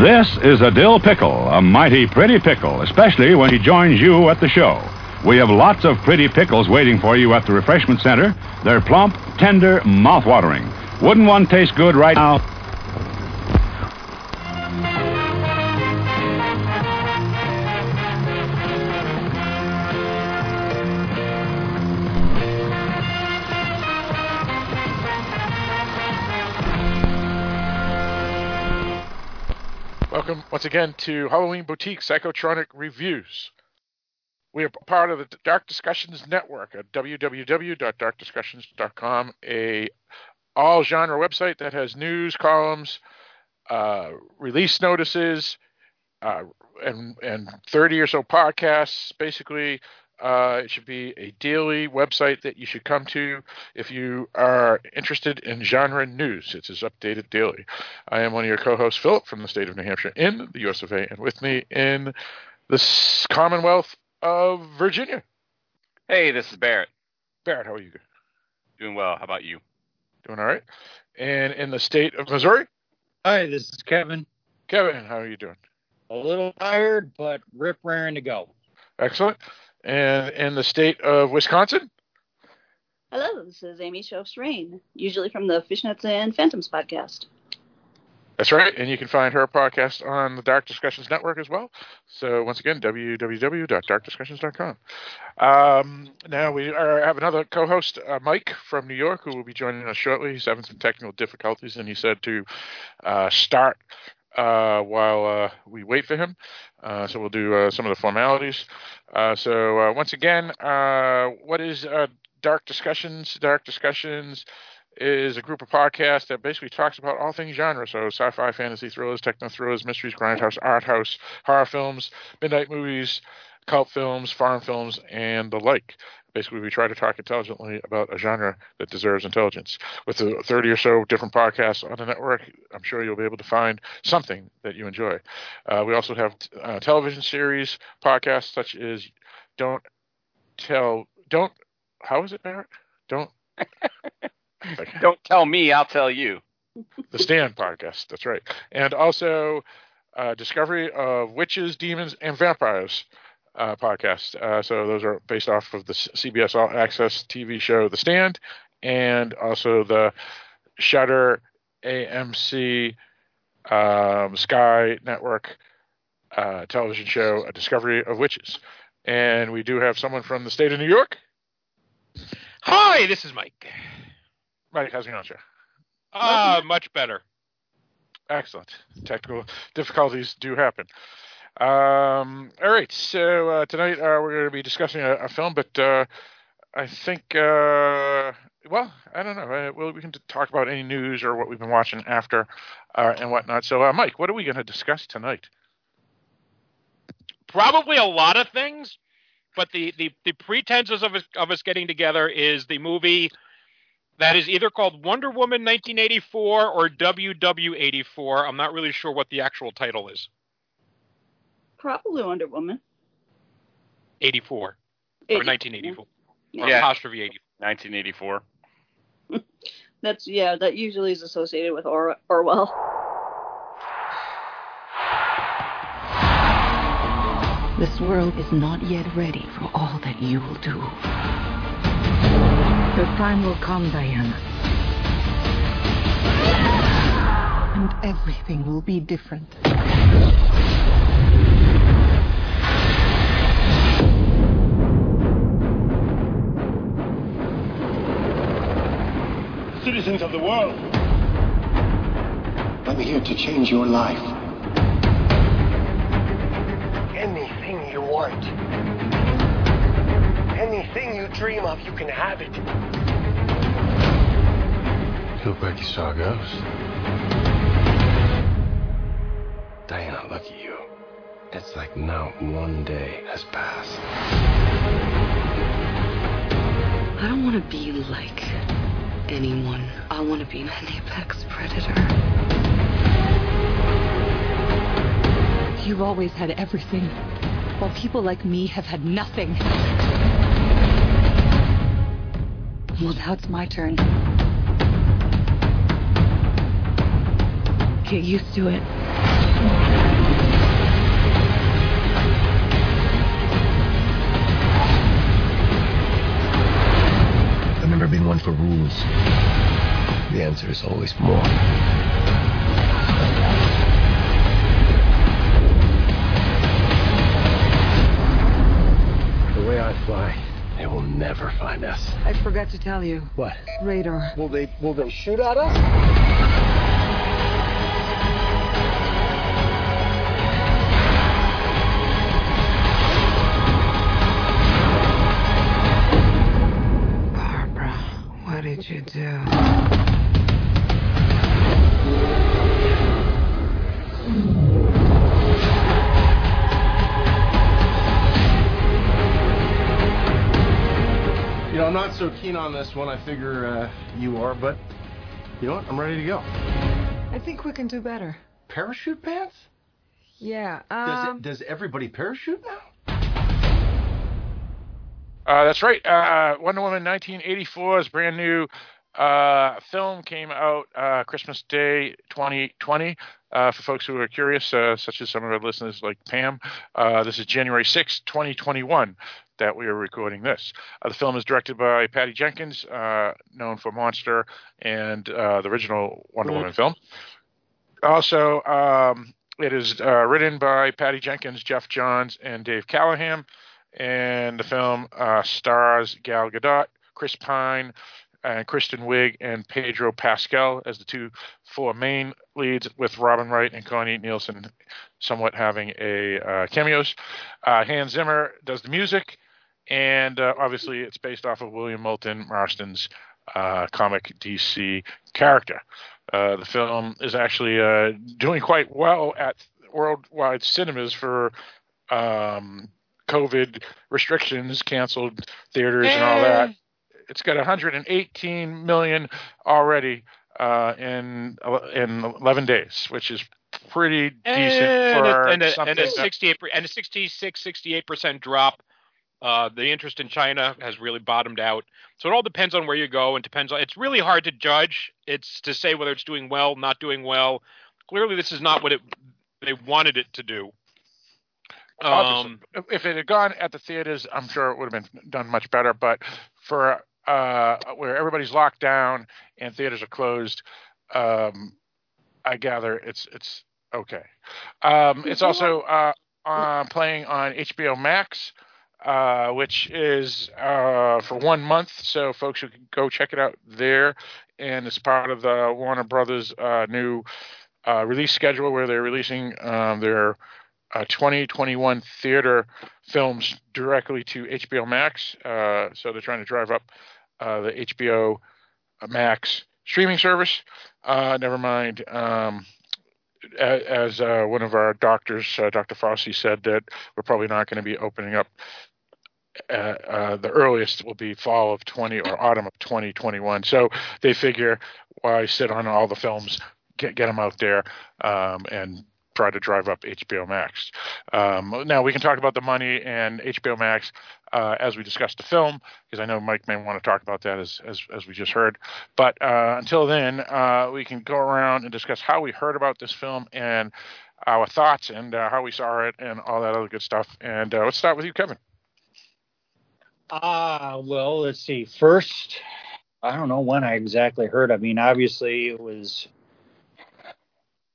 This is a dill pickle, a mighty pretty pickle, especially when he joins you at the show. We have lots of pretty pickles waiting for you at the refreshment center. They're plump, tender, mouth-watering. Wouldn't one taste good right now? Once again to Halloween Boutique Psychotronic Reviews. We are part of the Dark Discussions Network at www.darkdiscussions.com, a all genre website that has news columns, uh, release notices, uh, and and 30 or so podcasts. Basically, uh, it should be a daily website that you should come to if you are interested in genre news. It is updated daily. I am one of your co-hosts, Philip, from the state of New Hampshire in the U.S. of A., and with me in the Commonwealth of Virginia. Hey, this is Barrett. Barrett, how are you? Doing well. How about you? Doing all right. And in the state of Missouri? Hi, this is Kevin. Kevin, how are you doing? A little tired, but rip raring to go. Excellent. And in the state of Wisconsin? Hello, this is Amy Shofs Rain, usually from the Fishnets and Phantoms podcast. That's right. And you can find her podcast on the Dark Discussions Network as well. So, once again, www.darkdiscussions.com. Um, now, we are, have another co host, uh, Mike from New York, who will be joining us shortly. He's having some technical difficulties, and he said to uh, start uh, while uh, we wait for him. Uh, so, we'll do uh, some of the formalities. Uh, so, uh, once again, uh, what is uh, Dark Discussions? Dark Discussions is a group of podcasts that basically talks about all things genre. So sci-fi, fantasy, thrillers, techno thrillers, mysteries, grindhouse, art house, horror films, midnight movies, cult films, foreign films, and the like. Basically, we try to talk intelligently about a genre that deserves intelligence. With the 30 or so different podcasts on the network, I'm sure you'll be able to find something that you enjoy. Uh, we also have uh, television series podcasts such as Don't Tell, Don't, how is it, Barrett? Don't. Don't tell me, I'll tell you. The Stand podcast. That's right. And also uh, Discovery of Witches, Demons, and Vampires uh, podcast. Uh, so those are based off of the CBS All Access TV show The Stand and also the Shudder AMC um, Sky Network uh, television show, A Discovery of Witches. And we do have someone from the state of New York. Hi, this is Mike. Mike, how's it going, sir? Ah, uh, much better. Excellent. Technical difficulties do happen. Um, all right, so uh, tonight uh, we're going to be discussing a, a film, but uh, I think, uh, well, I don't know. Uh, well, we can talk about any news or what we've been watching after uh, and whatnot. So, Mike, what are we going to discuss tonight? Probably a lot of things, but the, the, the pretenses of us, of us getting together is the movie that is either called Wonder Woman 1984 or WW84. I'm not really sure what the actual title is. Probably Wonder Woman. 84. 80. Or 1984. Yeah. Or Yeah. apostrophe 80. 1984. That's yeah. That usually is associated with or- Orwell. This world is not yet ready for all that you will do. Your time will come, Diana. And everything will be different. Citizens of the world. I'm here to change your life. Anything you want. Anything you dream of, you can have it. Look like you saw a ghost. Diana, look at you. It's like not one day has passed. I don't want to be like anyone. I want to be an apex predator. You've always had everything, while people like me have had nothing. Well, now it's my turn. Get used to it. Fighting one for rules. The answer is always more. The way I fly, they will never find us. I forgot to tell you. What? Radar. Will they will they shoot at us? Do? You know, I'm not so keen on this one. I figure uh, you are, but you know what? I'm ready to go. I think we can do better. Parachute pants? Yeah. Does, Um. it, does everybody parachute now? Uh, that's right. Uh, Wonder Woman 1984 is brand new uh, film came out uh, Christmas Day 2020. Uh, for folks who are curious, uh, such as some of our listeners like Pam, uh, this is January 6, 2021, that we are recording this. Uh, the film is directed by Patty Jenkins, uh, known for Monster and uh, the original Wonder Woman film. Also, um, it is uh, written by Patty Jenkins, Geoff Johns, and Dave Callaham. And the film uh, stars Gal Gadot, Chris Pine, and Kristen Wiig, and Pedro Pascal as the two four main leads, with Robin Wright and Connie Nielsen somewhat having a uh, cameos. Uh, Hans Zimmer does the music, and uh, obviously it's based off of William Moulton Marston's uh, comic DC character. Uh, the film is actually uh, doing quite well at worldwide cinemas for um, COVID restrictions, canceled theaters, and all that. It's got 118 million already uh, in in 11 days, which is pretty decent and, for a, and, a, and a 68 and a 66 68 percent drop. Uh, the interest in China has really bottomed out. So it all depends on where you go and depends on. It's really hard to judge. It's to say whether it's doing well, not doing well. Clearly, this is not what it they wanted it to do. Um, if if it had gone at the theaters, I'm sure it would have been done much better. But for uh, where everybody's locked down and theaters are closed, um, I gather it's it's okay. Um, it's also uh, uh, playing on HBO Max, uh, which is uh, for one month. So folks who can go check it out there, and it's part of the Warner Brothers uh, new uh, release schedule where they're releasing um, their uh, 2021 theater films directly to HBO Max. Uh, so they're trying to drive up uh, the HBO Max streaming service. Uh, never mind. Um, as uh, one of our doctors, uh, Dr. Fauci, said that we're probably not going to be opening up. The earliest will be fall of 20 or autumn of 2021. So they figure why sit on all the films, get get them out there, um, and try to drive up HBO Max. Um, now we can talk about the money and HBO Max uh, as we discuss the film, because I know Mike may want to talk about that as as, as we just heard. But uh, until then, uh, we can go around and discuss how we heard about this film and our thoughts and uh, how we saw it and all that other good stuff. And uh, let's start with you, Kevin. Ah, well, let's see. First, I don't know when I exactly heard. I mean, obviously it was.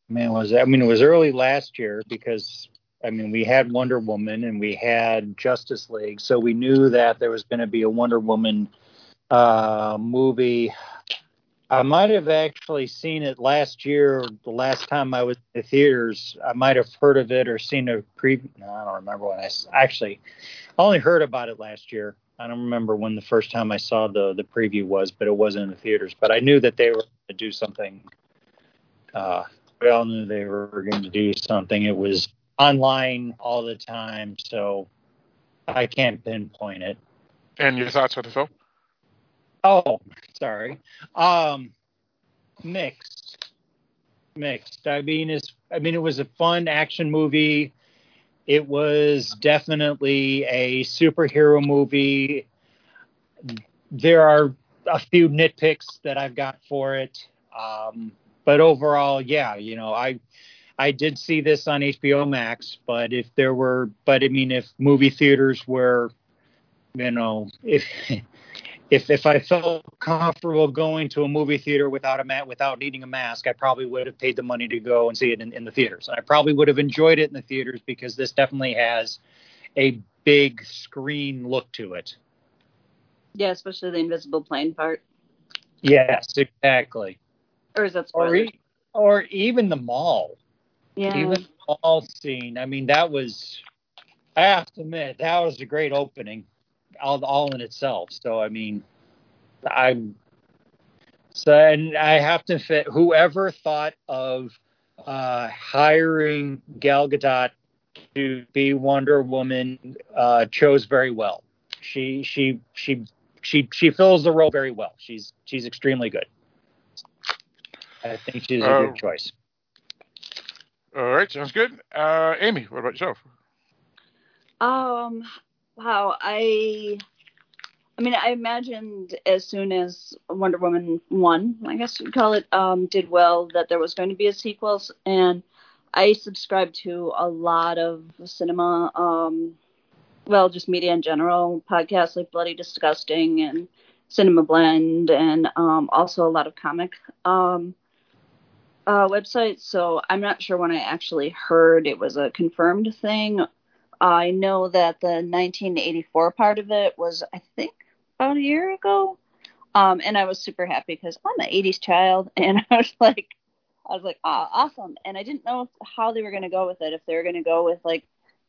Man, was I mean it was early last year because I mean we had Wonder Woman and we had Justice League, so we knew that there was going to be a Wonder Woman uh, movie. I might have actually seen it last year. The last time I was in the theaters, I might have heard of it or seen a pre. I don't remember when I actually. I only heard about it last year. I don't remember when the first time I saw the the preview was, but it wasn't in the theaters. But I knew that they were going to do something. Uh, we all knew they were going to do something. It was online all the time, so I can't pinpoint it. And your thoughts on the film? Oh, sorry. Um, mixed, mixed. I mean, it's. I mean, it was a fun action movie. It was definitely a superhero movie. There are a few nitpicks that I've got for it, um, but overall, yeah, you know, I I did see this on HBO Max, but if there were, but I mean, if movie theaters were, you know, if if if I felt comfortable going to a movie theater without a mat without needing a mask, I probably would have paid the money to go and see it in, in the theaters. And I probably would have enjoyed it in the theaters because this definitely has a big screen look to it. Yeah, especially the invisible plane part. Yes, exactly. Or is that Or, e- or even the mall. yeah. Even the mall scene. I mean, that was. I have to admit that was a great opening, all all in itself. So I mean, I'm. So and I have to fit whoever thought of uh, hiring Gal Gadot to be Wonder Woman uh, chose very well. She she she she she fills the role very well. She's she's extremely good. I think she's a Oh. good choice. All right, sounds good. Uh, Amy, what about yourself? Um, wow. I, I mean, I imagined as soon as Wonder Woman one, I guess you'd call it, um, did well that there was going to be a sequel, and I subscribe to a lot of cinema, um, well, just media in general, podcasts like Bloody Disgusting and Cinema Blend, and um, also a lot of comic um, uh, websites. So I'm not sure when I actually heard it was a confirmed thing I know that the 1984 part of it was, I think, about a year ago. Um, and I was super happy because I'm an 80s child, and I was like, I was like, ah, awesome. And I didn't know how they were going to go with it. If they were going to go with like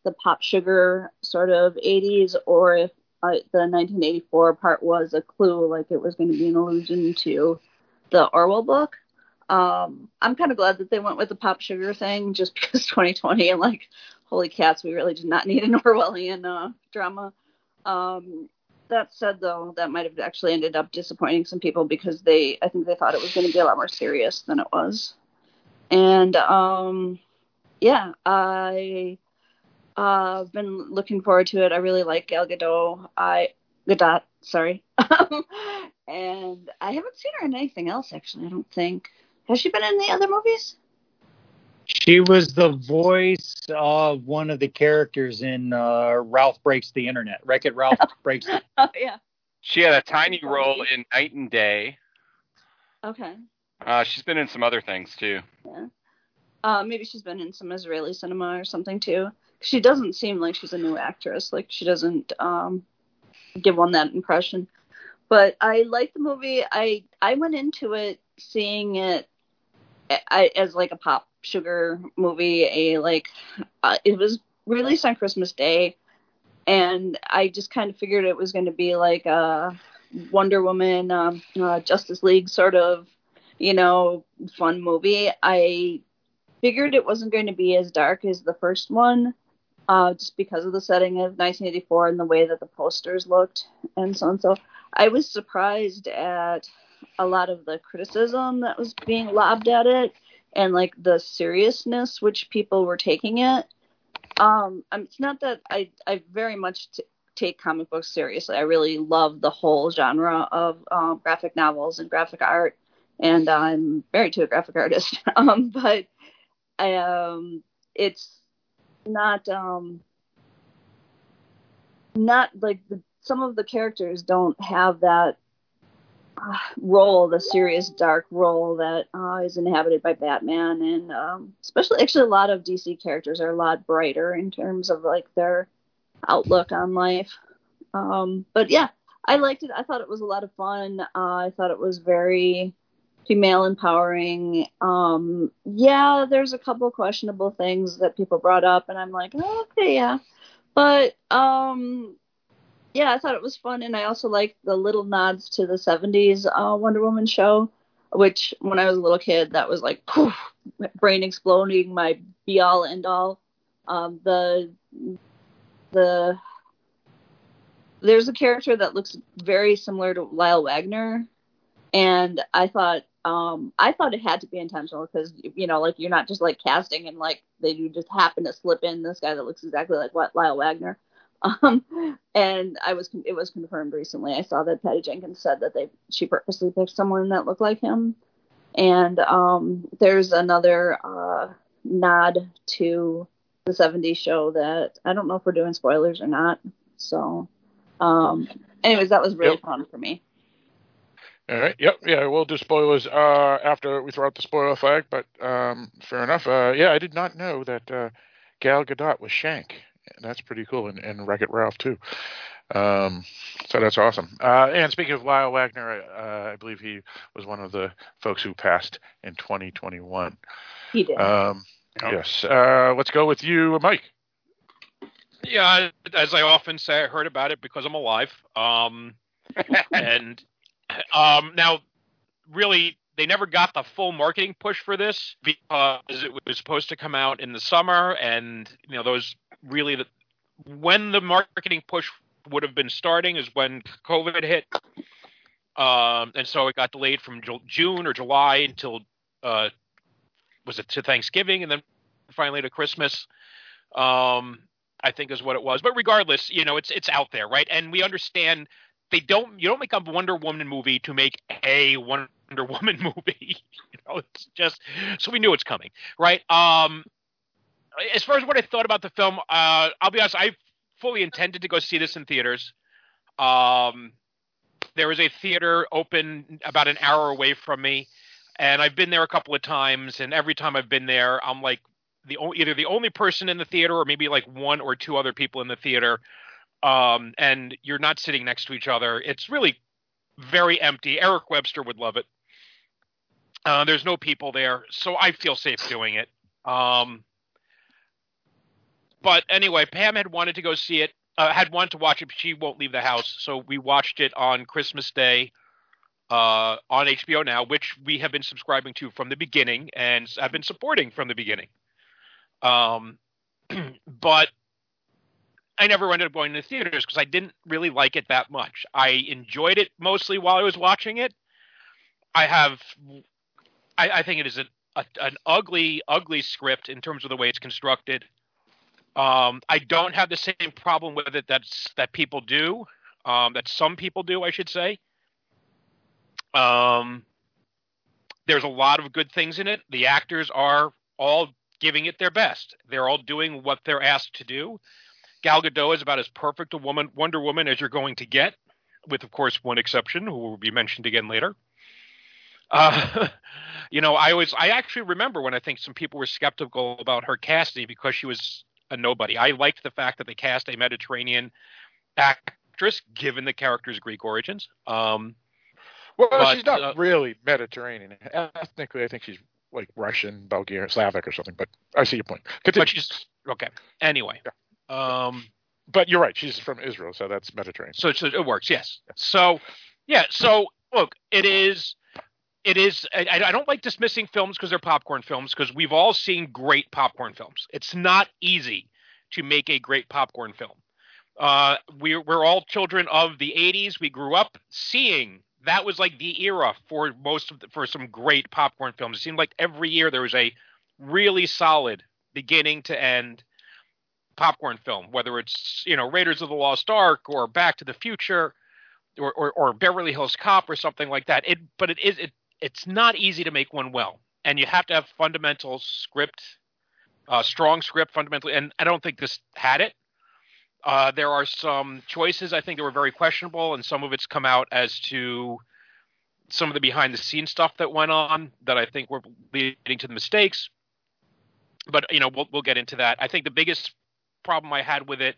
the pop sugar sort of 80s, or if uh, the 1984 part was a clue, like it was going to be an allusion to the Orwell book. Um, I'm kind of glad that they went with the pop sugar thing, just because 2020 and like holy cats, we really did not need an Orwellian uh, drama. Um, that said, though, that might have actually ended up disappointing some people because they, I think they thought it was going to be a lot more serious than it was. And um, yeah, I uh, I've been looking forward to it. I really like Gal Gadot. I Gadot, sorry, and I haven't seen her in anything else actually. I don't think. Has she been in the other movies? She was the voice of one of the characters in uh, Ralph Breaks the Internet. Wreck It Ralph Breaks the Oh yeah. She had a tiny role in Knight and Day. Okay. Uh, she's been in some other things too. Yeah. Uh, maybe she's been in some Israeli cinema or something too. She doesn't seem like she's a new actress. Like she doesn't um, give one that impression. But I like the movie. I I went into it seeing it I, as like a pop sugar movie. A like uh, it was released on Christmas Day, and I just kind of figured it was going to be like a Wonder Woman, um, uh, Justice League sort of, you know, fun movie. I figured it wasn't going to be as dark as the first one, uh, just because of the setting of 1984 and the way that the posters looked and so on. So I was surprised at a lot of the criticism that was being lobbed at it and like the seriousness which people were taking it. Um, um, it's not that I I very much t- take comic books seriously. I really love the whole genre of um, graphic novels and graphic art, and I'm married to a graphic artist. um, but I, um, it's not um, not like the, some of the characters don't have that role, the serious dark role that uh, is inhabited by Batman, and um, especially actually a lot of DC characters are a lot brighter in terms of like their outlook on life. Um, but yeah, I liked it. I thought it was a lot of fun. Uh, I thought it was very female empowering. Um, yeah, there's a couple questionable things that people brought up, and I'm like, oh, okay, yeah, but um, yeah, I thought it was fun, and I also liked the little nods to the '70s uh, Wonder Woman show, which when I was a little kid, that was like poof, brain exploding, my be all end all. Um, the the there's a character that looks very similar to Lyle Waggoner, and I thought um I thought it had to be intentional because you know like you're not just like casting and like they just happen to slip in this guy that looks exactly like what Lyle Waggoner. Um, and I was it was confirmed recently. I saw that Patty Jenkins said that they she purposely picked someone that looked like him. And um, there's another uh, nod to the 70s show that I don't know if we're doing spoilers or not. So, um, anyways, that was really Yep. fun for me. All right. Yep. Yeah, we'll do spoilers uh, after we throw out the spoiler flag. But um, fair enough. Uh, yeah, I did not know that uh, Gal Gadot was Shank. That's pretty cool, and, and Wreck It Ralph too. Um, so that's awesome. Uh, and speaking of Lyle Waggoner, uh, I believe he was one of the folks who passed in 2021. He did. Um, Yes. Uh, let's go with you, Mike. Yeah, as I often say, I heard about it because I'm alive. Um, and um, now, really, they never got the full marketing push for this because it was supposed to come out in the summer, and you know those really the when the marketing push would have been starting is when COVID hit, um, and so it got delayed from Ju- June or July until uh, was it to Thanksgiving, and then finally to Christmas. Um, I think is what it was. But regardless, you know, it's it's out there, right? And we understand they don't you don't make a Wonder Woman movie to make a Wonder Woman movie. you know, it's just so we knew it's coming, right? Um as far as what I thought about the film, uh I'll be honest, I fully intended to go see this in theaters. Um there was a theater open about an hour away from me and I've been there a couple of times and every time I've been there I'm like the either the only person in the theater or maybe like one or two other people in the theater. Um, and you're not sitting next to each other. It's really very empty. Eric webster would love it. Uh, there's no people there so i feel safe doing it. Um, but anyway pam had wanted to go see it uh, had wanted to watch it but she won't leave the house so we watched it on christmas day uh, on hbo now which we have been subscribing to from the beginning and have been supporting from the beginning um, but I never ended up going to the theaters because I didn't really like it that much. I enjoyed it mostly while I was watching it. I have, I, I think it is a, a, an ugly, ugly script in terms of the way it's constructed. Um, I don't have the same problem with it that's that people do, um, that some people do, I should say. Um, there's a lot of good things in it. The actors are all giving it their best. They're all doing what they're asked to do. Gal Gadot is about as perfect a woman, Wonder Woman, as you're going to get, with of course one exception, who will be mentioned again later. Uh, you know, I always, I actually remember when I think some people were skeptical about her casting because she was a nobody. I liked the fact that they cast a Mediterranean actress, given the character's Greek origins. Um, well, but, she's not uh, really Mediterranean. Ethnically, I think she's like Russian, Bulgarian, Slavic, or something. But I see your point. Continue. but she's okay. Anyway, um, But you're right. She's from Israel, so that's Mediterranean. so, so it works. Yes. So yeah. So look, it is. It is. I, I don't like dismissing films because they're popcorn films because we've all seen great popcorn films. It's not easy to make a great popcorn film. Uh, we're we're all children of the '80s. We grew up seeing that was like the era for most of the, for some great popcorn films. It seemed like every year there was a really solid beginning to end popcorn film, whether it's you know Raiders of the Lost Ark or Back to the Future or, or, or Beverly Hills Cop or something like that. It but it is it it's not easy to make one well, and you have to have fundamental script, uh, strong script fundamentally. And I don't think this had it. Uh, there are some choices I think that were very questionable, and some of it's come out as to some of the behind the scenes stuff that went on that I think were leading to the mistakes. But you know, we'll we'll get into that. I think the biggest problem I had with it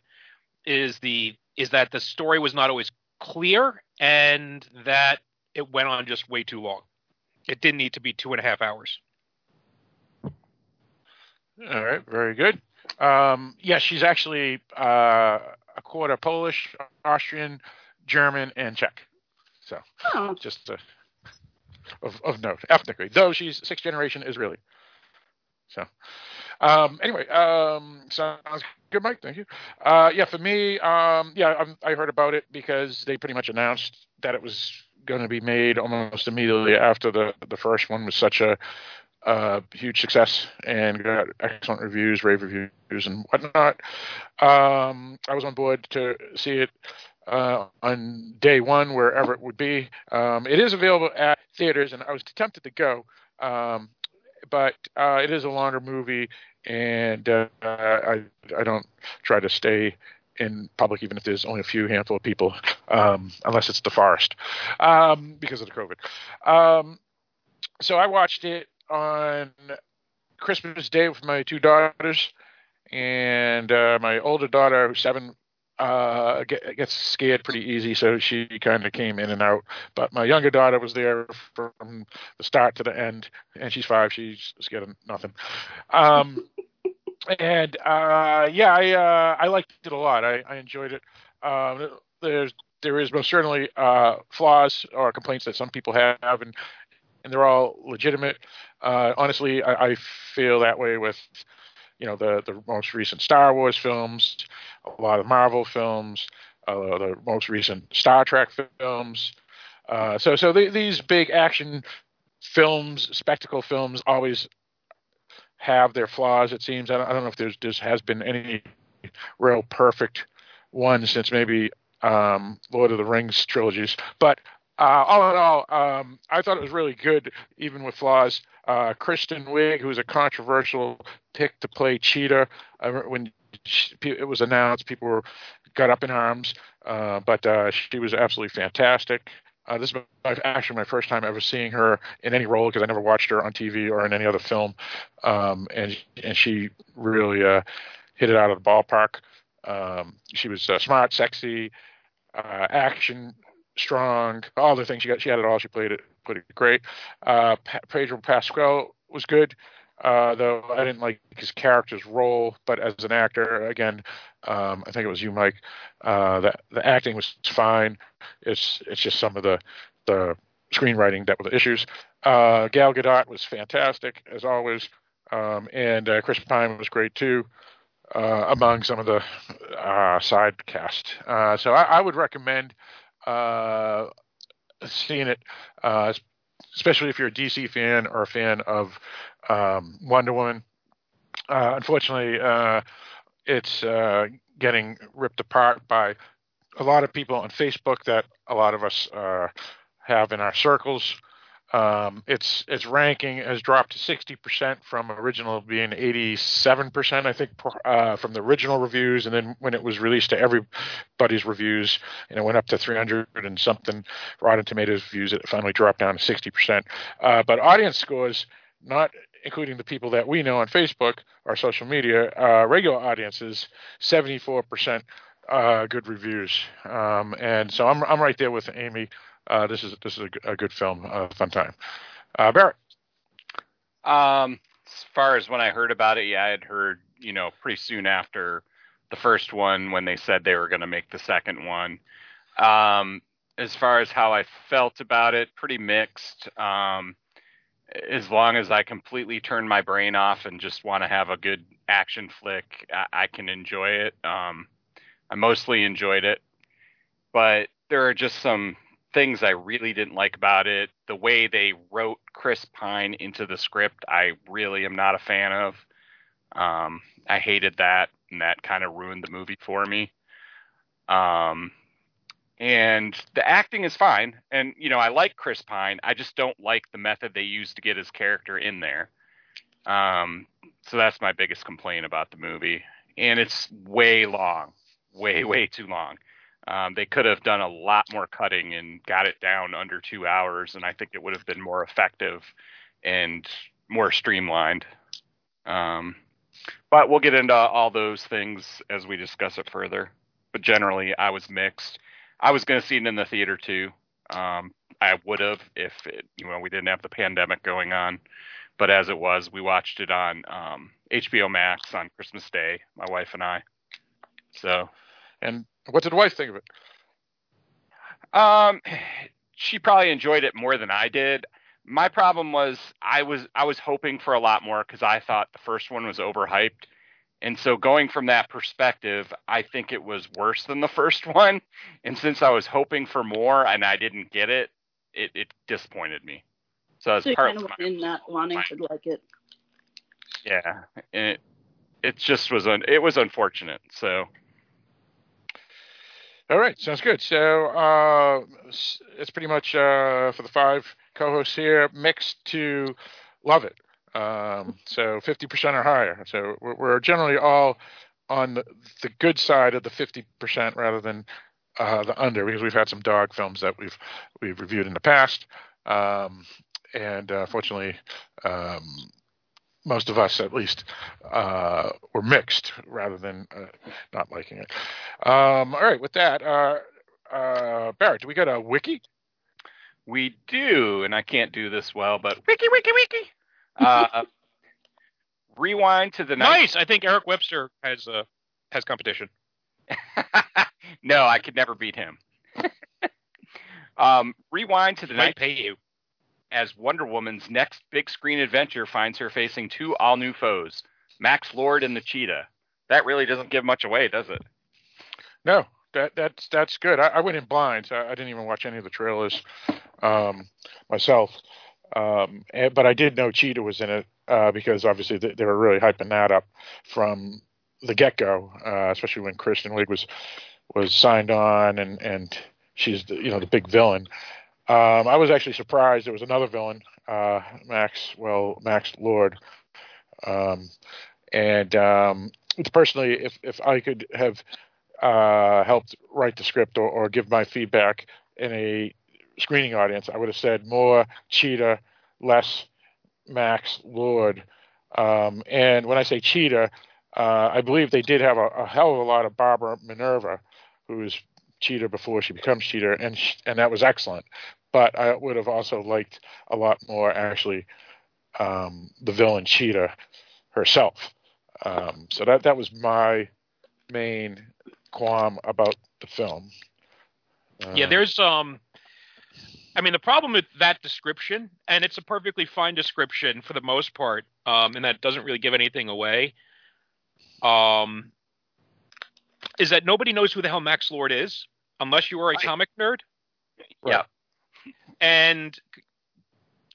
is the is that the story was not always clear and that it went on just way too long. It didn't need to be two and a half hours. All right, very good. Um, yeah, she's actually uh, a quarter Polish, Austrian, German, and Czech. So Oh, just uh, of of note ethnically, though she's sixth generation Israeli. So um, anyway, um, sounds good, Mike. Thank you. Uh, yeah, for me, um, yeah, I'm, I heard about it because they pretty much announced that it was going to be made almost immediately after the the first one was such a uh, huge success and got excellent reviews, rave reviews, and whatnot. Um, I was on board to see it uh, on day one, wherever it would be. Um, it is available at theaters, and I was tempted to go, um, but uh, it is a longer movie, and uh, I I don't try to stay in public, even if there's only a few handful of people, um, unless it's the forest, um, because of the COVID. Um, so I watched it on Christmas Day with my two daughters, and uh, my older daughter, who's seven, uh, get, gets scared pretty easy, so she kind of came in and out. But my younger daughter was there from the start to the end, and she's five. She's scared of nothing. Um, and uh, yeah, I uh, I liked it a lot. I, I enjoyed it. Um, there's there is most certainly uh, flaws or complaints that some people have, and and they're all legitimate. Uh, honestly, I, I feel that way with you know the the most recent Star Wars films, a lot of Marvel films, uh, the most recent Star Trek films. Uh, so so the, these big action films, spectacle films, always have their flaws. It seems I don't, I don't know if there's there has been any real perfect one since maybe um, Lord of the Rings trilogies, but uh, all in all, um, I thought it was really good, even with flaws. Uh, Kristen Wiig, who's a controversial pick to play Cheetah, uh, when she, it was announced, people were got up in arms, uh, but uh, she was absolutely fantastic. Uh, this is actually my first time ever seeing her in any role because I never watched her on TV or in any other film, um, and and she really hit it out of the ballpark. Um, she was smart, sexy, action strong, all the things she got. She had it all. She played it played it great. Uh, Pedro Pascal was good, uh, though I didn't like his character's role. But as an actor, again, um, I think it was you, Mike. Uh, the the acting was fine. It's it's just some of the the screenwriting that were the issues. Uh, Gal Gadot was fantastic as always, um, and uh, Chris Pine was great too. Uh, among some of the uh, side cast, uh, so I, I would recommend seeing it, especially if you're a DC fan or a fan of um, Wonder Woman. Unfortunately, it's uh, getting ripped apart by a lot of people on Facebook that a lot of us uh, have in our circles. Um, its its ranking has dropped to 60% from original being 87%, I think, uh, from the original reviews, and then when it was released to everybody's reviews, and it went up to 300 and something Rotten Tomatoes views, it finally dropped down to 60%. Uh, but audience scores, not including the people that we know on Facebook our social media, uh, regular audiences, 74% uh, good reviews, um, and so I'm I'm right there with Amy. Uh, this is this is a, a good film, a fun time. Uh, Barrett. Um, as far as when I heard about it, yeah, I had heard you know pretty soon after the first one when they said they were going to make the second one. Um, as far as how I felt about it, pretty mixed. Um, as long as I completely turn my brain off and just want to have a good action flick, I, I can enjoy it. Um, I mostly enjoyed it, but there are just some things I really didn't like about it. The way they wrote Chris Pine into the script, I really am not a fan of. Um, I hated that, and that kind of ruined the movie for me. Um, and the acting is fine, and you know I like Chris Pine. I just don't like the method they used to get his character in there. Um, so that's my biggest complaint about the movie, and it's way long, way way too long. Um, they could have done a lot more cutting and got it down under two hours, and I think it would have been more effective and more streamlined. Um, but we'll get into all those things as we discuss it further. But generally, I was mixed. I was going to see it in the theater too. Um, I would have if it, you know we didn't have the pandemic going on. But as it was, we watched it on um, HBO Max on Christmas Day, my wife and I. So, and what did wife think of it? Um, she probably enjoyed it more than I did. My problem was I was I was hoping for a lot more because I thought the first one was overhyped, and so going from that perspective, I think it was worse than the first one. And since I was hoping for more and I didn't get it, it, it disappointed me. So, so part kind of in not wanting my, to like it. Yeah, it it just was un, it was unfortunate. So all right, sounds good. So uh, it's pretty much uh, for the five co-hosts here, mixed to love it. Um, so 50% or higher. So we're, we're generally all on the, the good side of the fifty percent rather than uh, the under because we've had some dog films that we've we've reviewed in the past, um, and uh, fortunately, um, most of us at least uh, were mixed rather than uh, not liking it. Um, all right, with that, uh, uh, Barrett, do we got a wiki? We do, and I can't do this well, but wiki, wiki, wiki. Uh, rewind to the Nice. I think Eric Webster has uh, has competition. no, I could never beat him. um, rewind to the Might night pay you. as Wonder Woman's next big screen adventure finds her facing two all new foes, Max Lord and the Cheetah. That really doesn't give much away, does it? No, that that's that's good. I, I went in blind. So I, I didn't even watch any of the trailers um, myself, um, and, but I did know Cheetah was in it uh, because obviously they, they were really hyping that up from the get go, uh, especially when Kristen Wiig was was signed on and and she's the, you know the big villain. Um, I was actually surprised there was another villain, uh, Max. Well, Max Lord. Um, and um, personally, if if I could have uh, helped write the script or, or give my feedback in a screening audience, I would have said more Cheetah, less Max Lord. Um, and when I say Cheetah, uh, I believe they did have a, a hell of a lot of Barbara Minerva, who is Cheetah before she becomes Cheetah, and sh- and that was excellent. But I would have also liked a lot more actually um, the villain Cheetah herself. Um, so that that was my main qualm about the film. Uh, Yeah, there's um I mean the problem with that description, and it's a perfectly fine description for the most part, um, and that doesn't really give anything away. Um is that nobody knows who the hell Max Lord is, unless you are a comic nerd. Yeah. And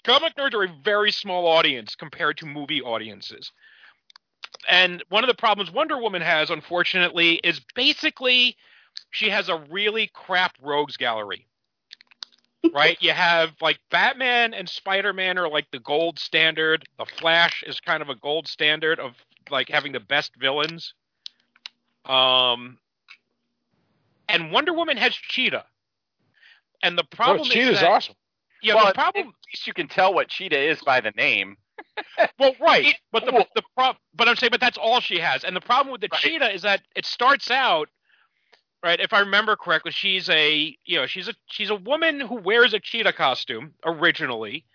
comic nerds are a very small audience compared to movie audiences. And one of the problems Wonder Woman has, unfortunately, is basically she has a really crap rogues gallery. Right? You have like Batman and Spider Man are like the gold standard. The Flash is kind of a gold standard of like having the best villains. Um, and Wonder Woman has Cheetah. And the problem Cheetah's is that, awesome. Yeah, well, the problem. at least you can tell what Cheetah is by the name. Well, right, but the cool. the prob- but I'm saying, but that's all she has. And the problem with the Right. cheetah is that it starts out, right? If I remember correctly, she's a you know she's a she's a woman who wears a cheetah costume originally,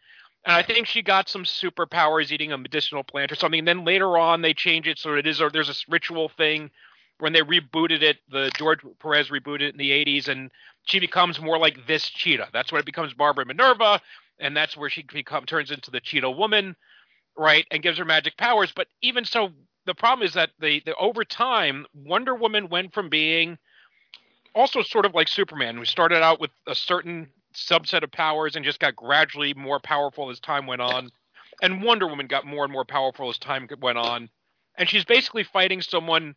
and I think she got some superpowers eating a medicinal plant or something. And then later on, they change it so it is or there's this ritual thing when they rebooted it. The George Perez rebooted it in the 80s, and she becomes more like this cheetah. That's when it becomes Barbara Minerva, and that's where she become turns into the cheetah woman right, and gives her magic powers. But even so, the problem is that the, the over time, Wonder Woman went from being also sort of like Superman, who started out with a certain subset of powers and just got gradually more powerful as time went on. And Wonder Woman got more and more powerful as time went on. And she's basically fighting someone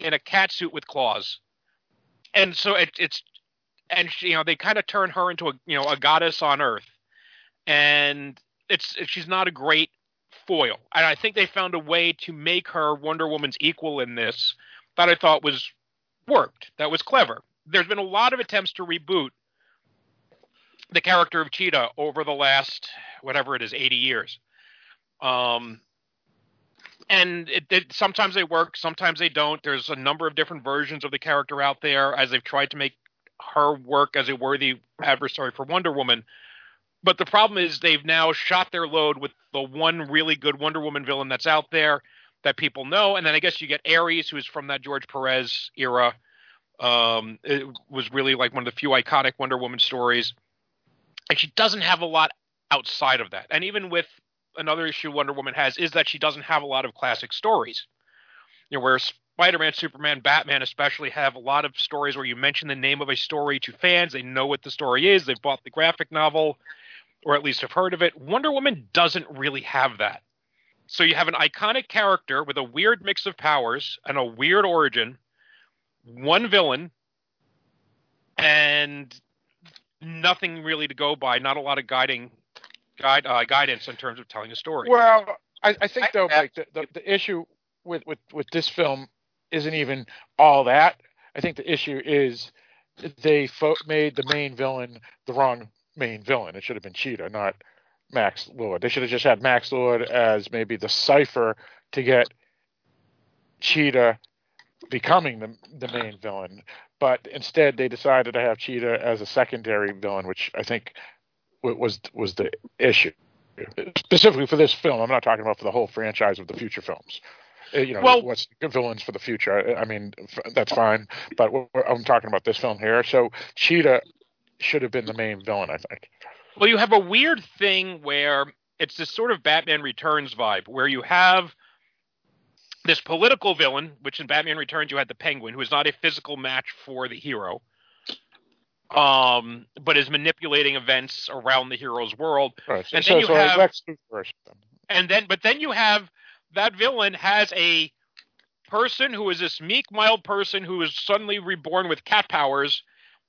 in a cat suit with claws. And so it, it's, and she, you know, they kind of turn her into a, you know, a goddess on Earth. And it's, she's not a great foil. And I think they found a way to make her Wonder Woman's equal in this that I thought was worked. That was clever. There's been a lot of attempts to reboot the character of Cheetah over the last whatever it is, 80 years. Um, and it, it, sometimes they work, sometimes they don't. There's a number of different versions of the character out there as they've tried to make her work as a worthy adversary for Wonder Woman. But the problem is they've now shot their load with the one really good Wonder Woman villain that's out there that people know, and then I guess you get Ares, who's from that George Perez era. Um, it was really like one of the few iconic Wonder Woman stories, and she doesn't have a lot outside of that. And even with another issue Wonder Woman has is that she doesn't have a lot of classic stories. You know, where Spider-Man, Superman, Batman especially have a lot of stories where you mention the name of a story to fans, they know what the story is, they've bought the graphic novel, or at least have heard of it. Wonder Woman doesn't really have that. So you have an iconic character with a weird mix of powers and a weird origin, one villain, and nothing really to go by. Not a lot of guiding guide uh, guidance in terms of telling a story. Well, I, I think though, I- Mike, the, the, the issue with, with, with this film isn't even all that. I think the issue is they fo- made the main villain the wrong main villain. It should have been Cheetah, not Max Lord. They should have just had Max Lord as maybe the cipher to get Cheetah becoming the the main villain. But instead, they decided to have Cheetah as a secondary villain, which I think was was the issue specifically for this film. I'm not talking about for the whole franchise of the future films. Uh, you know, well, what's good villains for the future? I, I mean, that's fine, but I'm talking about this film here. So Cheetah should have been the main villain, I think. Well, you have a weird thing where it's this sort of Batman Returns vibe, where you have this political villain, which in Batman Returns you had the Penguin, who is not a physical match for the hero, um, but is manipulating events around the hero's world. Right. And so, then you so have, and then, but then you have that villain has a person who is this meek, mild person who is suddenly reborn with cat powers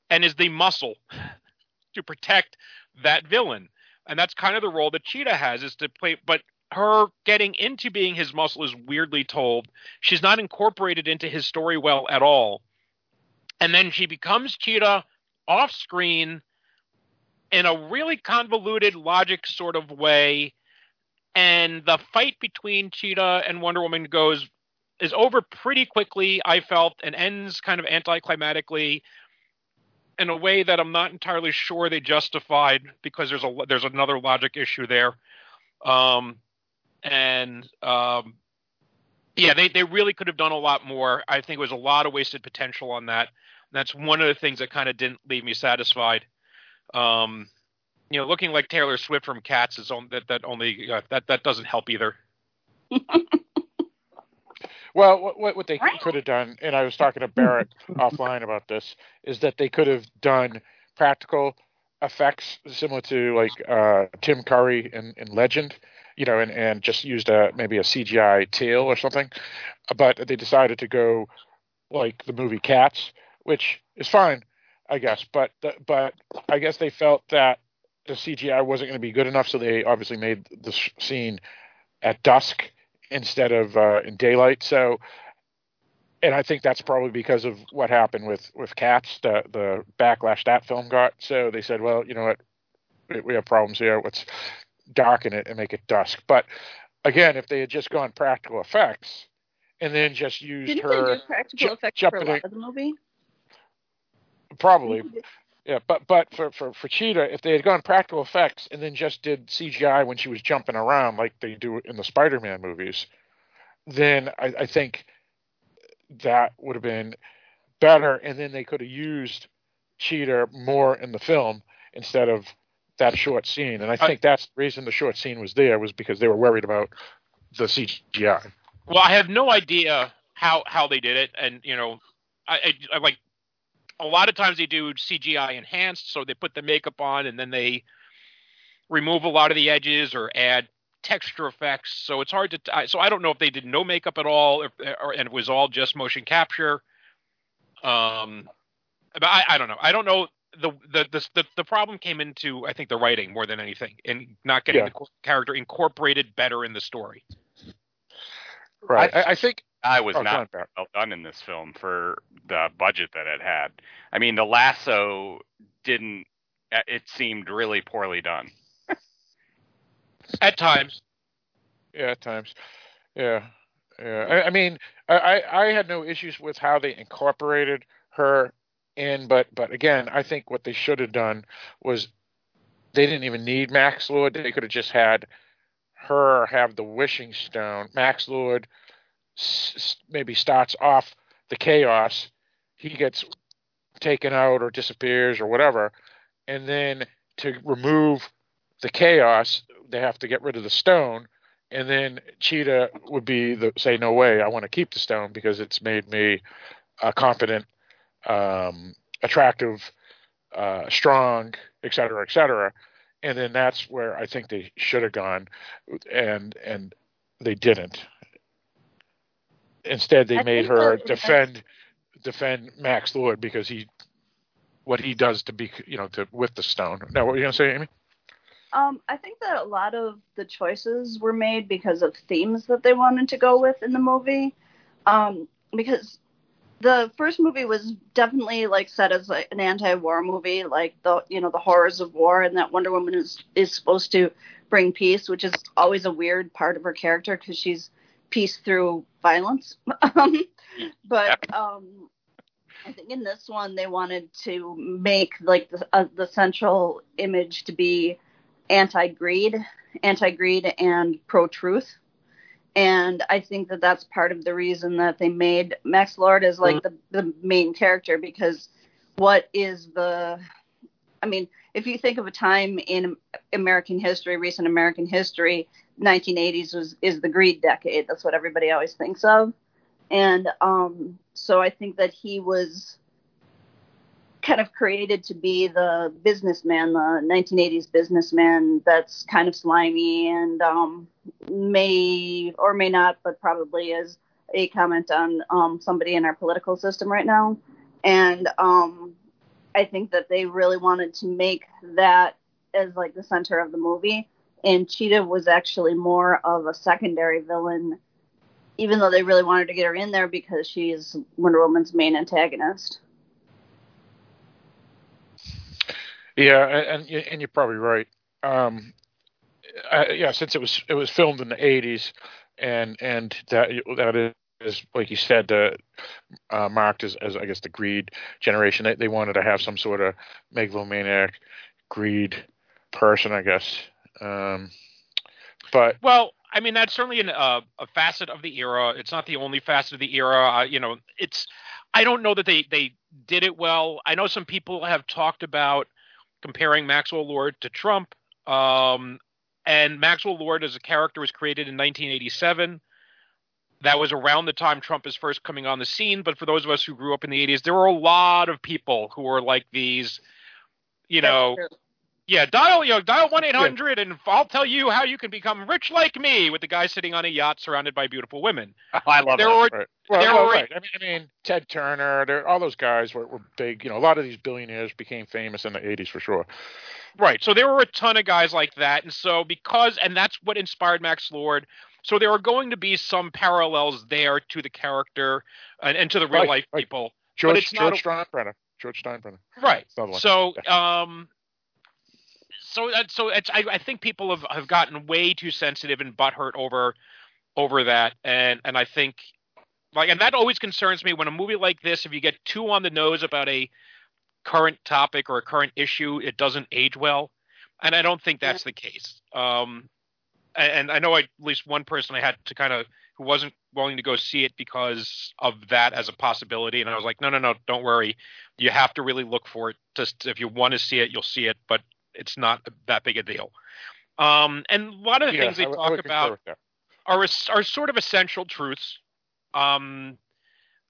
and is the muscle to protect that villain. And that's kind of the role that Cheetah has is to play, but her getting into being his muscle is weirdly told. She's not incorporated into his story well at all. And then she becomes Cheetah off screen in a really convoluted logic sort of way and the fight between Cheetah and Wonder Woman goes is over pretty quickly. I felt and ends kind of anticlimactically in a way that I'm not entirely sure they justified because there's a there's another logic issue there, um, and um, yeah, they they really could have done a lot more. I think it was a lot of wasted potential on that. That's one of the things that kind of didn't leave me satisfied. Um, you know, looking like Taylor Swift from Cats is on, that that only uh, that that doesn't help either. well, what what they could have done, and I was talking to Barrett offline about this, is that they could have done practical effects similar to like uh, Tim Curry in, in Legend, you know, and, and just used a maybe a CGI tail or something. But they decided to go like the movie Cats, which is fine, I guess. But but I guess they felt that the CGI wasn't going to be good enough, so they obviously made the scene at dusk instead of uh, in daylight. So, and I think that's probably because of what happened with with Cats, the the backlash that film got. So they said, well, you know what, we have problems here. Let's darken it and make it dusk. But again, if they had just gone practical effects and then just used Didn't her they do practical effects for a lot of the movie? Probably. Yeah, but but for, for for Cheetah, if they had gone practical effects and then just did CGI when she was jumping around like they do in the Spider-Man movies, then I, I think that would have been better, and then they could have used Cheetah more in the film instead of that short scene. And I think I, that's the reason the short scene was there was because they were worried about the CGI. Well, I have no idea how how they did it, and you know, I, I, I like a lot of times they do CGI enhanced, so they put the makeup on and then they remove a lot of the edges or add texture effects. So it's hard to. so I don't know if they did no makeup at all, if, or, and it was all just motion capture. Um, but I, I don't know. I don't know. The, the the the problem came into I think the writing more than anything, and not getting yeah. the character incorporated better in the story. Right. I, I think I was oh, not well done in this film for the budget that it had. I mean, the lasso didn't. Uh, it seemed really poorly done. at times. Yeah, at times. Yeah, yeah. I, I mean, I I had no issues with how they incorporated her in, but but again, I think what they should have done was they didn't even need Max Lord. They could have just had her have the wishing stone. Max Lord maybe starts off the chaos, he gets taken out or disappears or whatever, and then to remove the chaos, they have to get rid of the stone, and then Cheetah would be the say, no way, I want to keep the stone because it's made me a confident, um, attractive, uh, strong, et cetera, et cetera. And then that's where I think they should have gone, and and they didn't. Instead, they I made her defend defend Max Lord because he what he does to be you know to with the stone. Now, what were you gonna say, Amy? Um, I think that a lot of the choices were made because of themes that they wanted to go with in the movie. Um, because the first movie was definitely like set as like an anti-war movie, like the you know the horrors of war, and that Wonder Woman is is supposed to bring peace, which is always a weird part of her character because she's peace through violence. Um, but um, I think in this one they wanted to make like the uh, the central image to be anti-greed, anti-greed and pro-truth and I think that that's part of the reason that they made Max Lord as like mm-hmm. the the main character because what is the I mean, if you think of a time in American history, recent American history, 1980s was is the greed decade. That's what everybody always thinks of, and um, so I think that he was kind of created to be the businessman, the 1980s businessman that's kind of slimy and um, may or may not, but probably is a comment on um, somebody in our political system right now. And um, I think that they really wanted to make that as like the center of the movie. And Cheetah was actually more of a secondary villain, even though they really wanted to get her in there because she's Wonder Woman's main antagonist. Yeah, and and you're probably right. Um, yeah, since it was it was filmed in the '80s, and and that that is like you said, uh, uh, marked as, as I guess the greed generation. They they wanted to have some sort of megalomaniac greed person, I guess. Um, but well, I mean that's certainly an, uh, a facet of the era. It's not the only facet of the era. Uh, you know, it's I don't know that they they did it well. I know some people have talked about comparing Maxwell Lord to Trump. Um, and Maxwell Lord as a character was created in 1987. That was around the time Trump is first coming on the scene. But for those of us who grew up in the 80s, there were a lot of people who were like these, you know, yeah, dial you know dial one eight hundred, and I'll tell you how you can become rich like me. With the guy sitting on a yacht surrounded by beautiful women. I love there that. Were, right. Well, there well, were, right. I mean, I mean, Ted Turner, there, all those guys were, were big. You know, a lot of these billionaires became famous in the '80s for sure. Right. So there were a ton of guys like that, and so because, and that's what inspired Max Lord. So there are going to be some parallels there to the character and, and to the real right, life people. George, George Steinbrenner. George Steinbrenner. Right. So, um, so uh, so it's I, I think people have, have gotten way too sensitive and butthurt over over that, and and I think like and that always concerns me when a movie like this, if you get too on the nose about a current topic or a current issue, it doesn't age well, and I don't think that's the case. Um, and, I know I, at least one person I had to kind of who wasn't willing to go see it because of that as a possibility, and I was like, no, no, no, don't worry. You have to really look for it. Just if you want to see it, you'll see it, but it's not that big a deal. Um, and a lot of the things they I, talk I about are are sort of essential truths. Um,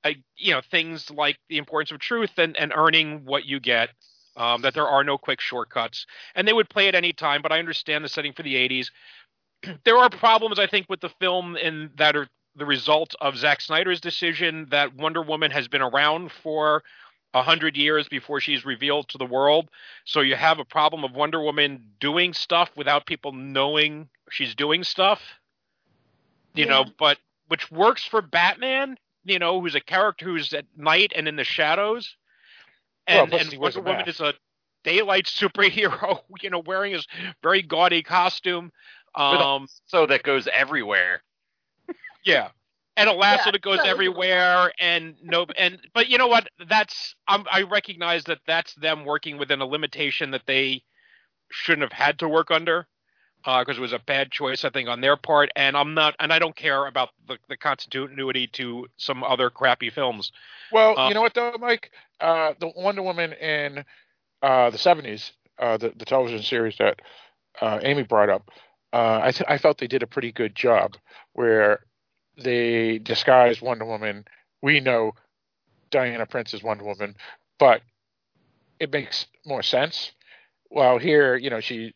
I, you know, things like the importance of truth and, and earning what you get. Um, that there are no quick shortcuts, and they would play at any time. But I understand the setting for the '80s. there are problems, I think, with the film, in that are the result of Zack Snyder's decision that Wonder Woman has been around for a hundred years before she's revealed to the world. So you have a problem of Wonder Woman doing stuff without people knowing she's doing stuff. You yeah. know, but which works for Batman, you know, who's a character who's at night and in the shadows. And, well, and Wonder Woman is a daylight superhero, you know, wearing his very gaudy costume. Um, so that goes everywhere. yeah and a lasso yeah, that goes everywhere and no and but you know what? That's I'm, i recognize that that's them working within a limitation that they shouldn't have had to work under because uh, it was a bad choice i think on their part. And i'm not and i don't care about the, the continuity to some other crappy films. Well uh, you know what though mike? Uh, the wonder woman in uh, the 70s uh, the, the television series that uh, amy brought up I, th- I felt they did a pretty good job where they disguise Wonder Woman. We know Diana Prince is Wonder Woman, but it makes more sense. While here, you know, she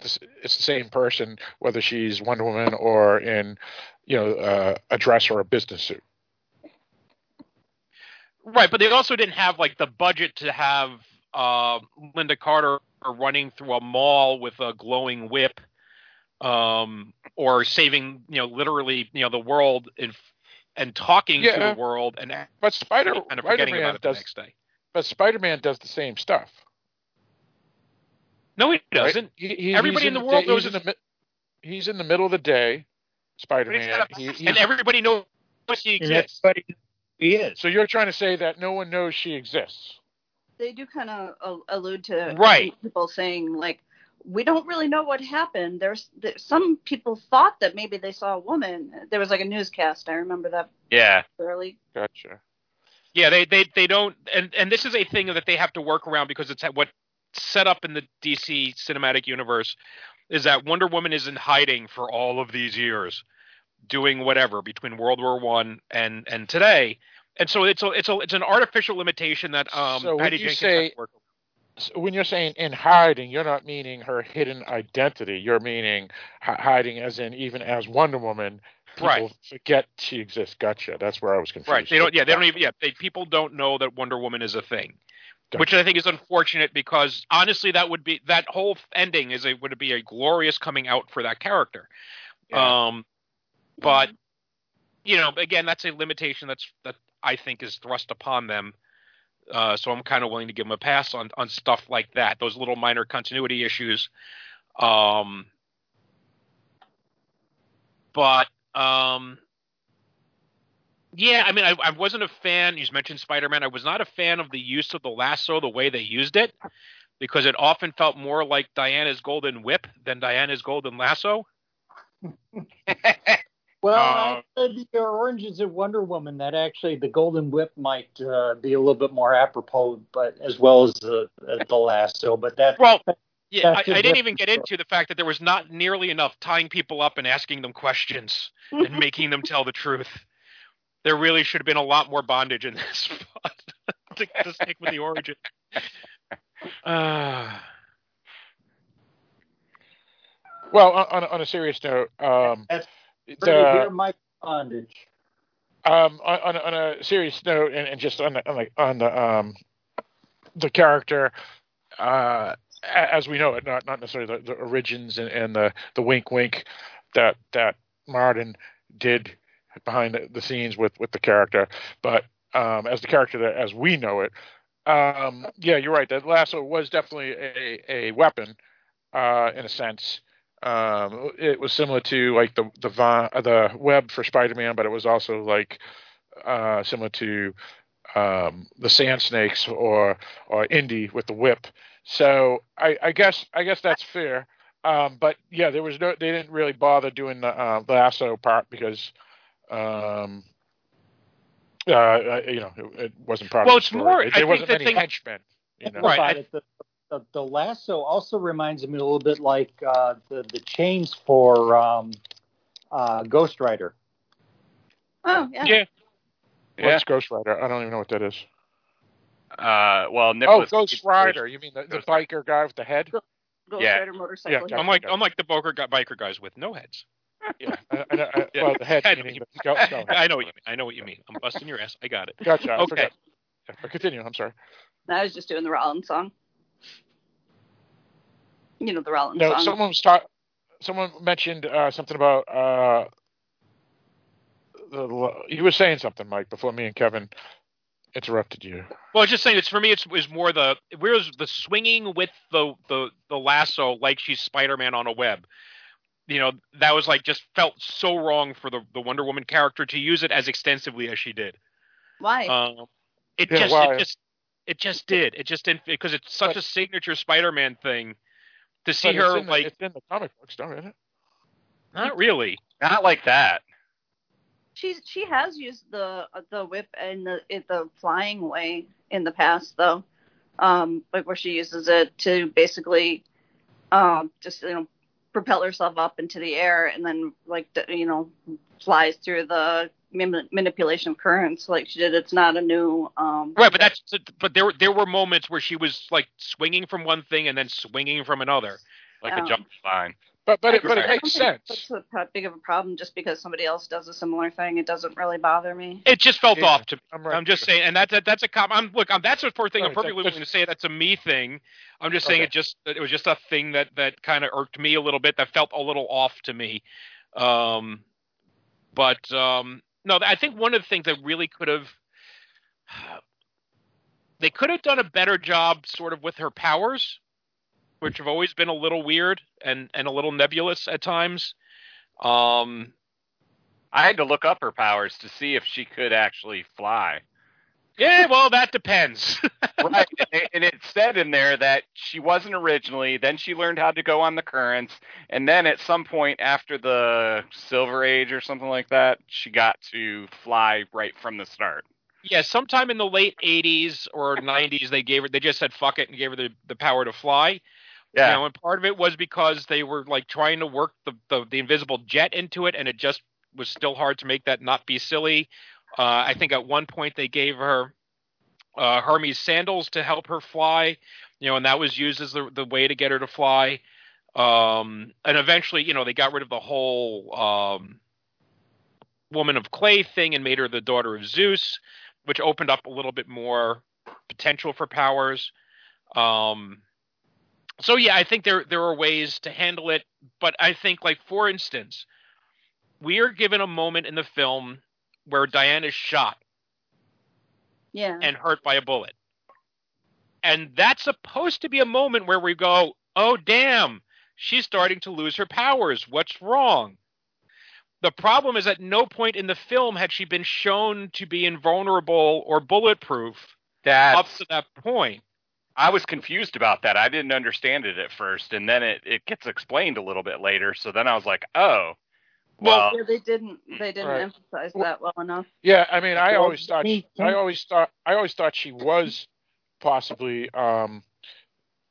it's the same person whether she's Wonder Woman or in, you know, uh, a dress or a business suit. Right, but they also didn't have like the budget to have uh, Lynda Carter running through a mall with a glowing whip um, or saving you know literally you know the world in and talking to the world and But Spider kind of forgetting Spider-Man about it the next day. But Spider-Man does the same stuff. No, he doesn't. He- he- Everybody he's in the world day- knows he's in the, he's in the middle of the day. But Spider-Man. He- and everybody knows she exists. everybody he is. so you're trying to say that no one knows she exists? They do kind of allude to Right. people saying like, we don't really know what happened. There's there, some people thought that maybe they saw a woman. There was like a newscast. I remember that Yeah. early. Gotcha. Yeah, they, they they don't, and and this is a thing that they have to work around because it's what set up in the DC cinematic universe is that Wonder Woman is in hiding for all of these years, doing whatever between World War One and and today, and so it's a it's a it's an artificial limitation that um So when Patty you Jenkins say- has to work So when you're saying in hiding, you're not meaning her hidden identity. You're meaning hi- hiding as in even as Wonder Woman, people Right. forget she exists. Gotcha. That's where I was confused. Right. They don't. Yeah. They don't even. Yeah. They, people don't know that Wonder Woman is a thing, which I think is unfortunate because honestly, that would be that whole ending is a would be a glorious coming out for that character. Yeah. Um, but you know, again, that's a limitation that's that I think is thrust upon them. Uh, so I'm kind of willing to give them a pass on on stuff like that, those little minor continuity issues. Um, but um, yeah, I mean, I, I wasn't a fan. You mentioned Spider Man. I was not a fan of the use of the lasso, the way they used it, because it often felt more like Diana's golden whip than Diana's golden lasso. Well, Uh, I the Origins of Wonder Woman that actually the Golden Whip might uh, be a little bit more apropos, but as well as the the lasso. But that Well, yeah, I, That's I a didn't even different get into the fact that there was not nearly enough tying people up and asking them questions and making them tell the truth. There really should have been a lot more bondage in this spot to, to stick with the origin. Uh, Well, on, on, a- on a serious note, um, That's the, pretty here, Mike bondage. um, on, on a serious note, and, and just on the on the, on the um, the character, uh, as we know it, not not necessarily the, the origins and, and the the wink wink that that Marston did behind the, the scenes with with the character, but um, as the character that as we know it, um, yeah, you're right. That lasso was definitely a a weapon uh, in a sense. Um, it was similar to like the the vi- uh, the web for Spider-Man, but it was also like uh, similar to um, the Sand Snakes or or Indy with the whip. So I, I guess I guess that's fair. Um, but yeah, there was no they didn't really bother doing the uh, lasso part because um, uh, uh, you know it, it wasn't part Well, of the it's story. more- There I wasn't the many thing- henchmen. You know? Right, I- it, the, the, the lasso also reminds me a little bit like uh, the the chains for um, uh, Ghost Rider. Oh yeah. yeah, Yeah. What's Ghost Rider? I don't even know what that is. Uh, well, Oh, Ghost Rider. You mean the, the biker guy with the head? Ghost Yeah. Rider motorcycle. Yeah, I'm like I'm like the boker guy, biker guys with no heads. Yeah. I, I, I, Yeah. Well, the head I know meaning what the you- go, go. I know what you mean. I know what you mean. I'm busting your ass. I got it. Gotcha. I Okay. forgot. Continue. I'm sorry. I was just doing the Rollins song. You know the Rollins No, song. someone was talking. Someone mentioned uh, something about. Uh, the, you were saying something, Mike, before me and Kevin interrupted you. Well, I was just saying, it's for me. It's is more the where's the swinging with the the the lasso like she's Spider Man on a web. You know, that was like just felt so wrong for the the Wonder Woman character to use it as extensively as she did. Why? Um, it Yeah, just why? it just it just did. It just didn't because it's such But- a signature Spider Man thing. To see But it's her in the- like it's in the comic books, don't it? not really. Not like that. She she has used the the whip in the in the flying way in the past though, um, like where she uses it to basically, um, just you know, propel herself up into the air and then like you know, flies through the mani- manipulation of currents like she did. It's not a new um. Right, but that's but there there were moments where she was like swinging from one thing and then swinging from another. Like a jump line. But but it but it makes sense. That's a pro- big of a problem just because somebody else does a similar thing. It doesn't really bother me. It just felt Yeah, off to me. I'm right. I'm just saying, and that's that, that's a com. I'm look. I'm, that's a poor thing. I'm perfectly willing to say that's a me thing. I'm just saying Okay. it just it was just a thing that that kind of irked me a little bit. That felt a little off to me. Um, but um, no, I think one of the things that really could have they could have done a better job sort of with her powers, which have always been a little weird and and a little nebulous at times. Um, I had to look up her powers to see if she could actually fly. Yeah, well, that depends. right. And it- said in there that she wasn't originally, then she learned how to go on the currents, and then at some point after the Silver Age or something like that, she got to fly right from the start. yeah, sometime in the late '80s or '90s, they gave her. They just said "fuck it" and gave her the, the power to fly. Yeah. You know, and part of it was because they were like trying to work the, the the invisible jet into it, and it just was still hard to make that not be silly. Uh, I think at one point they gave her uh, Hermes sandals to help her fly, you know, and that was used as the the way to get her to fly. Um, and eventually, you know, they got rid of the whole um, woman of clay thing and made her the daughter of Zeus, which opened up a little bit more potential for powers. Um, so yeah, I think there there are ways to handle it, but I think like for instance, we are given a moment in the film where Diane is shot Yeah. and hurt by a bullet. And that's supposed to be a moment where we go, oh, damn, she's starting to lose her powers. What's wrong? The problem is at no point in the film had she been shown to be invulnerable or bulletproof That's, up to that point. I was confused about that. I didn't understand it at first, and then it, it gets explained a little bit later. So then I was like, oh, well, yeah, they didn't they didn't Right. emphasize that well enough. Yeah, I mean, I always thought she, I always thought I always thought she was possibly um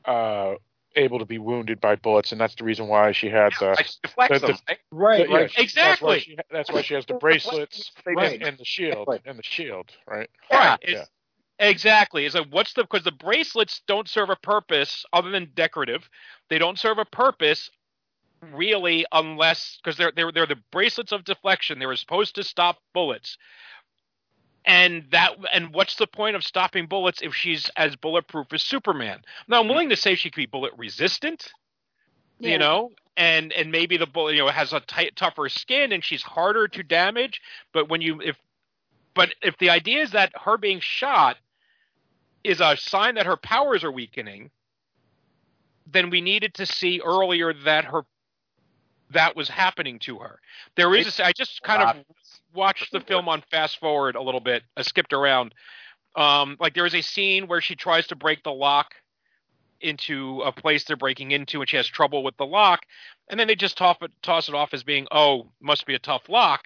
uh able to be wounded by bullets, and that's the reason why she had the. I deflect the- them. right? Right, yeah, right. she- That's why, Exactly. she, that's why she has the bracelets Right. and, and the shield Right. and the shield, right? Yeah. Right. It's- Exactly. It's like what's the because the bracelets don't serve a purpose other than decorative. They don't serve a purpose really unless because they're they're they're the bracelets of deflection. They were supposed to stop bullets. And that and what's the point of stopping bullets if she's as bulletproof as Superman? Now I'm willing to say she could be bullet resistant, Yeah. you know, and and maybe the bullet you know has a tight tougher skin and she's harder to damage. But when you if but if the idea is that her being shot is a sign that her powers are weakening, then we needed to see earlier that her that was happening to her. There is a, I just kind of watched the film on fast forward a little bit. I skipped around. Um, like there is a scene where she tries to break the lock into a place they're breaking into, and she has trouble with the lock, and then they just toss it, toss it off as being, "Oh, must be a tough lock,"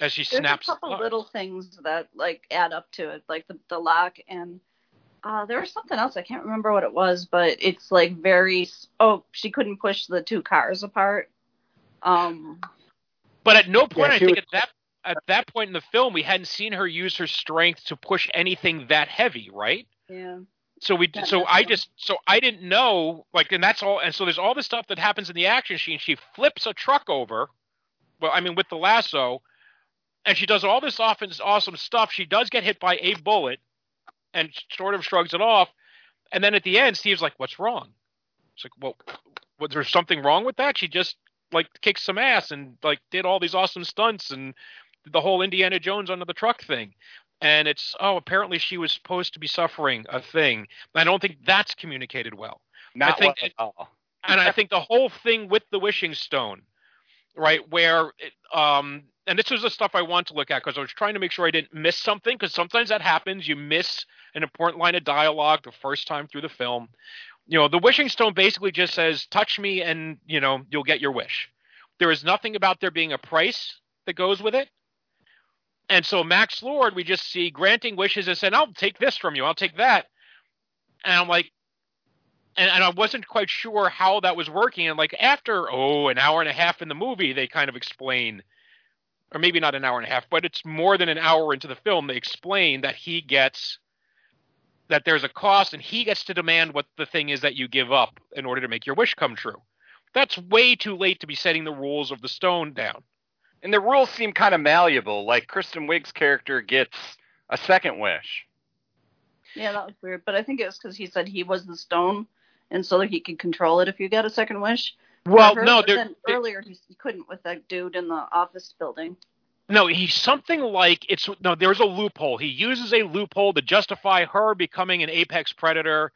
as she There's snaps. a couple little things that like add up to it, like the, the lock and uh, there was something else I can't remember what it was, but it's like very. Oh, she couldn't push the two cars apart. Um, But at no point, Yeah, I think was- at that at that point in the film, we hadn't seen her use her strength to push anything that heavy, right? yeah. So we, Not so I necessarily. just, so I didn't know, like, and that's all. And so there's all this stuff that happens in the action scene. She flips a truck over, well, I mean, with the lasso, and she does all this often awesome stuff. She does get hit by a bullet, and sort of shrugs it off. And then at the end, Steve's like, "What's wrong?" It's like, "Well, was there something wrong with that?" She just like kicked some ass and like did all these awesome stunts and did the whole Indiana Jones under the truck thing. And it's oh, apparently she was supposed to be suffering a thing. I don't think that's communicated well. Not I think well at all. And I think the whole thing with the wishing stone, right, where it, um, and this was the stuff I want to look at because I was trying to make sure I didn't miss something because sometimes that happens. You miss an important line of dialogue the first time through the film. You know, the wishing stone basically just says, "Touch me, and you know you'll get your wish." There is nothing about there being a price that goes with it. And so Max Lord, we just see granting wishes and saying, "I'll take this from you. I'll take that." And I'm like, and, and I wasn't quite sure how that was working. And like after oh an hour and a half in the movie, they kind of explain, or maybe not an hour and a half, but it's more than an hour into the film. They explain that he gets that there's a cost, and he gets to demand what the thing is that you give up in order to make your wish come true. That's way too late to be setting the rules of the stone down. And the rules seem kind of malleable. Like Kristen Wiig's character gets a second wish. Yeah, that was weird. But I think it was because he said he was the stone, and so that he could control it if you got a second wish. Well, her, no, there, earlier he, he couldn't with that dude in the office building. No, he's something like it's no. There's a loophole. He uses a loophole to justify her becoming an apex predator.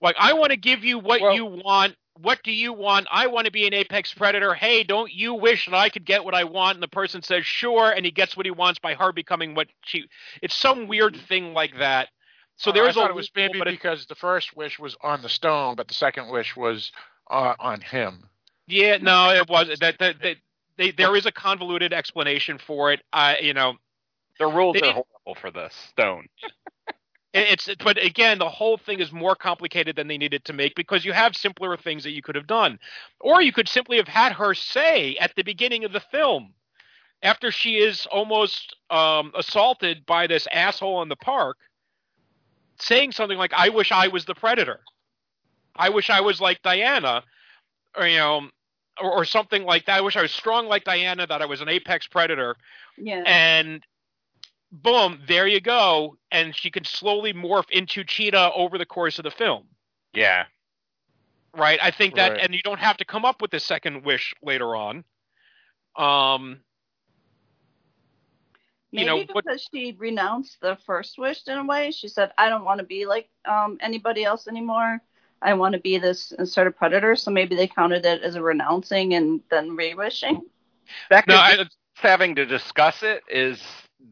Like I want to give you what Well- you want. What do you want? I want to be an apex predator. Hey, don't you wish that I could get what I want? And the person says sure, and he gets what he wants by her becoming what she. It's some weird thing like that. So Uh, there I is a thought it was loophole, maybe but it- because the first wish was on the stone, but the second wish was uh, on him. Yeah, no, it was that that, that they, there is a convoluted explanation for it. I, you know, The rules They are horrible for this stone. it's but again, the whole thing is more complicated than they needed to make because you have simpler things that you could have done, or you could simply have had her say at the beginning of the film, after she is almost um, assaulted by this asshole in the park, saying something like, "I wish I was the predator. I wish I was like Diana," or you know. Or, or something like that. I wish I was strong like Diana, that I was an apex predator, Yeah. and boom, there you go. And she can slowly morph into Cheetah over the course of the film, Yeah. right? I think that, Right. and you don't have to come up with the second wish later on. Um, Maybe you know, what, because she renounced the first wish in a way. She said, "I don't want to be like um, anybody else anymore. I want to be this sort of predator." So maybe they counted it as a renouncing and then re-wishing. That no, be I, having to discuss it is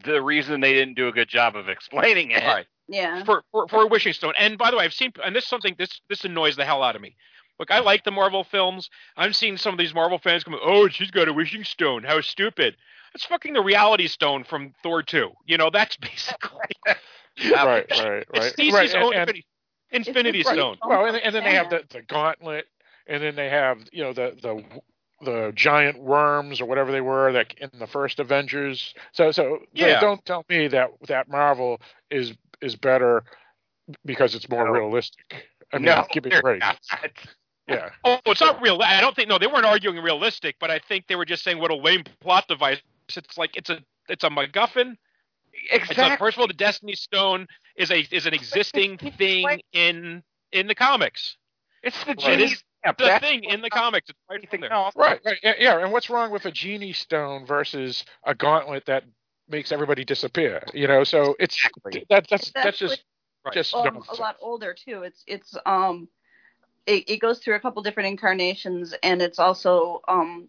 the reason they didn't do a good job of explaining it. right. Yeah. for, for for a wishing stone. And by the way, I've seen and this is something this this annoys the hell out of me. Look, I like the Marvel films. I'm seeing some of these Marvel fans come, "Oh, she's got a wishing stone. How stupid!" That's fucking the Reality Stone from Thor 2. You know, that's basically right, right, right. it's right. own and, and, Infinity, Infinity It's- Stone. well, and, and then they have the, the gauntlet, and then they have you know the the the giant worms or whatever they were that in the first Avengers. So so Yeah. don't tell me that that Marvel is is better because it's more No. realistic. I mean, no, give me they're a break. not. Yeah. Oh, it's not real. I don't think no, they weren't arguing realistic, but I think they were just saying what a lame plot device. It's like it's a it's a MacGuffin. It's a, Exactly. first of all, the Destiny Stone is a is an existing thing in in the comics. It's the genie It's stamp. The thing in the comics. It's right anything there. else. Right, right, yeah, yeah. And what's wrong with a genie stone versus a gauntlet that makes everybody disappear? You know, so it's Exactly. that that's That's that's just Right. just um, a lot older too. It's it's um it, it goes through a couple different incarnations and it's also um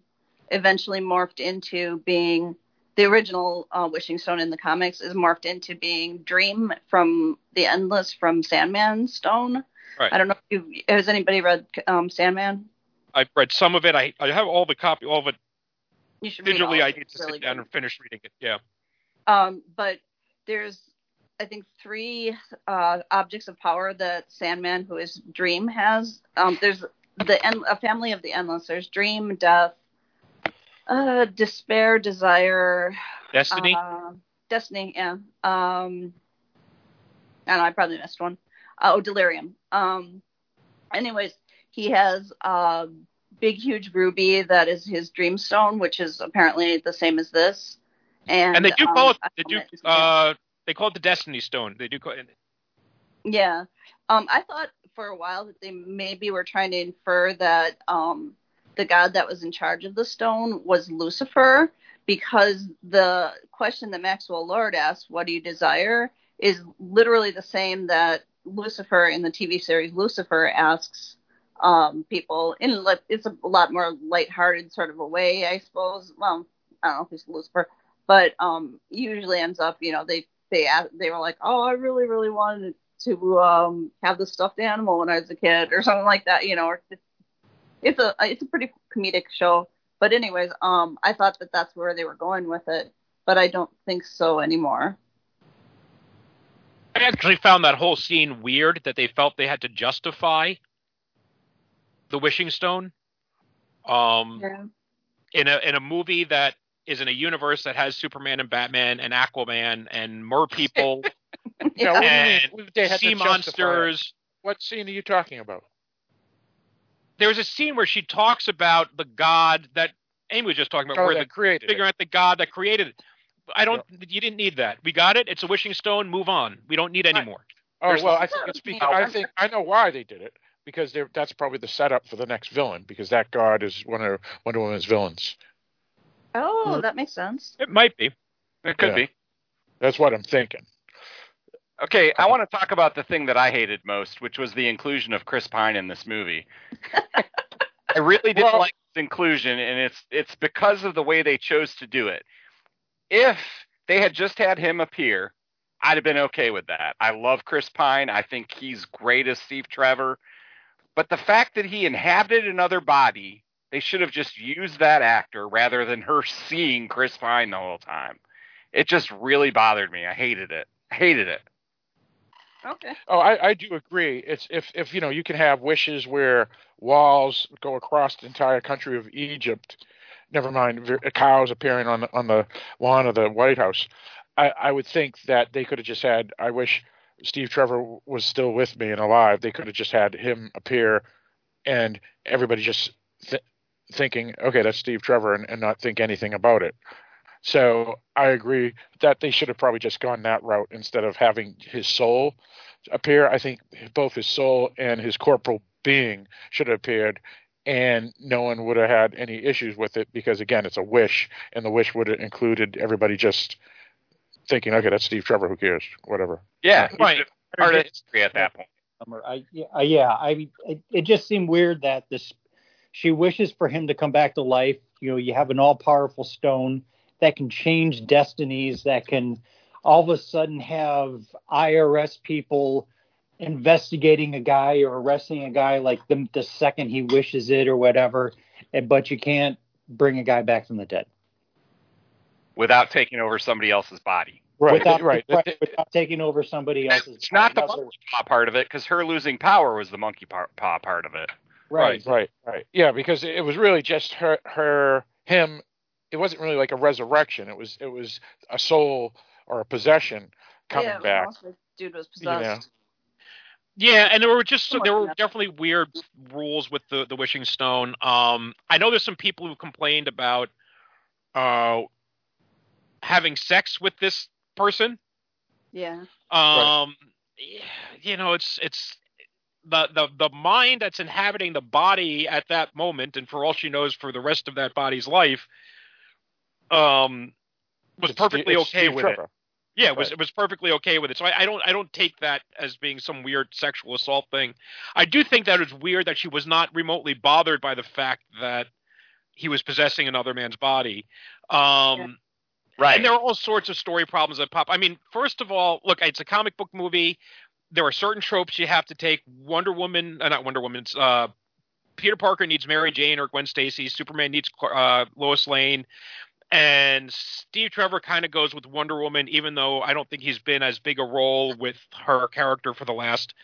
eventually morphed into being the original uh, wishing stone in the comics is morphed into being dream from the endless from sandman stone Right. i don't know if you has anybody read um sandman I've read some of it. I I have all the copy, all of it you should digitally. I need to really sit down good. and finish reading it. Yeah. Um, but there's, I think, three uh, objects of power that Sandman, who is Dream, has. Um, there's the end, a family of the endless. There's Dream, Death, uh, Despair, Desire, Destiny. uh, Destiny. Yeah. Um, I know. I probably missed one. Uh, oh, Delirium. Um, anyways, he has a big, huge ruby that is his Dreamstone, which is apparently the same as this. And, and they do call um, it. They do. Uh, they call it the Destiny Stone. They do call it. Yeah. Um, I thought for a while that they maybe were trying to infer that um, the god that was in charge of the stone was Lucifer because the question that Maxwell Lord asked, What do you desire? is literally the same that Lucifer in the TV series Lucifer asks um, people in it's a lot more lighthearted sort of a way, I suppose. Well, I don't know if it's Lucifer, but um, usually ends up, you know, they they ask, they were like, oh, I really really wanted to um, have the stuffed animal when I was a kid or something like that, you know. Or it's, it's a it's a pretty comedic show, but anyways, um, I thought that that's where they were going with it, but I don't think so anymore. I actually found that whole scene weird that they felt they had to justify the wishing stone. Um, Yeah. in a in a movie that is in a universe that has Superman and Batman and Aquaman and mer people Yeah, what do you and mean they had to sea justify it? monsters. What scene are you talking about? There's a scene where she talks about the god that Amy was just talking about, Oh, where the created it. out the god that created it. I don't. You didn't need that. We got it. It's a wishing stone. Move on. We don't need any more. Oh There's- well, I think it's because I think I know why they did it because they're, that's probably the setup for the next villain because that god is one of Wonder Woman's villains. Oh, hmm. that makes sense. It might be. It could Yeah. be. That's what I'm thinking. Okay, I want to talk about the thing that I hated most, which was the inclusion of Chris Pine in this movie. I really didn't Well- like this inclusion, and it's it's because of the way they chose to do it. If they had just had him appear, I'd have been okay with that. I love Chris Pine. I think he's great as Steve Trevor. But the fact that he inhabited another body, they should have just used that actor rather than her seeing Chris Pine the whole time. It just really bothered me. I hated it. I hated it. Okay. Oh, I, I do agree. It's if if you know you can have wishes where walls go across the entire country of Egypt. Never mind uh, cows appearing on the, on the lawn of the White House. I, I would think that they could have just had. I wish Steve Trevor was still with me and alive. They could have just had him appear, and everybody just th- thinking, okay, that's Steve Trevor, and, and not think anything about it. So I agree that they should have probably just gone that route instead of having his soul appear. I think both his soul and his corporal being should have appeared, and no one would have had any issues with it because again, it's a wish, and the wish would have included everybody just thinking, okay, that's Steve Trevor. Who cares? Whatever. Yeah, Right. he's part of history at that point. I yeah, I- yeah, I it, it just seemed weird that this she wishes for him to come back to life. You know, you have an all-powerful stone that can change destinies, that can all of a sudden have IRS people investigating a guy or arresting a guy like the, the second he wishes it or whatever. And, but you can't bring a guy back from the dead without taking over somebody else's body. Right. without, right. right, without taking over somebody else's. It's not the monkey paw part of it because her losing power was the monkey paw, paw part of it. right. Right, right. Yeah, because it was really just her, her, him. It wasn't really like a resurrection. It was, it was a soul or a possession coming yeah, back. almost dude was You know. possessed. Yeah, and there were just Somewhat there were definitely weird rules with the the wishing stone. Um, I know there's some people who complained about uh having sex with this person. Yeah. Um, yeah, you know, it's it's the the the mind that's inhabiting the body at that moment, and for all she knows, for the rest of that body's life, um, was It's- perfectly it's okay Steve with it. Yeah, it was Right. it was perfectly okay with it. So I, I don't I don't take that as being some weird sexual assault thing. I do think that it's weird that she was not remotely bothered by the fact that he was possessing another man's body. Um, Right. And there are all sorts of story problems that pop. I mean, first of all, look, it's a comic book movie. There are certain tropes you have to take. Wonder Woman, uh, not Wonder Woman. It's, uh, Peter Parker needs Mary Jane or Gwen Stacy. Superman needs uh, Lois Lane. And Steve Trevor kind of goes with Wonder Woman, even though I don't think he's been as big a role with her character for the last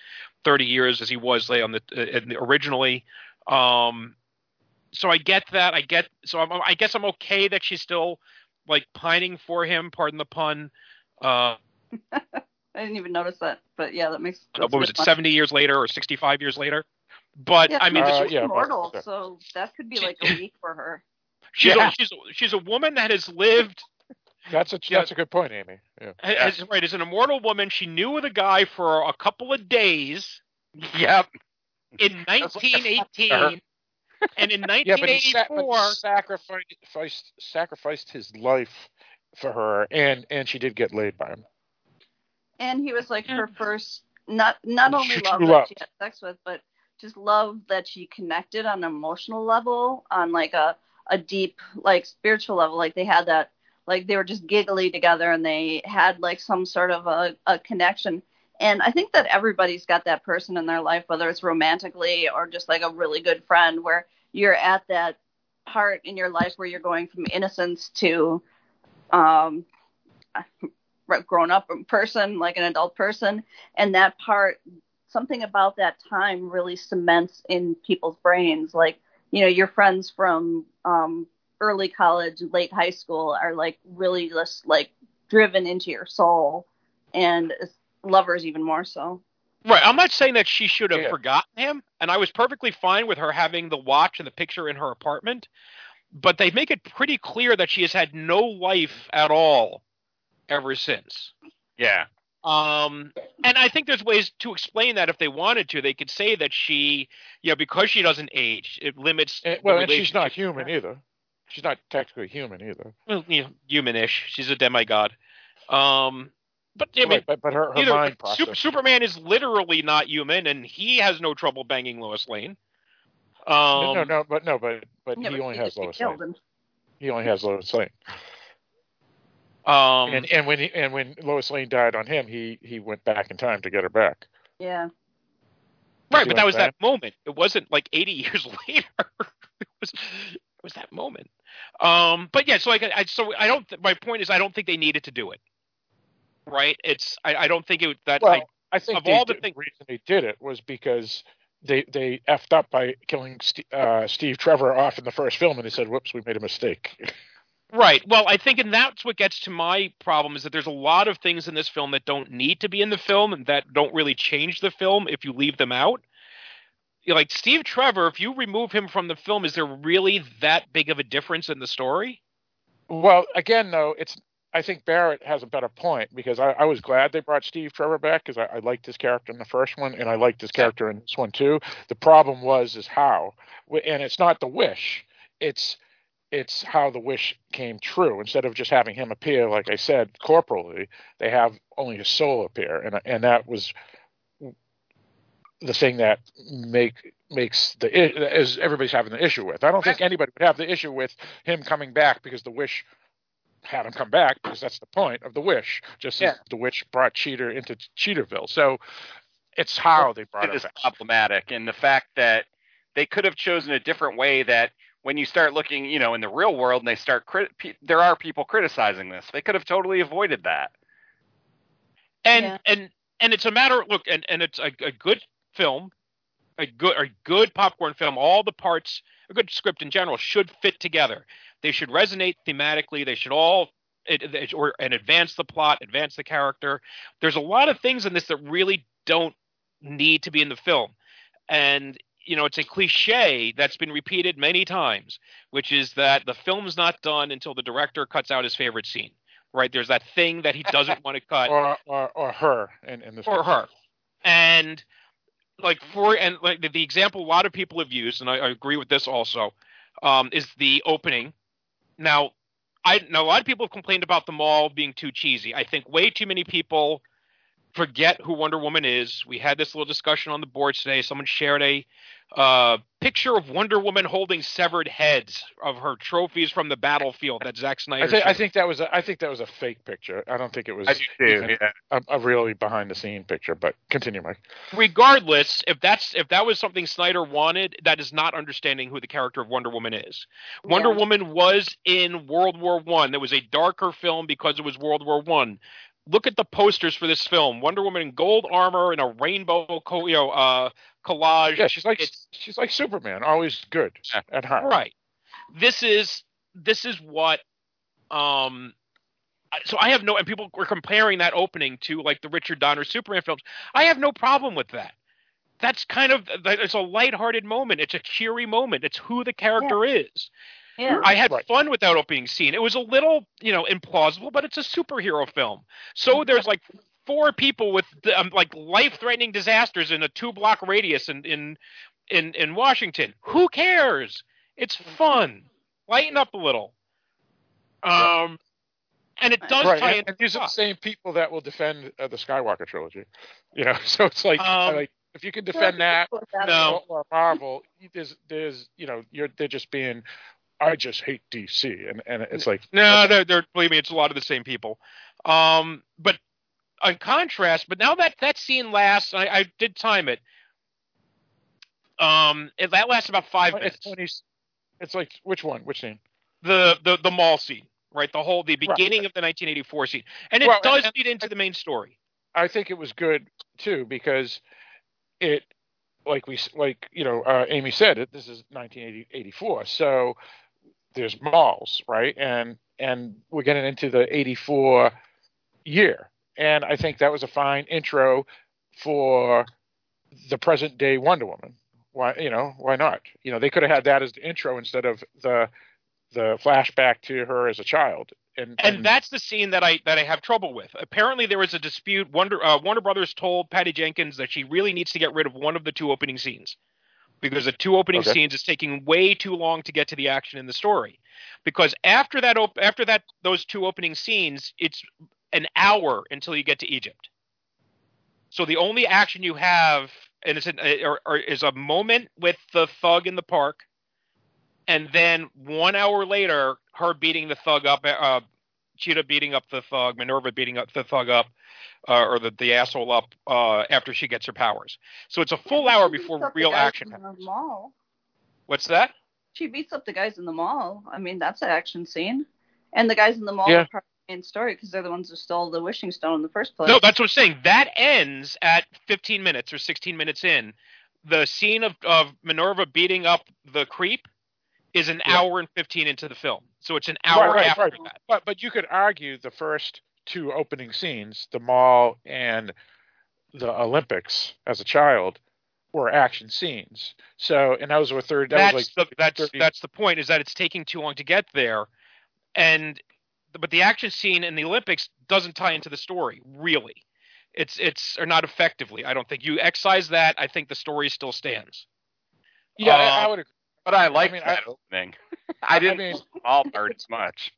thirty years as he was on the, uh, in the originally. Um, so I get that. I get. So I'm, I guess I'm okay that she's still like pining for him. Pardon the pun. Uh, I didn't even notice that, but yeah, that makes. what was it? point. Seventy years later or sixty-five years later? But Yeah, I mean, Uh, this, yeah, immortal, but- so that could be like a week for her. She's yeah. a, she's a, she's a woman that has lived That's a Yeah. that's a good point, Amy. Yeah. as right as an immortal woman. She knew the guy for a couple of days Yep. in That's like a 1918, and in Yeah, but he, sa- but 1984. he sacrificed sacrificed his life for her, and and she did get laid by him. And he was like her first, not not only True love love. that she had sex with, but just love that she connected on an emotional level, on like a a deep like spiritual level. Like they had that, like they were just giggly together, and they had like some sort of a, a connection. And I think that everybody's got that person in their life, whether it's romantically or just like a really good friend, where you're at that part in your life where you're going from innocence to um grown up person like an adult person and that part something about that time really cements in people's brains like you know your friends from um early college late high school are like really just like driven into your soul and lovers even more so Right. I'm not saying that she should have Yeah. forgotten him, and I was perfectly fine with her having the watch and the picture in her apartment, but they make it pretty clear that she has had no life at all ever since. Yeah. Um, and I think there's ways to explain that if they wanted to. They could say that she, you know, because she doesn't age, it limits. And, well, and she's not human either. She's not technically human either. well, you know, humanish. She's a demigod. Um, but I mean, Right, but, but her, her either- mind Sup- process. Superman is literally not human, and he has no trouble banging Lois Lane. Um, no, no, no, but no, but but Yeah, he but only has just Lois Lane. him. He only has Lois Lane. Um, and and when he, and when Lois Lane died on him, he he went back in time to get her back. Yeah. right, but that was saying? that moment. It wasn't like 80 years later. it was it was that moment. Um, but yeah, so like I so I don't. th- My point is, I don't think they needed to do it. Right? It's I, I don't think it that Well, I, I think of all the did- thing- reason they did it was because they they effed up by killing St- uh, Steve Trevor off in the first film, and they said, "Whoops, we made a mistake." Right. Well, I think, and that's what gets to my problem is that there's a lot of things in this film that don't need to be in the film and that don't really change the film if you leave them out. Like Steve Trevor, if you remove him from the film, is there really that big of a difference in the story? well, again, though, it's I think Barrett has a better point because I, I was glad they brought Steve Trevor back because I, I liked his character in the first one and I liked his character in this one too. The problem was is how, and it's not the wish, it's it's how the wish came true. Instead of just having him appear, like I said, corporally, they have only his soul appear, and and that was the thing that make makes the is everybody's having the issue with. I don't think anybody would have the issue with him coming back because the wish had him come back because that's the point of the wish. Just as Yeah. the wish brought Cheater into Cheaterville, so it's how they brought it it is back. problematic, and the fact that they could have chosen a different way. That when you start looking, you know, in the real world, and they start crit- pe- there are people criticizing this. They could have totally avoided that. And Yeah. and and it's a matter. Look, and and it's a, a good film, a good a good popcorn film. All the parts, a good script in general, should fit together. They should resonate thematically. They should all. It, it- or and advance the plot, advance the character. There's a lot of things in this that really don't need to be in the film, and you know it's a cliche that's been repeated many times, which is that the film's not done until the director cuts out his favorite scene. Right? There's that thing that he doesn't want to cut or or or her in, in this or case. her. And like for and like the, the example a lot of people have used, and I, I agree with this also, um, is the opening. Now, I now a lot of people have complained about the mall being too cheesy. I think way too many people forget who Wonder Woman is. We had this little discussion on the board today. Someone shared a uh, picture of Wonder Woman holding severed heads of her trophies from the battlefield that Zack Snyder. I think I think that was a, I think that was a fake picture. I don't think it was I do too. Yeah. a, a really behind the scene picture. But continue, Mike. regardless, if that's if that was something Snyder wanted, that is not understanding who the character of Wonder Woman is. Wonder Yeah. Woman was in World War One. There was a darker film because it was World War One. Look at the posters for this film: Wonder Woman in gold armor and a rainbow, co- you know, uh, collage. Yeah, she's like It's- she's like Superman, always good Yeah. at heart. Right. This is this is what um so I have no and people were comparing that opening to like the Richard Donner Superman films. I have no problem with that. That's kind of it's a lighthearted moment. It's a cheery moment. It's who the character is. Yeah. I had Right. fun without it being seen. It was a little, you know, implausible, but it's a superhero film. So there's like four people with um, like life-threatening disasters in a two-block radius in in in in Washington. Who cares? It's fun. Lighten up a little. Um, and it does Right, tie and, into and these are the same people that will defend uh, the Skywalker trilogy. You know, so it's like, Um, like if you can defend that No. or, or Marvel, there's there's you know you're they're just being, I just hate DC, and and it's like No, no, they're believe me, it's a lot of the same people. Um, but in contrast, but now that that scene lasts, I, I did time it. Um, it, that lasts about five minutes. it's when he's, it's like which one, which scene? The the the mall scene, right? The whole the Right. beginning of the 1984 scene, and it Well, does and- lead into the main story. I think it was good too because it, like we like you know uh, Amy said it. This is 1984, so there's malls, right? And and we're getting into the 84 year, and I think that was a fine intro for the present day Wonder Woman. Why you know why not? You know they could have had that as the intro instead of the the flashback to her as a child. And, And that's the scene that I that I have trouble with. Apparently, there was a dispute. Wonder uh, Warner Brothers told Patty Jenkins that she really needs to get rid of one of the two opening scenes because the two opening Okay. scenes is taking way too long to get to the action in the story. Because after that, op- after that, those two opening scenes, it's an hour until you get to Egypt. So the only action you have, and it's an, or, or is a moment with the thug in the park, and then one hour later, her beating the thug up, uh, Cheetah beating up the thug, Minerva beating up the thug up, uh, or the, the asshole up uh, after she gets her powers. So it's a full hour before real action happens. mall. What's that? She beats up the guys in the mall. I mean, that's an action scene. And the guys in the mall Yeah. are part of the main story because they're the ones who stole the wishing stone in the first place. No, that's what I'm saying. That ends at 15 minutes or 16 minutes in. The scene of, of Minerva beating up the creep is an Yeah. hour and 15 into the film. So it's an hour right, right, after right. that. But but you could argue the first two opening scenes, the mall and the Olympics as a child, were action scenes. So and those were third. That that's was like the that's 30 that's the point is that it's taking too long to get there, and but the action scene in the Olympics doesn't tie into the story really. It's it's or not effectively. I don't think you excise that. I think the story still stands. yeah, I, I uh, would. Agree. But I like mean, that I- opening. I didn't mean- like the mall part as much.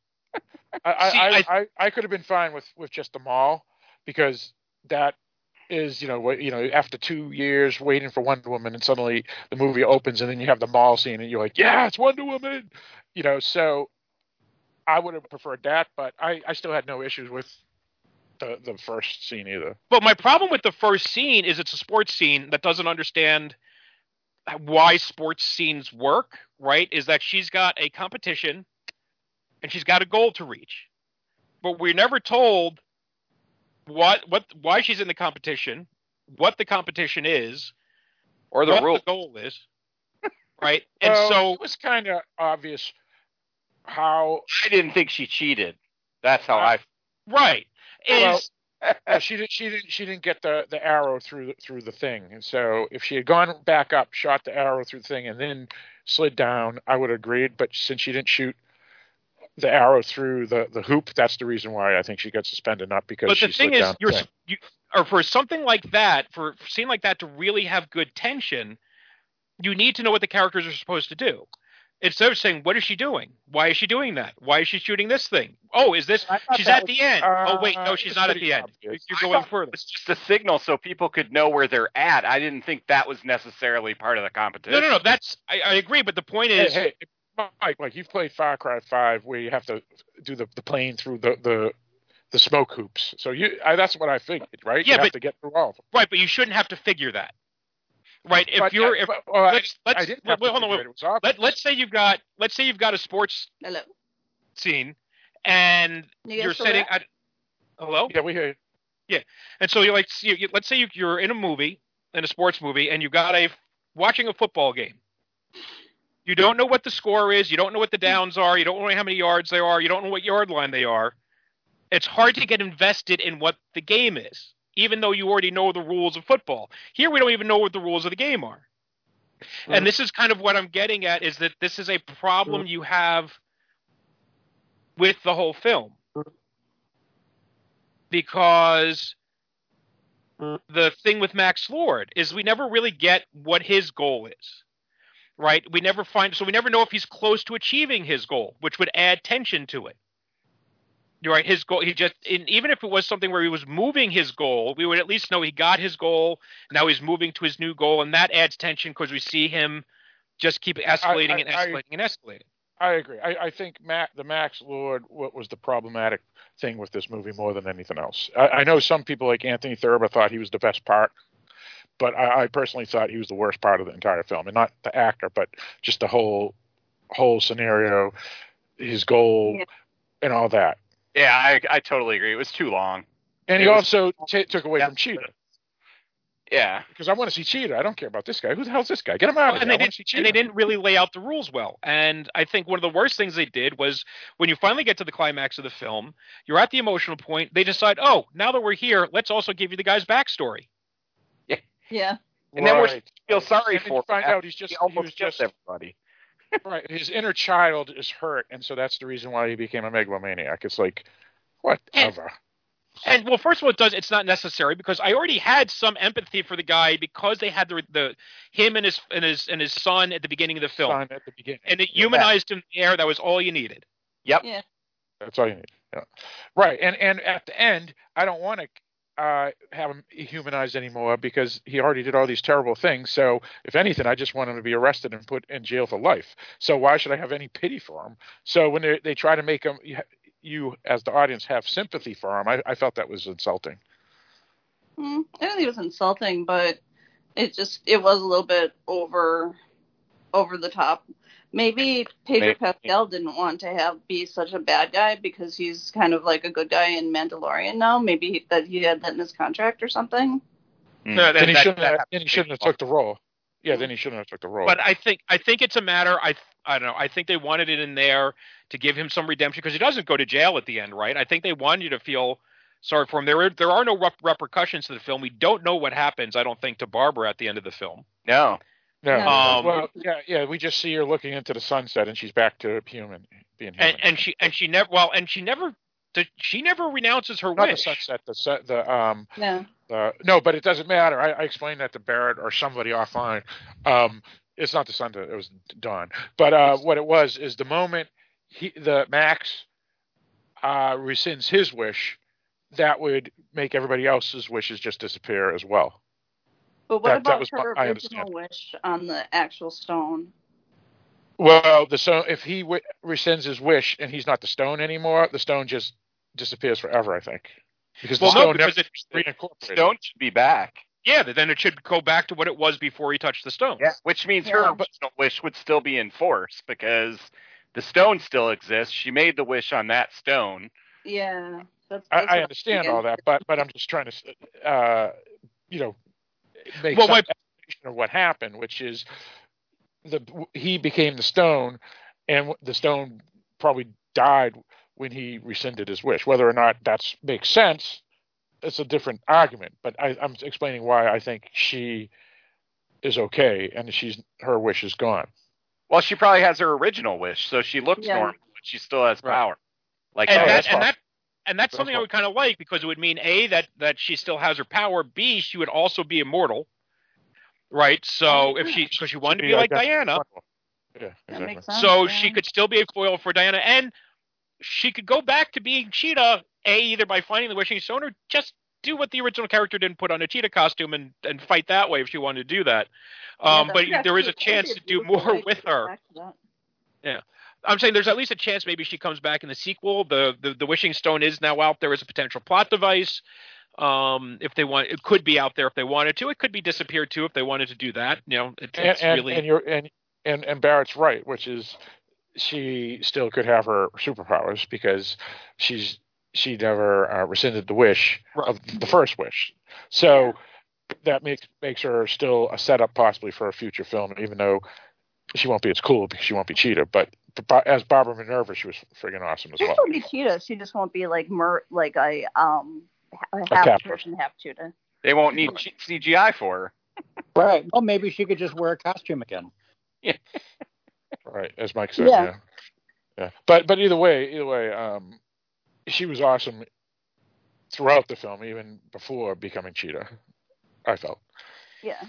I, I, See, I, I, I could have been fine with, with just the mall because that is, you know, you know, after two years waiting for Wonder Woman and suddenly the movie opens and then you have the mall scene and you're like, yeah, it's Wonder Woman, you know. So I would have preferred that, but I, I still had no issues with the the first scene either. But my problem with the first scene is it's a sports scene that doesn't understand why sports scenes work, right? Is that she's got a competition and she's got a goal to reach. But we're never told what what why she's in the competition, what the competition is, Or the what rule. the goal is. Right? And Well, so it was kind of obvious how I didn't think she cheated. That's how I. right. Well, Is Yeah, she didn't. She didn't. She didn't get the, the arrow through the, through the thing. And so, if she had gone back up, shot the arrow through the thing, and then slid down, I would have agreed. But since she didn't shoot the arrow through the, the hoop, that's the reason why I think she got suspended, not because but she the thing slid is you're the thing. you or for something like that for, for scene like that to really have good tension you need to know what the characters are supposed to do instead of saying what is she doing why is she doing that why is she shooting this thing oh is this she's at was- the end oh wait uh, no she's not at the end obvious. you're going further It's just a signal so people could know where they're at. I didn't think that was necessarily part of the competition. no no no that's I, I agree but the point Hey, is hey, Mike, Mike, you've played Far Cry Five, where you have to do the, the plane through the, the the smoke hoops. So you, I, that's what I figured, right? Yeah, you have but- to get through all of them. right but you shouldn't have to figure that right if But, you're uh, if but, well, let's, let's I wait, hold on wait, it. It was obvious. let, let's say you've got let's say you've got a sports Hello. scene and you you're still sitting at hello Yeah, we hear you. Yeah and so you like you, you- let's say you, you're in a movie, in a sports movie, and you got a watching a football game. You don't know what the score is. You don't know what the downs are. You don't know how many yards they are. You don't know what yard line they are. It's hard to get invested in what the game is, even though you already know the rules of football. Here, we don't even know what the rules of the game are. And this is kind of what I'm getting at is that this is a problem you have with the whole film. Because mm. the thing with Max Lord is we never really get what his goal is. Right? We never find so we never know if he's close to achieving his goal, which would add tension to it. You're right. His goal, he just, and even if it was something where he was moving his goal, we would at least know he got his goal. Now he's moving to his new goal, and that adds tension because we see him just keep escalating I- and I- escalating and escalating. I agree. I, I think Matt, the Max Lord, what was the problematic thing with this movie more than anything else. I, I know some people like Anthony Thurber thought he was the best part, but I, I personally thought he was the worst part of the entire film, and not the actor, but just the whole whole scenario, his goal, Yeah. and all that. Yeah, I, I totally agree. It was too long. And he was- also t- took away Yeah. from Cheetah Yeah. because I want to see Cheetah. I don't care about this guy. Who the hell's this guy? Get him out of and here. they I see didn't, Cheetah. and they didn't really lay out the rules well. And I think one of the worst things they did was when you finally get to the climax of the film, you're at the emotional point. They decide, oh, now that we're here, let's also give you the guy's backstory. Yeah. Yeah. And then we're Right. feel sorry And then for you him find out he's just he he almost was just everybody. Right. His inner child is hurt, and so that's the reason why he became a megalomaniac. It's like whatever. And well, first of all, it does. It's not necessary because I already had some empathy for the guy because they had the the him and his and his and his son at the beginning of the film, Son at the beginning. and it humanized him there. That was all you needed. Yep. Yeah. That's all you need. Yeah. Right. And and at the end, I don't want to uh, have him humanized anymore because he already did all these terrible things. So if anything, I just want him to be arrested and put in jail for life. So why should I have any pity for him? So when they they try to make him, you, as the audience have sympathy for him, I, I felt that was insulting. Mm, I don't think it was insulting, but it just it was a little bit over over the top. Maybe Pedro Maybe. Pascal didn't want to have be such a bad guy because he's kind of like a good guy in Mandalorian now. Maybe he, that he had that in his contract or something. Mm. No, that- then he that- shouldn't. that have, then he shouldn't have took the role. Yeah, then he shouldn't have took the role. But I think I think it's a matter. I I don't know. I think they wanted it in there to give him some redemption because he doesn't go to jail at the end, right? I think they wanted you to feel sorry for him. There are, there are no rep- repercussions to the film. We don't know what happens. I don't think to Barbara at the end of the film. No. No, No. Um, well, yeah, yeah. We just see her looking into the sunset, and she's back to human, being human. And, and she and she never well and she never she never renounces her not the sunset, the su- the um Yeah. Uh, no, but it doesn't matter. I, I explained that to Barrett or somebody offline. Um, it's not the sun; it was dawn. But uh, what it was is the moment he, the Max uh, rescinds his wish, that would make everybody else's wishes just disappear as well. But what That- that about was her I original wish on the actual stone? Well, the so if he w- rescinds his wish and he's not the stone anymore, the stone just disappears forever. I think because the Well, no, stone because never it, reincorporated. Stone should be back. yeah, then it should go back to what it was before he touched the stone. Yeah. Which means Yeah. her original wish would still be in force because the stone still exists. She made the wish on that stone. Yeah. That's, I, that's I what understand all that, but but I'm just trying to, uh, you know, make Well, some my- explanation of what happened, which is the he became the stone, and the stone probably died when he rescinded his wish. Whether or not that makes sense, it's a different argument. But I, I'm explaining why I think she is okay, and she's her wish is gone. Well, she probably has her original wish, so she looks Yeah. normal, but she still has Right. power. Like and Oh, that that's and that and that's That's something I would kind of like because it would mean a that that she still has her power. B she would also be immortal, right? So if she because she wanted to be like Diana, Yeah, exactly. sense. so yeah. she could still be a foil for Diana, and she could go back to being Cheetah. A either by finding the wishing stone or just do what the original character didn't put on a cheetah costume and and fight that way if she wanted to do that. Um, that but would there is a chance to do more with her. back to that. I'm saying there's at least a chance maybe she comes back in the sequel. The the, the wishing stone is now out there as a potential plot device. Um, if they want, it could be out there if they wanted to. It could be disappeared too if they wanted to do that. You know, it, and, it's and, really and you're and, and and Barrett's right, which is she still could have her superpowers because she's she never uh, rescinded the wish Right. of the first wish. So that makes makes her still a setup possibly for a future film, even though she won't be as cool because she won't be Cheetah. But, but as Barbara Minerva, she was friggin' awesome as well. She well. still be cheetah. She just won't be like mer like a um a half person. person, half cheetah. they won't need CGI for her. Right. Well, maybe she could just wear a costume again. Yeah. Right, as Mike said. Yeah. Yeah. yeah. But but either way, either way, um, she was awesome throughout the film, even before becoming Cheetah. I felt. Yeah.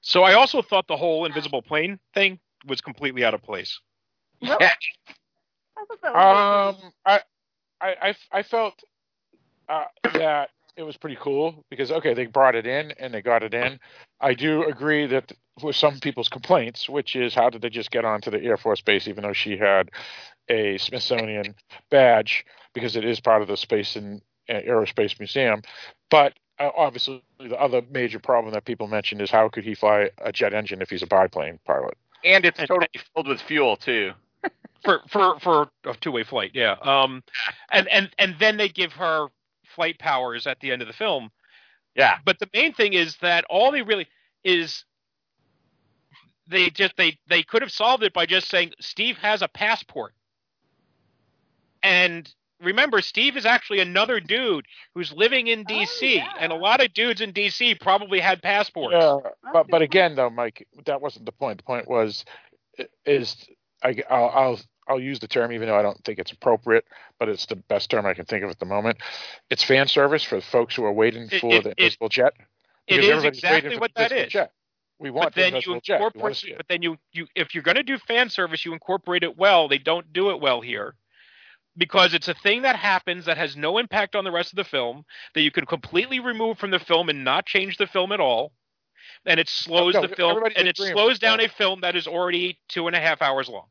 so. I also thought the whole invisible plane thing was completely out of place. Really? I thought that was Um, I, I, I, I felt uh, that it was pretty cool because okay, they brought it in and they got it in. I do agree that with some people's complaints, which is how did they just get onto the Air Force base even though she had a Smithsonian badge because it is part of the Space and uh, Aerospace Museum, but. Uh, obviously, the other major problem that people mentioned is how could he fly a jet engine if he's a biplane pilot? And it's totally filled with fuel too. for for for a two way flight. Yeah. Um, and and and then they give her flight powers at the end of the film. Yeah. But the main thing is that all they really is they just they they could have solved it by just saying Steve has a passport. And remember, Steve is actually another dude who's living in oh, D.C. yeah. and a lot of dudes in D.C. probably had passports. Yeah, but but again, though, Mike, that wasn't the point. The point was, is I, I'll, I'll I'll use the term even though I don't think it's appropriate, but it's the best term I can think of at the moment. It's fan service for the folks who are waiting It- for it- the it- invisible jet. It Because is exactly what the that invisible is. Jet. We want But the then you jet. We want to incorporate. But then you you if you're going to do fan service, you incorporate it well. They don't do it well here. Because it's a thing that happens that has no impact on the rest of the film, that you can completely remove from the film and not change the film at all. And it slows no, the film and it slows down that. a film that is already two and a half hours long.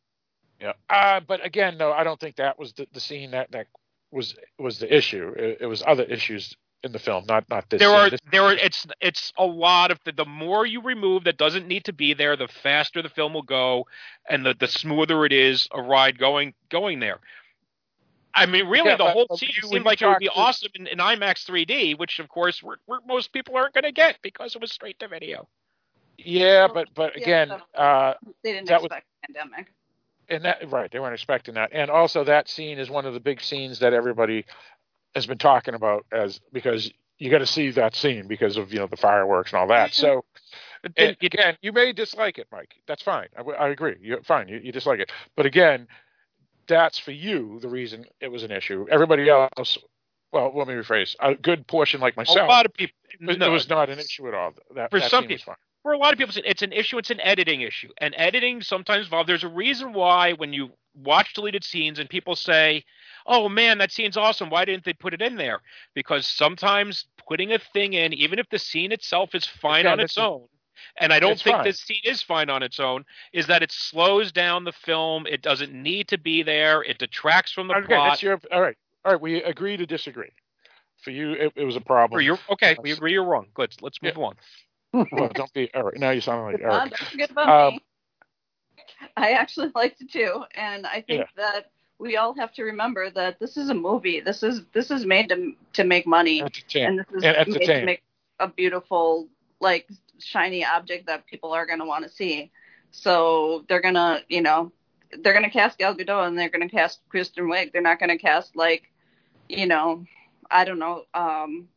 Yeah. Uh, but again, though, I don't think that was the, the scene that, that was was the issue. It, it was other issues in the film, not not this. there scene. are This- there are it's it's a lot of the, the more you remove that doesn't need to be there the faster the film will go and the the smoother it is a ride going going there i mean really Yeah, the whole but scene seemed you like it would be to- awesome in, in imax 3d which of course we're, we're, most people aren't going to get because it was straight to video yeah, but but Yeah, again, so- uh, They didn't That was- expect a pandemic. and that right, they weren't expecting that. And also, that scene is one of the big scenes that everybody has been talking about as because you got to see that scene because of you know the fireworks and all that. So. And again, you may dislike it, Mike. That's fine. I, I agree. You're fine. You, you dislike it, but again, that's for you the reason it was an issue. Everybody else, well, let me rephrase. A good portion, like myself, a lot of people it, no, it was not an issue at all. That, For that some people- for a lot of people, it's- an issue. It's an editing issue, and editing sometimes involves. There's a reason why when you watch deleted scenes and people say, "Oh man, that scene's awesome. Why didn't they put it in there?" Because sometimes putting a thing in, even if the scene itself is fine Yeah, on its own, and I don't it's think fine. this scene is fine on its own, is that it slows down the film. It doesn't need to be there. It detracts from the Okay, plot. that's your all right. All right, we agree to disagree. For you, it, it was a problem. Or you're okay. We agree. You're wrong. Let's let's move on. well, don't be all right. Now you sound like Eric. don't forget about Um, me. I actually liked it too, and I think that we all have to remember that this is a movie. This is this is made to to make money, Entertain. and this is and made to make a beautiful, like shiny object that people are going to want to see. So they're gonna, you know, they're gonna cast Gal Gadot and they're gonna cast Kristen Wiig. They're not gonna cast like, you know, I don't know, um,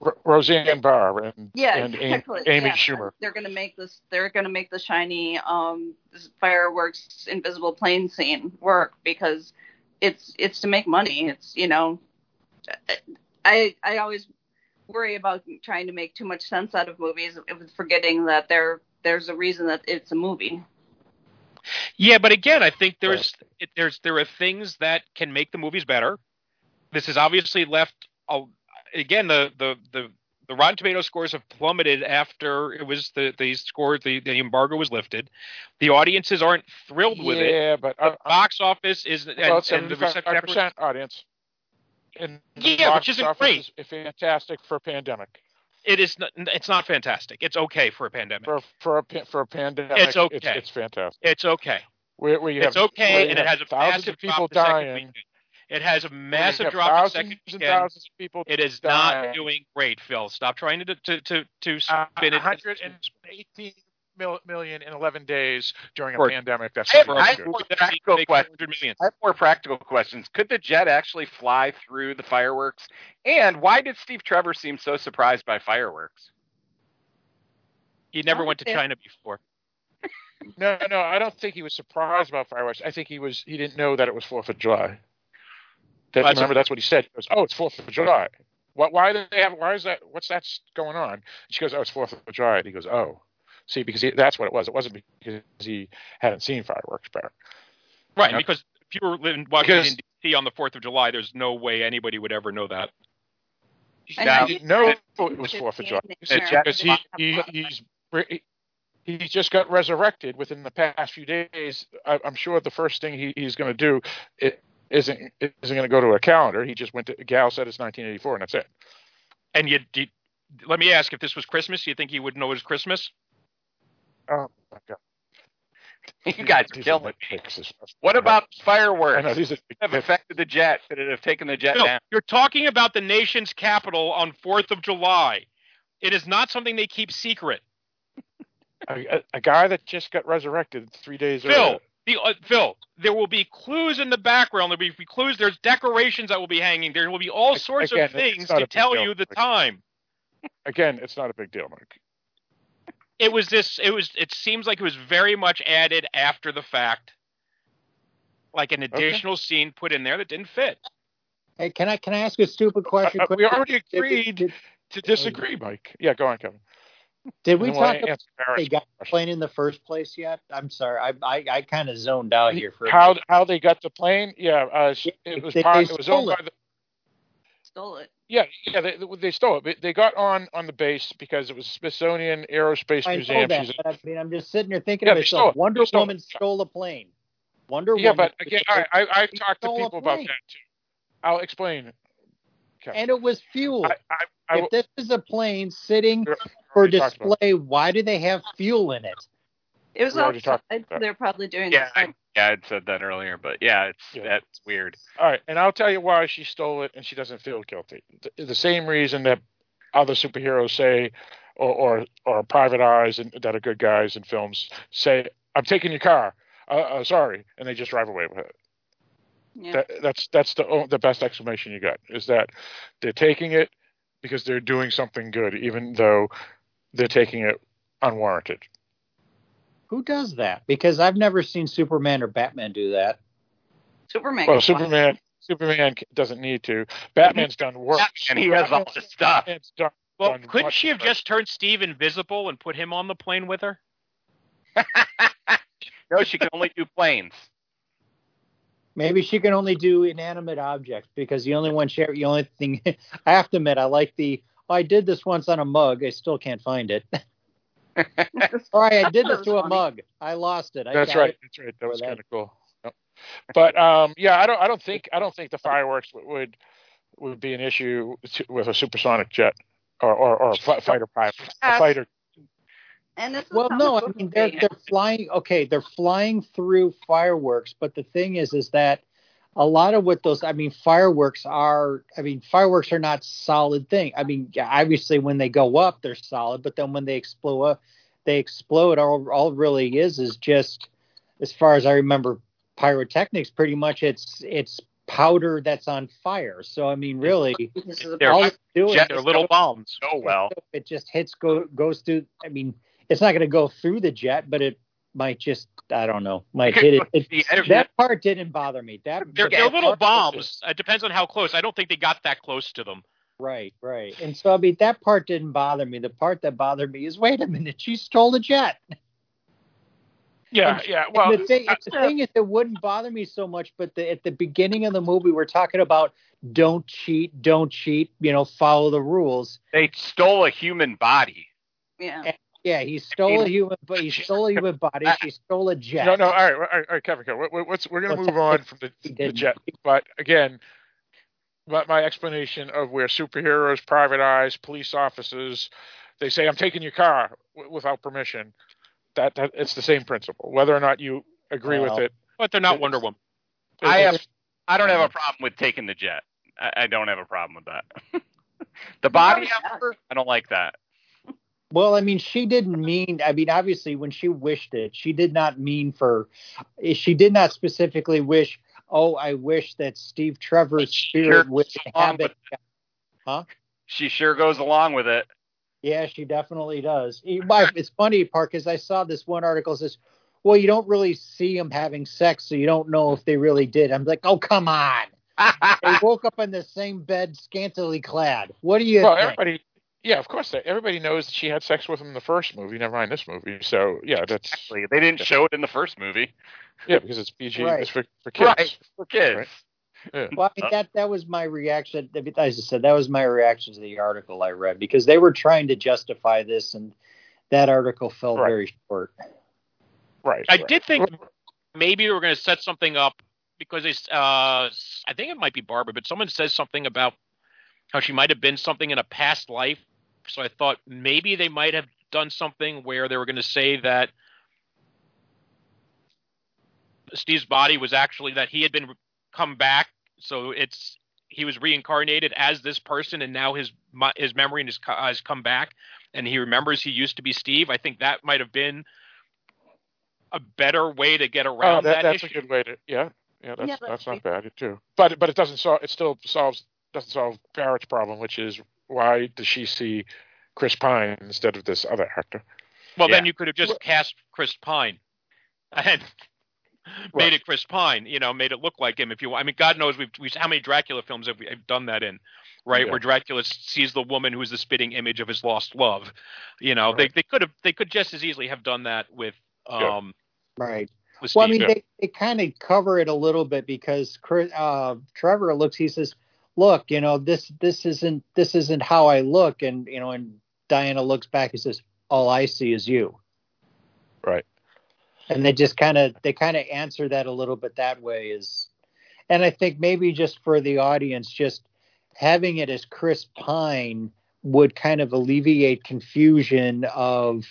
R- Roseanne Barr and yeah, and Amy, exactly. Amy yeah. Schumer. They're gonna make this. They're gonna make the shiny um, this fireworks invisible plane scene work because it's it's to make money. It's you know, I I always worry about trying to make too much sense out of movies, with forgetting that there there's a reason that it's a movie. Yeah, but again, I think there's it, there's there are things that can make the movies better. This has obviously left a, again the the the the Rotten Tomato scores have plummeted after it was the the score the, the embargo was lifted. The audiences aren't thrilled with it. Yeah, but The box office is and, well, and the seventy-five reception percent audience. And Yeah, which isn't great. Is fantastic for a pandemic. it is not, it's not fantastic. It's okay for a pandemic. For for a for a pandemic, It's okay. It's, it's fantastic. It's okay. Where, where you It's have, okay, and it has a massive people drop the second dying. It has a massive drop thousands second and weekend. thousands of people. It is dying. not doing great, Phil. Stop trying to to to to Uh, spin it. 118 mil- million in 11 days during a Or- pandemic. That's I have- I have more practical make question. 400 million. I have more practical questions. Could the jet actually fly through the fireworks? And why did Steve Trevor seem so surprised by fireworks? He never went to think- China before. No, no, I don't think he was surprised about fireworks. I think he was. He didn't know that it was Fourth of July. That, That's remember, that's what he said. He goes, "Oh, it's Fourth of July. What? Why do they have? Why is that? What's that going on?" She goes, "Oh, it's Fourth of July." And he goes, "Oh, see, because he, that's what it was. It wasn't because he hadn't seen fireworks back." Right, Yep. because if you were living watching Because- D.C. on the Fourth of July, there's no way anybody would ever know that. I Now, he you- didn't know you- it was Fourth of July because he, he he's he, he just got resurrected within the past few days. I, I'm sure the first thing he, he's going to do it isn't isn't going to go to a calendar. He just went to Gal said it's 1984 and that's it. And you, you let me ask: if this was Christmas, you think he would know it was Christmas? Oh my god! You guys are killing me. What about I fireworks? know these are have affected the jet? Could it have taken the jet No, down? you're talking about the nation's capital on Fourth of July. It is not something they keep secret. a, a, a guy that just got resurrected three days Phil, earlier. the uh, Phil, there will be clues in the background. There'll be clues. There's decorations that will be hanging. There will be all sorts Again, of things to tell deal. you the time. Again, it's not a big deal, Mike. It was this. It was. It seems like it was very much added after the fact. like an additional scene put in there that didn't fit. Hey, can I can I ask a stupid question? Uh, we already agreed Did, to disagree, Mike. Yeah, go on, Kevin. did we And then we'll talk about they got the plane in the first place yet? I'm sorry, I I, I kind of zoned out here for how minute. how they got the plane? Yeah, uh, it was They- part, they it was stole owned by the Stole it. Yeah yeah they, they stole it. But They got on on the base because it was Smithsonian Aerospace I know Museum. that, She's but I mean, I'm just sitting here thinking Yeah, to myself, it. Wonder stole Woman it. stole a plane. Wonder yeah, Woman. but again, I, I I've talked to people about that too. I'll explain. Kevin. and it was fuel. I, I, I, if this is a plane sitting for already talked about display, why do they have fuel in it? It was We already talked outside. about that. They're probably doing Yeah, this. I, yeah, I'd said that earlier, but yeah, it's Yeah. that's weird. All right, and I'll tell you why she stole it, and she doesn't feel guilty. The, the same reason that other superheroes say, or or, or private eyes and that are good guys in films say, "I'm taking your car." Uh, uh, sorry, and they just drive away with it. Yeah. That, that's that's the the best explanation you got is that they're taking it because they're doing something good, even though they're taking it unwarranted. Who does that? Because I've never seen Superman or Batman do that. Superman. Well, can fly. Superman Superman doesn't need to. Batman's done work. And he has all this stuff. Batman's done Well, done couldn't she have better. just turned Steve invisible and put him on the plane with her? no, she can only do planes. Maybe she can only do inanimate objects because the only one share the only thing I have to admit, I like the. Oh, I did this once on a mug. I still can't find it. All right, I did this to a funny. mug. I lost it. I That's right. it. That's right. That was kind of cool. Yep. But um, yeah, I don't. I don't think. I don't think the fireworks would would, would be an issue to, with a supersonic jet or or, or a fi- fighter pilot, a fighter. And this is Well, no, I mean they're they're flying. Okay, they're flying through fireworks, but the thing is, is that a lot of what those, I mean, fireworks are. I mean, fireworks are not solid thing. I mean, obviously when they go up, they're solid, but then when they explode, up, they explode. All all really is is just, as far as I remember, pyrotechnics. Pretty much, it's it's powder that's on fire. So I mean, really, This is a They're all not it's doing jet- They're little bombs. Oh well. it just hits go goes through i mean it's not going to go through the jet but it might just i don't know might hit it, it The- that part didn't bother me that They're, that they're little bombs. It depends on how close. I don't think they got that close to them. right right and so i mean that part didn't bother me the part that bothered me is wait a minute she stole the jet Yeah, And- yeah. And Well, the thing, uh, the thing is, it wouldn't bother me so much. But the, at the beginning of the movie, we're talking about don't cheat, don't cheat. You know, follow the rules. They stole a human body. yeah. Yeah, he stole a human, but he stole a human body. She stole a jet. no, no. All right, all right, all right Kevin. Kevin what- what's, we're going to move on from the, the jet. But again, my, my explanation of where superheroes, private eyes, police officers, they say, "I'm taking your car w- without permission." That, that it's the same principle. Whether or not you agree Well, with it, But they're not Wonder Woman. I have. I don't have a problem with taking the jet. I, I don't have a problem with that. the body, Yeah. however, I don't like that. Well, I mean, she didn't mean. I mean, obviously, when she wished it, she did not mean for. Eh, she did not specifically wish. Oh, I wish that Steve Trevor's spirit Sure, would along have it. with- She sure goes along with it. Yeah, she definitely does. Eh, e- It's funny, Park, because I saw this one article says, "Well, you don't really see them having sex, so you don't know if they really did." I'm like, "Oh, come on!" They woke up in the same bed, scantily clad. What do you well, think? everybody. Yeah, of course. They, everybody knows that she had sex with him in the first movie. Never mind this movie. So yeah, that's Exactly. They didn't show it in the first movie. yeah because it's PG. Right. It's for, for kids. Right. For kids. Right. Yeah. Well, I mean, that that was my reaction. As I said, that was my reaction to the article I read because they were trying to justify this, and that article fell Right. very short. Right. I right. did think maybe we were going to set something up because they, uh, I think it might be Barbara, but someone says something about how she might have been something in a past life. So I thought maybe they might have done something where they were going to say that Steve's body was actually that he had been come back. So it's he was reincarnated as this person, and now his his memory and his has come back, and he remembers he used to be Steve. I think that might have been a better way to get Oh, around that, that, that's issue. a good way to. Yeah. Yeah. That's Yeah, that's that's not bad too. But but it doesn't solve. It still solves doesn't solve Barrett's problem, which is why does she see Chris Pine instead of this other actor? Well, then you could have just cast Chris Pine. And made it Chris Pine. You know, made it look like him. If you, I mean, God knows we've, we've how many Dracula films have we have done that in, right? Yeah. Where Dracula sees the woman who's the spitting image of his lost love. You know, they they could have they could just as easily have done that with Yeah. um Right. with Well, I Steve. mean, they, they kind of cover it a little bit because Chris, uh, Trevor looks. He says, "Look, you know this this isn't this isn't how I look," and you know, and Diana looks back. and says, "All I see is you." Right. And they just kind of they kind of answer that a little bit that way is, and I think maybe just for the audience, just having it as Chris Pine would kind of alleviate confusion of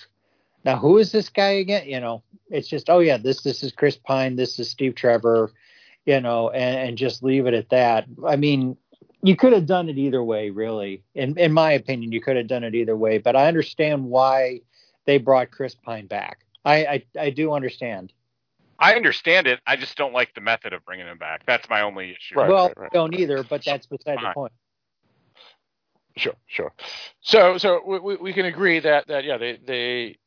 now who is this guy again? You know, it's just oh yeah, this this is Chris Pine, this is Steve Trevor, you know, and, and just leave it at that. I mean, you could have done it either way, really. In in my opinion, you could have done it either way. But I understand why they brought Chris Pine back. I I, I do understand. I understand it. I just don't like the method of bringing him back. That's my only issue. Right, well, right, right. Don't either, but that's beside the point. Sure, sure. So, so we- we, we can agree that that yeah, they they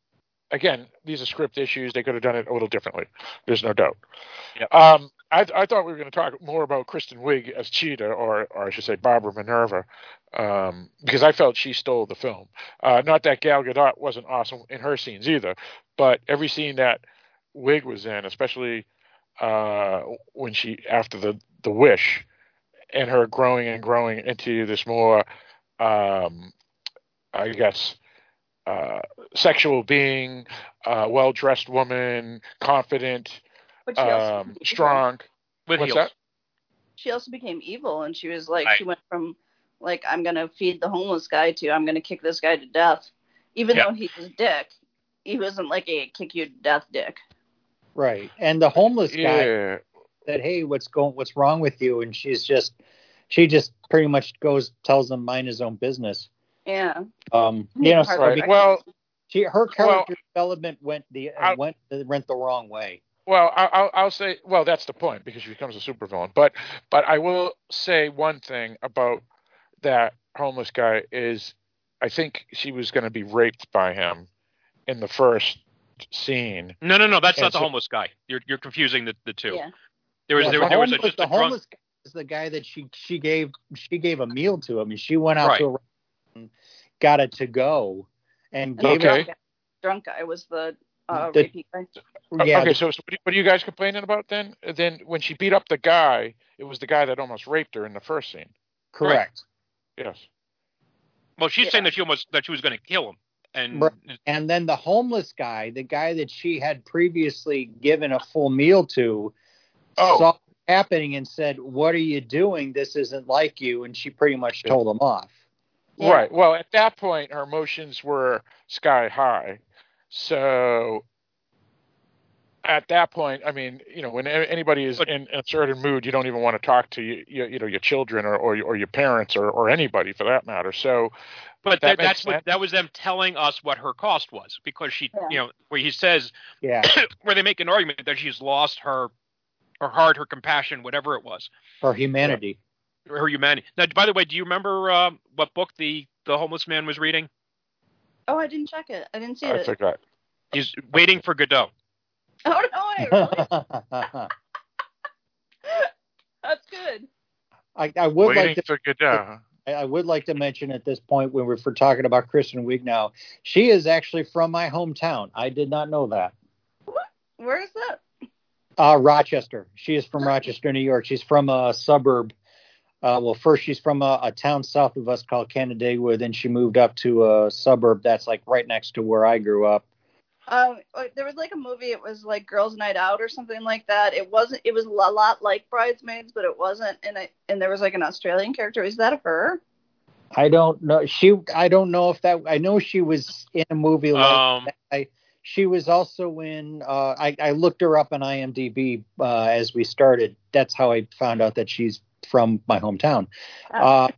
again these are script issues. They could have done it a little differently. There's no doubt. Yep. Um, I I thought we were going to talk more about Kristen Wiig as Cheetah, or or I should say Barbara Minerva, um, because I felt she stole the film. Uh, not that Gal Gadot wasn't awesome in her scenes either, but every scene that Wiig was in, especially uh, when she after the the wish, and her growing and growing into this more, um, I guess, uh, sexual being, uh, well dressed woman, confident, But she also um, became- strong. with What's heels. that? She also became evil, and she was like, Right. she went from like I'm gonna feed the homeless guy to I'm gonna kick this guy to death, even Yeah. though he's a dick. He wasn't like a kick you to death dick. Right. And the homeless guy Yeah, said, "Hey, what's going? What's wrong with you?" And she's just, she just pretty much goes tells him mind his own business. Yeah. Um, you know, so Right. Well, she her well- character development went the I- went went the wrong way. Well, I- I'll, I'll say, well, that's the point because she becomes a supervillain. But, but I will say one thing about that homeless guy is, I think she was going to be raped by him in the first scene. No, no, no. That's And not the homeless guy. You're you're confusing the, the two. Yeah. There was Yeah, there, the there was a, homeless, just the a drunk. homeless guy is the guy that she she gave she gave a meal to him, and she went out Right. to a restaurant and got it to go and gave Okay. it. Drunk guy was the uh, The- rapey guy. Yeah, okay, so, so what, are you, what are you guys complaining about then? Then when she beat up the guy, it was the guy that almost raped her in the first scene. correct. Yes. Well, she's Yeah. saying that she almost that she was going to kill him, and And then the homeless guy, the guy that she had previously given a full meal to, Oh. saw it happening and said, "What are you doing? This isn't like you." And she pretty much Yeah. told him off. Yeah. Right. Well, at that point, her emotions were sky high. So at that point, I mean, you know, when anybody is in a certain mood, you don't even want to talk to you, you, you know, your children or, or, or your parents or, or anybody for that matter. So, but that that, makes that's what that was them telling us what her cost was because she, Yeah. you know, where he says Yeah, where they make an argument that she's lost her her heart, her compassion, whatever it was, for humanity. her humanity. Now, by the way, do you remember um, what book the the homeless man was reading? Oh, I didn't check it. I didn't see it. I it. forgot. He's waiting for Godot. Oh no, I really. That's good. I, I would Waiting like to for Godot. I- I would like to mention at this point when we're for talking about Kristen Wiig now, she is actually from my hometown. I did not know that. What? Where is that? Uh, Rochester. She is from Rochester, New York. She's from a suburb. Uh, well, first she's from a, a town south of us called Canandaigua. Then she moved up to a suburb that's like right next to where I grew up. Um, there was like a movie. It was like Girls' Night Out or something like that. It wasn't. It was a lot like Bridesmaids, but it wasn't. And it, and there was like an Australian character. Is that her? I don't know. She. I don't know if that. I know she was in a movie like Um, that. I, she was also in. Uh, I, I looked her up on IMDb uh, as we started. That's how I found out that she's from my hometown. Uh,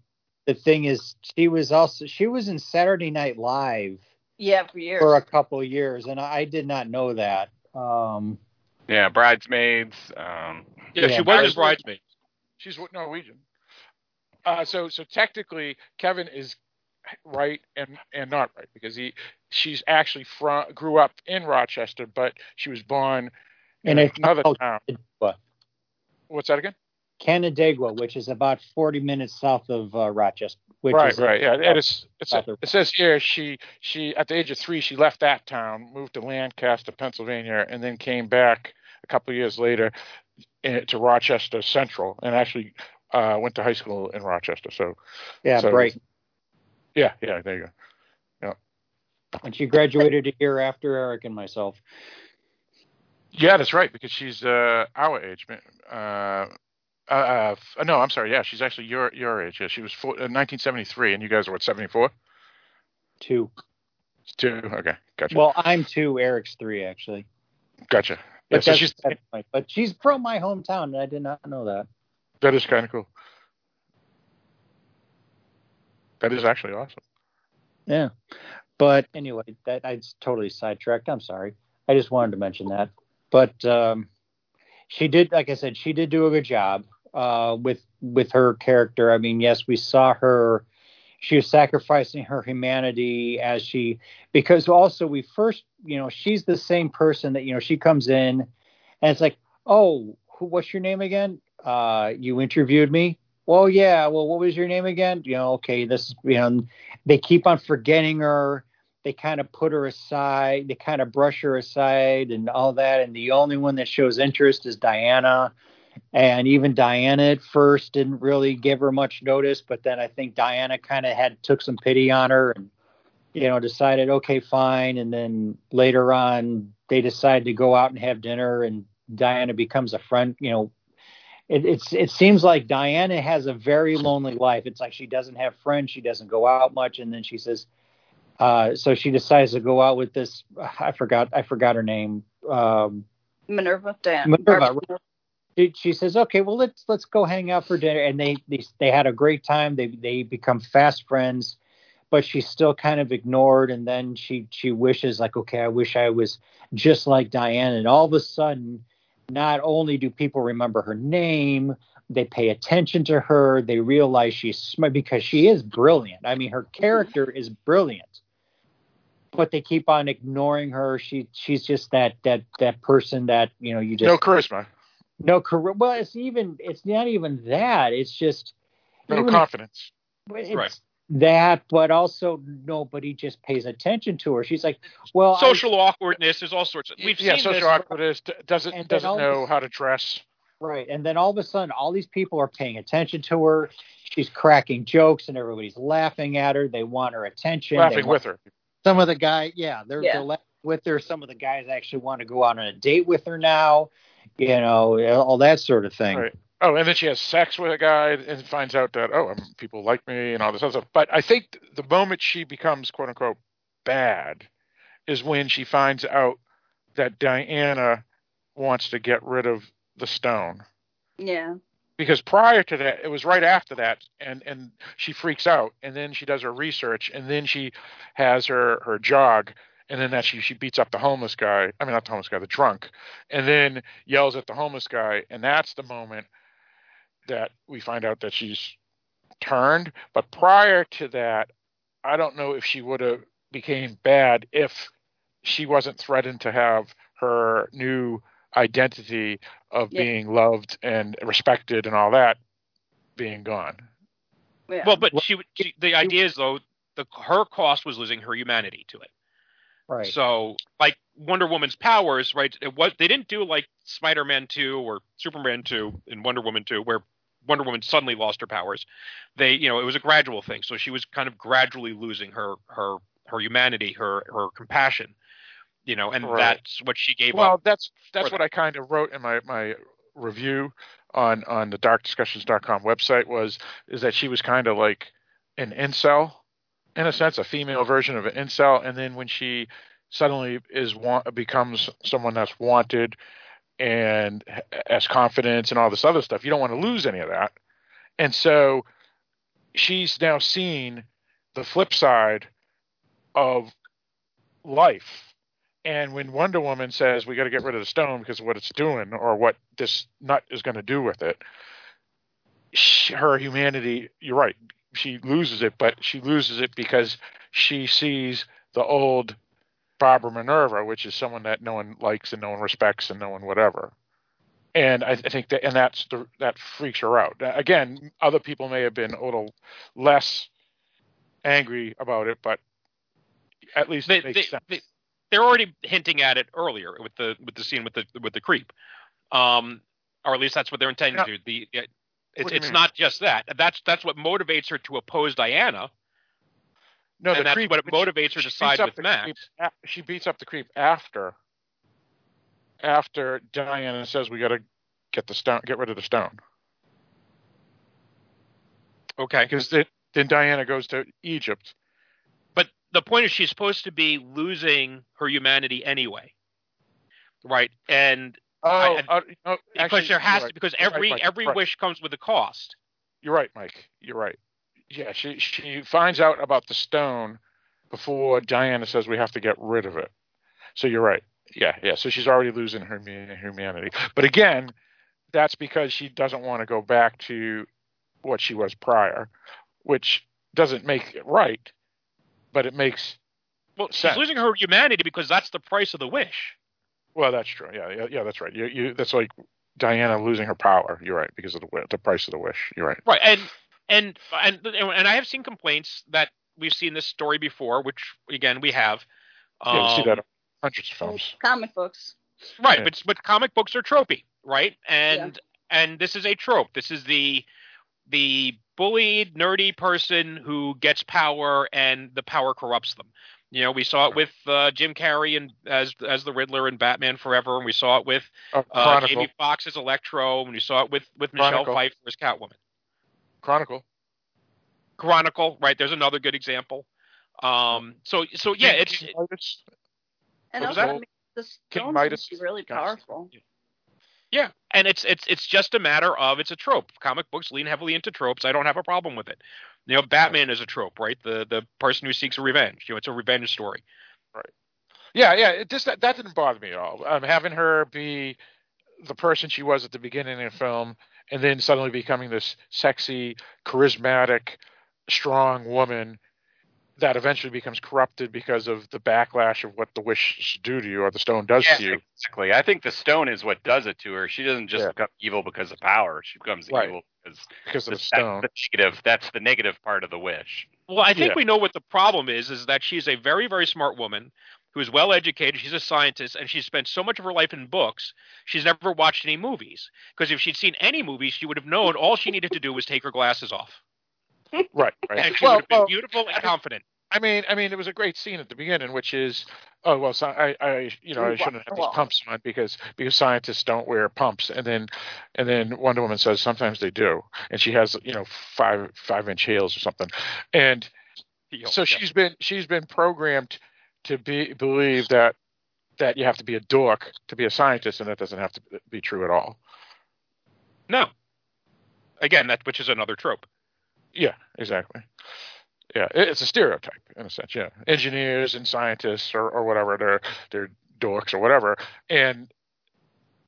the thing is, she was also she was in Saturday Night Live yeah, for years. for a couple of years, and I did not know that. Um, Yeah, bridesmaids. Um, yeah, Yeah, she was actually- his bridesmaid. She's Norwegian. Uh, so, so technically, Kevin is right and and not right because he she's actually from grew up in Rochester, but she was born in it's another town. Canandaigua. What's that again? Canandaigua, which is about 40 minutes south of uh, Rochester. Which right, is right, yeah. And it's, it's of- it says here she she at the age of three she left that town, moved to Lancaster, Pennsylvania, and then came back a couple of years later in, to Rochester Central, and actually uh, went to high school in Rochester. So yeah, so- break. yeah, yeah, there you go. And she graduated a year after Eric and myself. Yeah, that's right because she's uh, our age. man. Uh, uh, uh, no, I'm sorry. Yeah, she's actually your your age. Yeah, she was four, uh, 1973, and you guys are what 74? Two. Two. Okay, gotcha. Well, I'm two. Eric's three, actually. gotcha. Yeah, But, so she's but she's from my hometown, and I did not know that. that is kind of cool. That is actually awesome. Yeah. But anyway, that I totally sidetracked. I'm sorry. I just wanted to mention that. But um, she did, like I said, she did do a good job uh, with with her character. I mean, yes, we saw her. She was sacrificing her humanity as she, because also we first, you know, she's the same person that you know she comes in, and it's like, oh, who, what's your name again? Uh, you interviewed me. Well, yeah. Well, what was your name again? You know, okay, this you know they keep on forgetting her. They kind of put her aside. They kind of brush her aside and all that. And the only one that shows interest is Diana. And even Diana at first didn't really give her much notice, but then I think Diana kind of had took some pity on her and you know decided okay fine. And then later on they decide to go out and have dinner, and Diana becomes a friend. You know, it, it's it seems like Diana has a very lonely life. It's like she doesn't have friends, she doesn't go out much, and then she says, uh, so she decides to go out with this. I forgot I forgot her name. Um, Minerva, Diana. Minerva, Barbara. She, she says, okay, well let's let's go hang out for dinner, and they they they had a great time. They they become fast friends. But she's still kind of ignored, and then she she wishes like, okay, I wish I was just like Diana. And all of a sudden, not only do people remember her name, they pay attention to her. They realize she's smart because she is brilliant. I mean, her mm-hmm. character is brilliant, but they keep on ignoring her. She she's just that that that person that you know you just no charisma, no career. Well, it's even it's not even that. It's just no even- confidence. it's Right. that, but also nobody just pays attention to her. She's like, well, I- Social awkwardness. There's all sorts of. We've yeah, seen social this. awkwardness d- doesn't doesn't know this- how to dress. Right. And then all of a sudden, all these people are paying attention to her. She's cracking jokes and everybody's laughing at her. They want her attention. Laughing want- with her. Some of the guy, yeah, they're, Yeah. they're laughing with her. Some of the guys actually want to go out on a date with her now, you know, all that sort of thing. Right. Oh, and then she has sex with a guy and finds out that oh, um, people like me and all this other stuff. But I think the moment she becomes quote unquote bad is when she finds out that Diana wants to get rid of the stone. Yeah. Because prior to that, it was right after that, and and she freaks out, and then she does her research, and then she has her her jog, and then that she she beats up the homeless guy. I mean, not the homeless guy, the drunk, and then yells at the homeless guy, and that's the moment that we find out that she's turned. But prior to that, I don't know if she would have became bad if she wasn't threatened to have her new identity of Yeah. being loved and respected and all that being gone. yeah. Well, but she, she. The idea is though, the her cost was losing her humanity to it. Right. So, like Wonder Woman's powers, right? It was they didn't do like Spider-Man two or Superman two and Wonder Woman two, where Wonder Woman suddenly lost her powers. They, you know, it was a gradual thing. So she was kind of gradually losing her her her humanity, her her compassion. You know, and Right. that's what she gave Well, up. Well, that's that's what I kind of wrote in my my review on on the darkdiscussions.com website was is that she was kind of like an incel in a sense, a female version of an incel, and then when she suddenly is want becomes someone that's wanted and has confidence and all this other stuff, you don't want to lose any of that, and so she's now seen the flip side of life. And when Wonder Woman says we got to get rid of the stone because of what it's doing or what this nut is going to do with it, she, her humanity, you're right, she loses it, but she loses it because she sees the old Barbara Minerva, which is someone that no one likes and no one respects and no one whatever. And I, I think that, and that's the, that freaks her out. Again, other people may have been a little less angry about it, but at least They, it makes they, sense. they, they're already hinting at it earlier with the with the scene with the with the creep, um, or at least that's what they're intending Yeah. to. do. The it's it's not just that. That's that's what motivates her to oppose Diana, no, and the that's creep, what she- motivates her to side with Max. creep she beats up the creep after after Diana says we got to get the stone, get rid of the stone, Okay, because then, then Diana goes to Egypt. but the point is she's supposed to be losing her humanity anyway, right? And Oh, I- uh, no, because actually, there has to because You're right, every every right. wish comes with a cost. You're right, Mike. You're right. Yeah, she she finds out about the stone before Diana says we have to get rid of it. So you're right. Yeah, yeah. So she's already losing her humanity. But again, that's because she doesn't want to go back to what she was prior, which doesn't make it right, but it makes Well, she's losing her humanity because that's the price of the wish. Well. That's true. Yeah, yeah, yeah. That's right. You, you. That's like Diana losing her power. You're right because of the the price of the wish. You're right. Right, and and and and I have seen complaints that we've seen this story before, which again we have. Yeah, you see Um, that in hundreds of films. Comic books. right? Yeah. But but comic books are tropey, right? And and this is a trope. This is the the bullied, nerdy person who gets power, and the power corrupts them. You know, we saw it with uh, Jim Carrey and as as the Riddler in Batman Forever, and we saw it with Uh, uh, Jamie Foxx as Electro, and we saw it with with Michelle Chronicle. Pfeiffer as Catwoman. Chronicle. Chronicle, right? There's another good example. Um, so so yeah, it's King Midas. And What was also, that? I mean, the King stones Midas would be really guys. powerful. yeah, and it's it's it's just a matter of it's a trope. Comic books lean heavily into tropes. I don't have a problem with it. You know, Batman is a trope, right? The the person who seeks revenge. You know, it's a revenge story. Right. Yeah, yeah. It just that, that didn't bother me at all. Um, having her be the person she was at the beginning of the film, and then suddenly becoming this sexy, charismatic, strong woman that eventually becomes corrupted because of the backlash of what the wish should do to you or the stone does Yeah, to you. exactly. I think the stone is what does it to her. She doesn't just Yeah. become evil because of power. She becomes Right. evil because Because of the that's stone. the negative. That's the negative part of the wish. Well, I think Yeah. we know what the problem is. Is that she's a very very smart woman who is well educated. She's a scientist, and she's spent so much of her life in books. She's never watched any movies. Because if she'd seen any movies, she would have known all she needed to do was take her glasses off, Right, right. and she Well, would have been well, beautiful and confident. I mean, I mean, it was a great scene at the beginning, which is, oh well, so I, I, you know, I shouldn't have these pumps on because because scientists don't wear pumps, and then and then Wonder Woman says sometimes they do, and she has you know five five inch heels or something, and so Yeah. she's been she's been programmed to be believe that that you have to be a dork to be a scientist, and that doesn't have to be true at all. no. Again, that which is another trope. Yeah, exactly. Yeah, it's a stereotype in a sense. Yeah, engineers and scientists or, or whatever they're they're dorks or whatever. And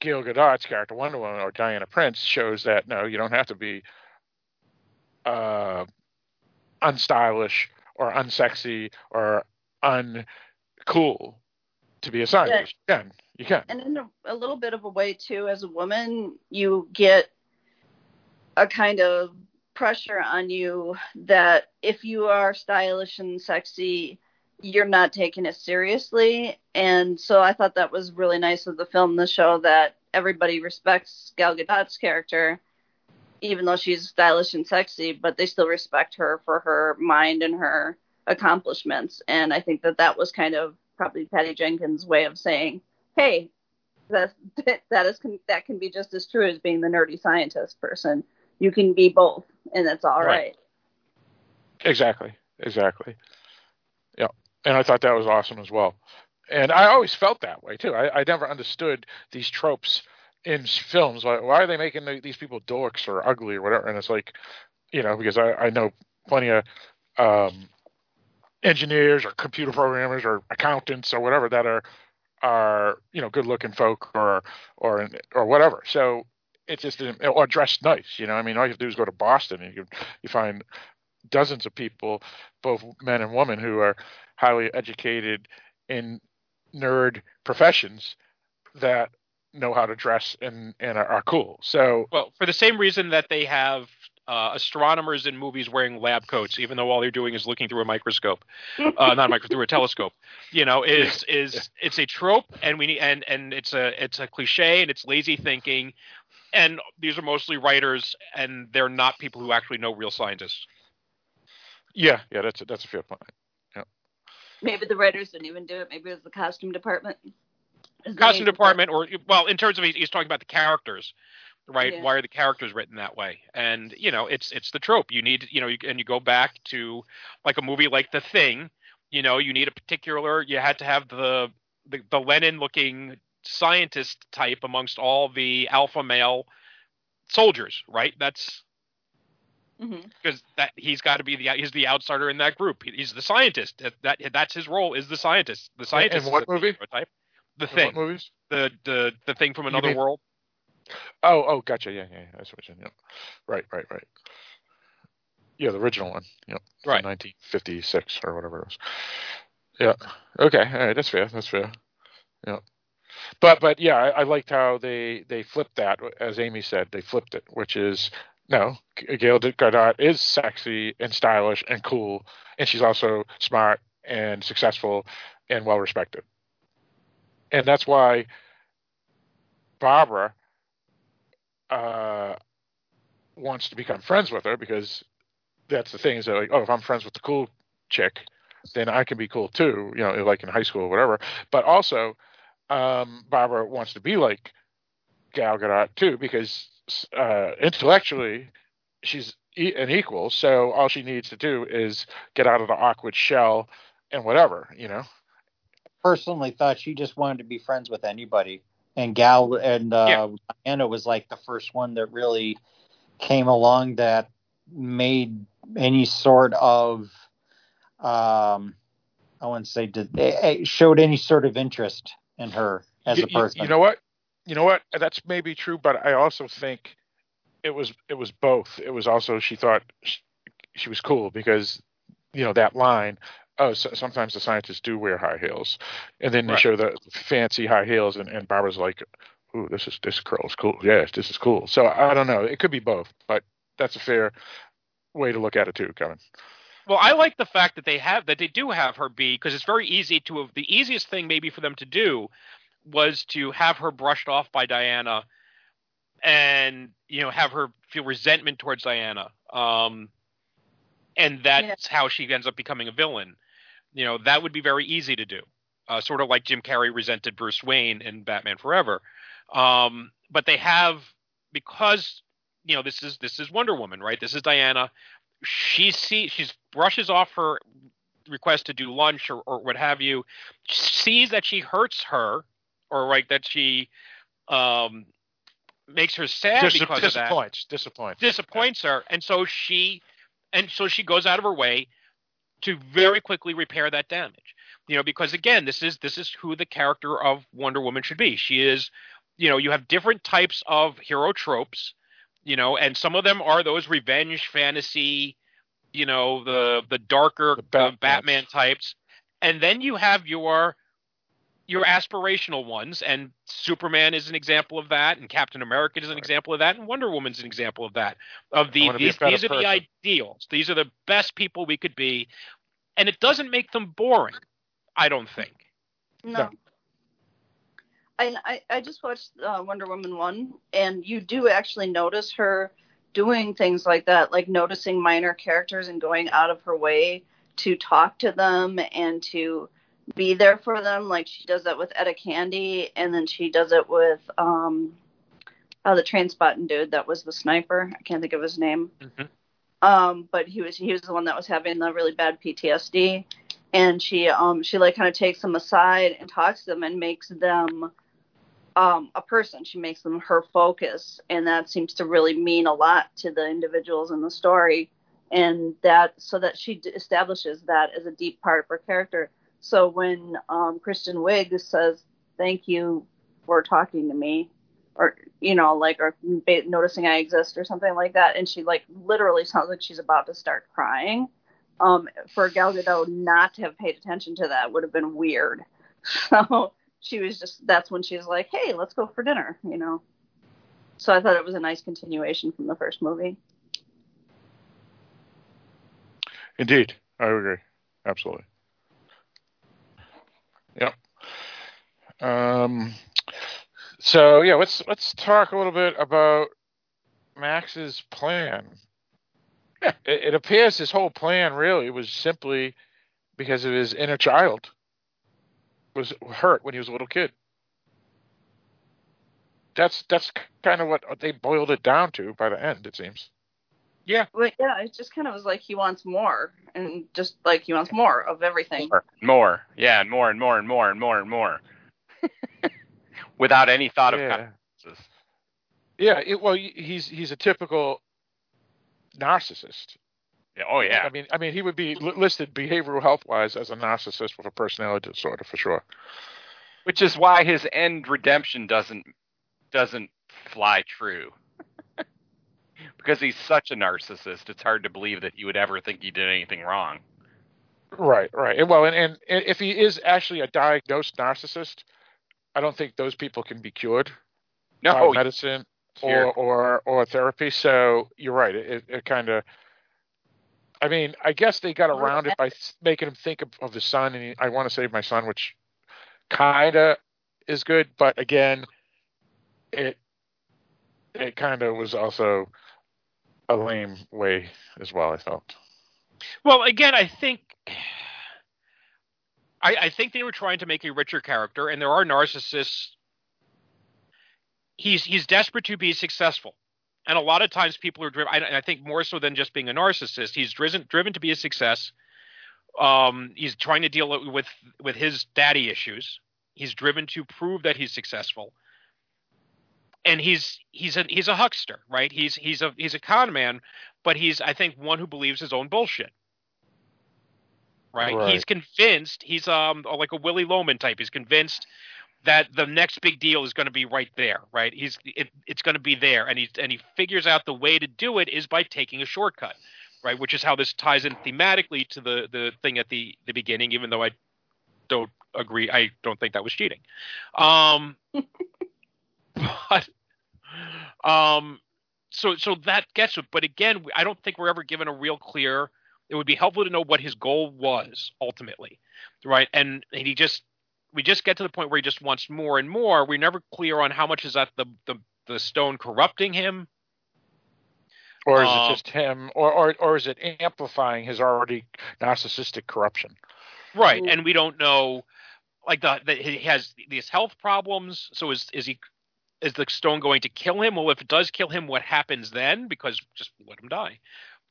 Gail Gadot's character Wonder Woman or Diana Prince shows that no, you don't have to be uh, unstylish or unsexy or uncool to be a scientist. Can. You can. And in a, a little bit of a way too, as a woman, you get a kind of pressure on you that if you are stylish and sexy, you're not taking it seriously. And so I thought that was really nice of the film to show that everybody respects Gal Gadot's character, even though she's stylish and sexy, but they still respect her for her mind and her accomplishments. And I think that that was kind of probably Patty Jenkins' way of saying, hey, that that is that can be just as true as being the nerdy scientist person. You can be both, and that's all Right. right. Exactly. Exactly. Yeah. And I thought that was awesome as well. And I always felt that way too. I, I never understood these tropes in films. Why, why are they making the, these people dorks or ugly or whatever? And it's like, you know, because I, I know plenty of um, engineers or computer programmers or accountants or whatever that are are you know good looking folk or or or whatever. So it's just or dressed nice. You know, I mean, all you have to do is go to Boston and you you find dozens of people, both men and women, who are highly educated in nerd professions that know how to dress and and are, are cool. So Well, for the same reason that they have uh, astronomers in movies wearing lab coats, even though all they're doing is looking through a microscope, uh, not a microscope, through a telescope. You know, is is it's a trope, and we need, and and it's a it's a cliche, and it's lazy thinking, and these are mostly writers, and they're not people who actually know real scientists. yeah, yeah, that's a, that's a fair point. Yeah. Maybe the writers didn't even do it. Maybe it was the costume department. Is the Costume department, or well, in terms of he's, he's talking about the characters, right? Yeah. Why are the characters written that way? And you know, it's it's the trope. You need, you know, you, and you go back to like a movie like The Thing. You know, you need a particular. You had to have the the, the Lenin-looking scientist type amongst all the alpha male soldiers, right? That's Mhm. because that he's got to be the he's the outsider in that group. He's the scientist. That, that that's his role is the scientist. The scientist. and is what the movie? stereotype. The In thing. What movies? The the the thing from another mean- world. Oh, oh, gotcha. Yeah, yeah, yeah, that's what you're. Yeah. Right, right, right. Yeah, the original one. Yep. Right. 1956 or whatever it was. Yeah. Okay. All right. That's fair. That's fair. Yeah. But but yeah, I, I liked how they they flipped that. As Amy said, they flipped it, which is no, Gail Gadot is sexy and stylish and cool, and she's also smart and successful and well respected. And that's why Barbara uh, wants to become friends with her because that's the thing is that like, oh, if I'm friends with the cool chick, then I can be cool too, you know, like in high school or whatever. But also, um, Barbara wants to be like Gal Gadot too because uh, intellectually she's e- an equal. So all she needs to do is get out of the awkward shell and whatever, you know. personally thought she just wanted to be friends with anybody. And Gal and uh, Diana was like the first one that really came along that made any sort of, um, I wouldn't say did eh, eh, showed any sort of interest in her as you, a person. You know what? You know what? That's maybe true, but I also think it was it was both. It was also she thought she, she was cool because you know that line. Oh, so, sometimes the scientists do wear high heels, and then they Right. show the fancy high heels, and, and Barbara's like, "Ooh, this is this girl is cool. Yes, this is cool." So I don't know. It could be both, but that's a fair way to look at it too, Kevin. Well, I like the fact that they have that they do have her be because it's very easy to have the easiest thing maybe for them to do was to have her brushed off by Diana and you know have her feel resentment towards Diana. Um and that's how she ends up becoming a villain. You know, that would be very easy to do. Uh, sort of like Jim Carrey resented Bruce Wayne in Batman Forever. Um, but they have because you know this is this is Wonder Woman, right? This is Diana. She see she's brushes off her request to do lunch or, or what have you, sees that she hurts her, or like that she um, makes her sad Dis- because of that disappoints, disappoints. disappoints her, and so she and so she goes out of her way to very quickly repair that damage. You know, because again, this is this is who the character of Wonder Woman should be. She is, you know, you have different types of hero tropes, you know, and some of them are those revenge fantasy, you know, the the darker The uh, Batmans. Batman types, and then you have your your aspirational ones, and Superman is an example of that, and Captain America is an example of that, and Wonder Woman's an example of that. Of the wanna be a these these are the ideals. These are the best people we could be, and it doesn't make them boring. I don't think. No. No. I, I just watched uh, Wonder Woman one, and you do actually notice her doing things like that, like noticing minor characters and going out of her way to talk to them and to be there for them. Like she does that with Etta Candy, and then she does it with um, oh, the Trainspotting dude that was the sniper. I can't think of his name. Mhm. Um, but he was he was the one that was having the really bad PTSD, and she um she like kind of takes them aside and talks to them and makes them um a person. She makes them her focus, and that seems to really mean a lot to the individuals in the story, and that so that she establishes that as a deep part of her character. So when um Kristen Wiig says thank you for talking to me, or you know like or noticing I exist or something like that, and she like literally sounds like she's about to start crying um, for Gal Gadot not to have paid attention to that would have been weird. So she was just that's when she was like, "Hey, let's go for dinner," you know. So I thought it was a nice continuation from the first movie. Indeed, I agree. Absolutely. Yep. Um. So yeah, let's let's talk a little bit about Max's plan. it, it appears his whole plan really was simply because of his inner child was hurt when he was a little kid. That's that's kind of what they boiled it down to by the end. It seems. Yeah. But yeah, it just kind of was like he wants more, and just like he wants more of everything. More, more, yeah, and more and more and more and more and more, without any thought of Yeah. consequences. Yeah. It, well, he's he's a typical narcissist. Yeah, oh yeah, I mean, I mean, he would be listed behavioral health wise as a narcissist with a personality disorder for sure. which is why his end redemption doesn't doesn't fly true. because he's such a narcissist, it's hard to believe that he would ever think he did anything wrong. Right, right. And, well, and, and if he is actually a diagnosed narcissist, I don't think those people can be cured by No, medicine or, or or therapy. So you're right. It, it kind of. I mean, I guess they got around it by making him think of, of the son, and he, I want to save my son, which kind of is good, but again, it it kind of was also a lame way as well. I felt. Well, again, I think I, I think they were trying to make a richer character, and there are narcissists. He's he's desperate to be successful, and a lot of times people are driven. I, I think more so than just being a narcissist, he's driven driven to be a success. Um, he's trying to deal with with his daddy issues. He's driven to prove that he's successful, and he's he's a he's a huckster, right? He's he's a he's a con man, but he's I think one who believes his own bullshit. Right? Right. He's convinced he's um like a Willy Loman type. He's convinced that the next big deal is going to be right there, right? He's it, it's going to be there, and he and he figures out the way to do it is by taking a shortcut, right? Which is how this ties in thematically to the the thing at the the beginning, even though I don't agree. I don't think that was cheating. Um, but um, so so that gets it. But again, I don't think we're ever given a real clear. It would be helpful to know what his goal was ultimately, right? And, and he just we just get to the point where he just wants more and more. We're never clear on how much is that the the, the stone corrupting him. Or is Um, it just him, or, or or is it amplifying his already narcissistic corruption? Right, and we don't know, like the, the he has these health problems. So is is he is the stone going to kill him? Well, if it does kill him, what happens then? Because just let him die.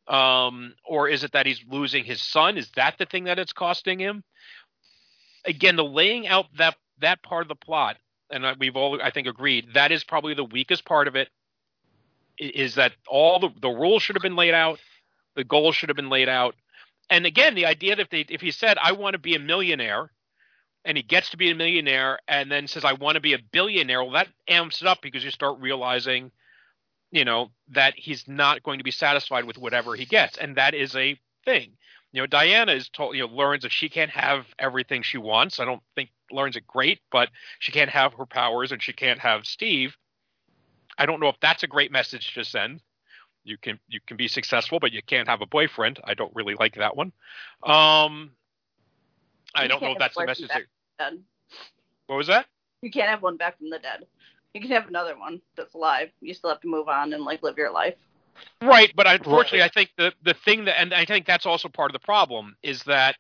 Um, or is it that he's losing his son? Is that the thing that it's costing him? Again, the laying out that that part of the plot, and we've all I think agreed that is probably the weakest part of it. Is that all the the rules should have been laid out, the goals should have been laid out, and again, the idea that if they if he said I want to be a millionaire, and he gets to be a millionaire, and then says I want to be a billionaire, well, that amps it up because you start realizing, you know, that he's not going to be satisfied with whatever he gets, and that is a thing. You know, Diana is told, you know, learns that she can't have everything she wants. I don't think learns it great, but she can't have her powers and she can't have Steve. I don't know if that's a great message to send. You can you can be successful, but you can't have a boyfriend. I don't really like that one. Um, I don't know if that's the message. That, Dead. what was that? You can't have one back from the dead. You can have another one that's alive. You still have to move on and like live your life. Right, but unfortunately, I think the the thing that, and I think that's also part of the problem is that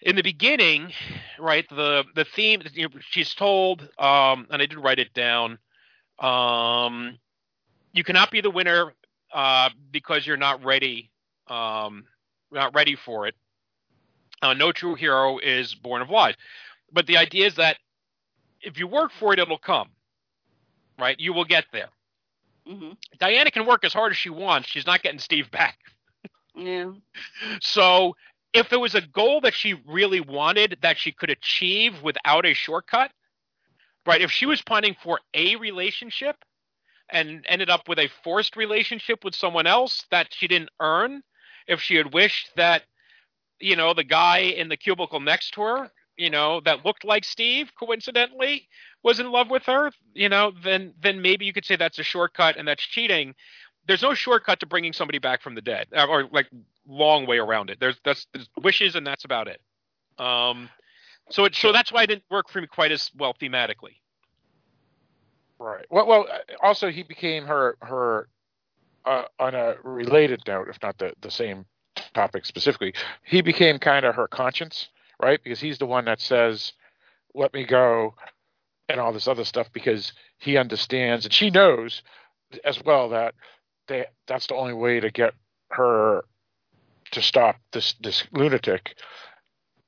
in the beginning, right, the the theme you know, she's told, um, and I did write it down. Um, you cannot be the winner uh, because you're not ready, um, not ready for it. Uh, no true hero is born of lies, but the idea is that if you work for it, it'll come. Right, you will get there. Hmm Diana can work as hard as she wants. She's not getting Steve back. Yeah. So if there was a goal that she really wanted that she could achieve without a shortcut, right? If she was planning for a relationship and ended up with a forced relationship with someone else that she didn't earn, if she had wished that, you know, the guy in the cubicle next to her you know, that looked like Steve, coincidentally, was in love with her, you know, then then maybe you could say that's a shortcut and that's cheating. There's no shortcut to bringing somebody back from the dead, or, or like long way around it. There's that's there's wishes and that's about it. Um, so it so that's why it didn't work for me quite as well thematically. Right. Well, well. Also, he became her her uh, on a related note, if not the the same topic specifically. He became kind of her conscience, right? Because he's the one that says, "Let me go," and all this other stuff because he understands and she knows as well that they that's the only way to get her to stop this this lunatic,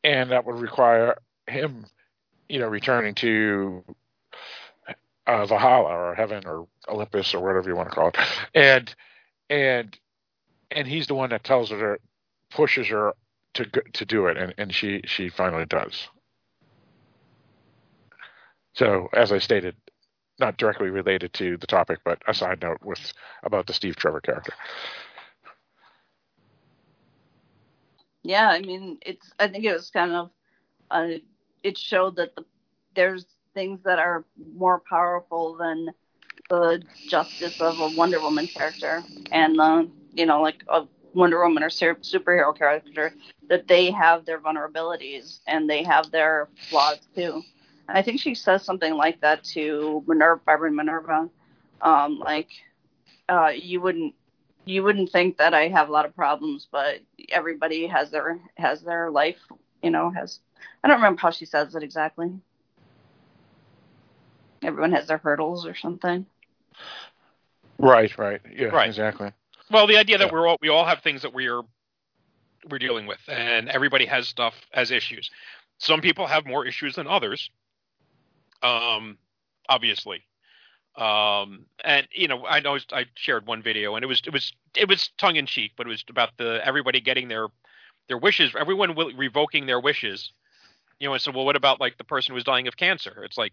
and that would require him, you know, returning to uh, Valhalla or heaven or Olympus or whatever you want to call it, and and and he's the one that tells her, pushes her to to do it, and and she she finally does. So as I stated, not directly related to the topic, but a side note with about the Steve Trevor character. Yeah, I mean, it's. I think it was kind of. Uh, it showed that the there's things that are more powerful than the justice of a Wonder Woman character, and the you know like a Wonder Woman or superhero character that they have their vulnerabilities and they have their flaws too. I think she says something like that to Minerva, Barbara Minerva. Um, like, uh, you wouldn't you wouldn't think that I have a lot of problems, but everybody has their has their life. You know, has I don't remember how she says it exactly. Everyone has their hurdles or something. Right, right, yeah, Right. exactly. Well, the idea that Yeah. we're all we all have things that we're we're dealing with, and everybody has stuff as issues. Some people have more issues than others. Um, obviously. Um, and you know, I know I shared one video, and it was it was it was tongue in cheek, but it was about the everybody getting their their wishes, everyone revoking their wishes. You know, and so well, what about like the person who's dying of cancer? It's like,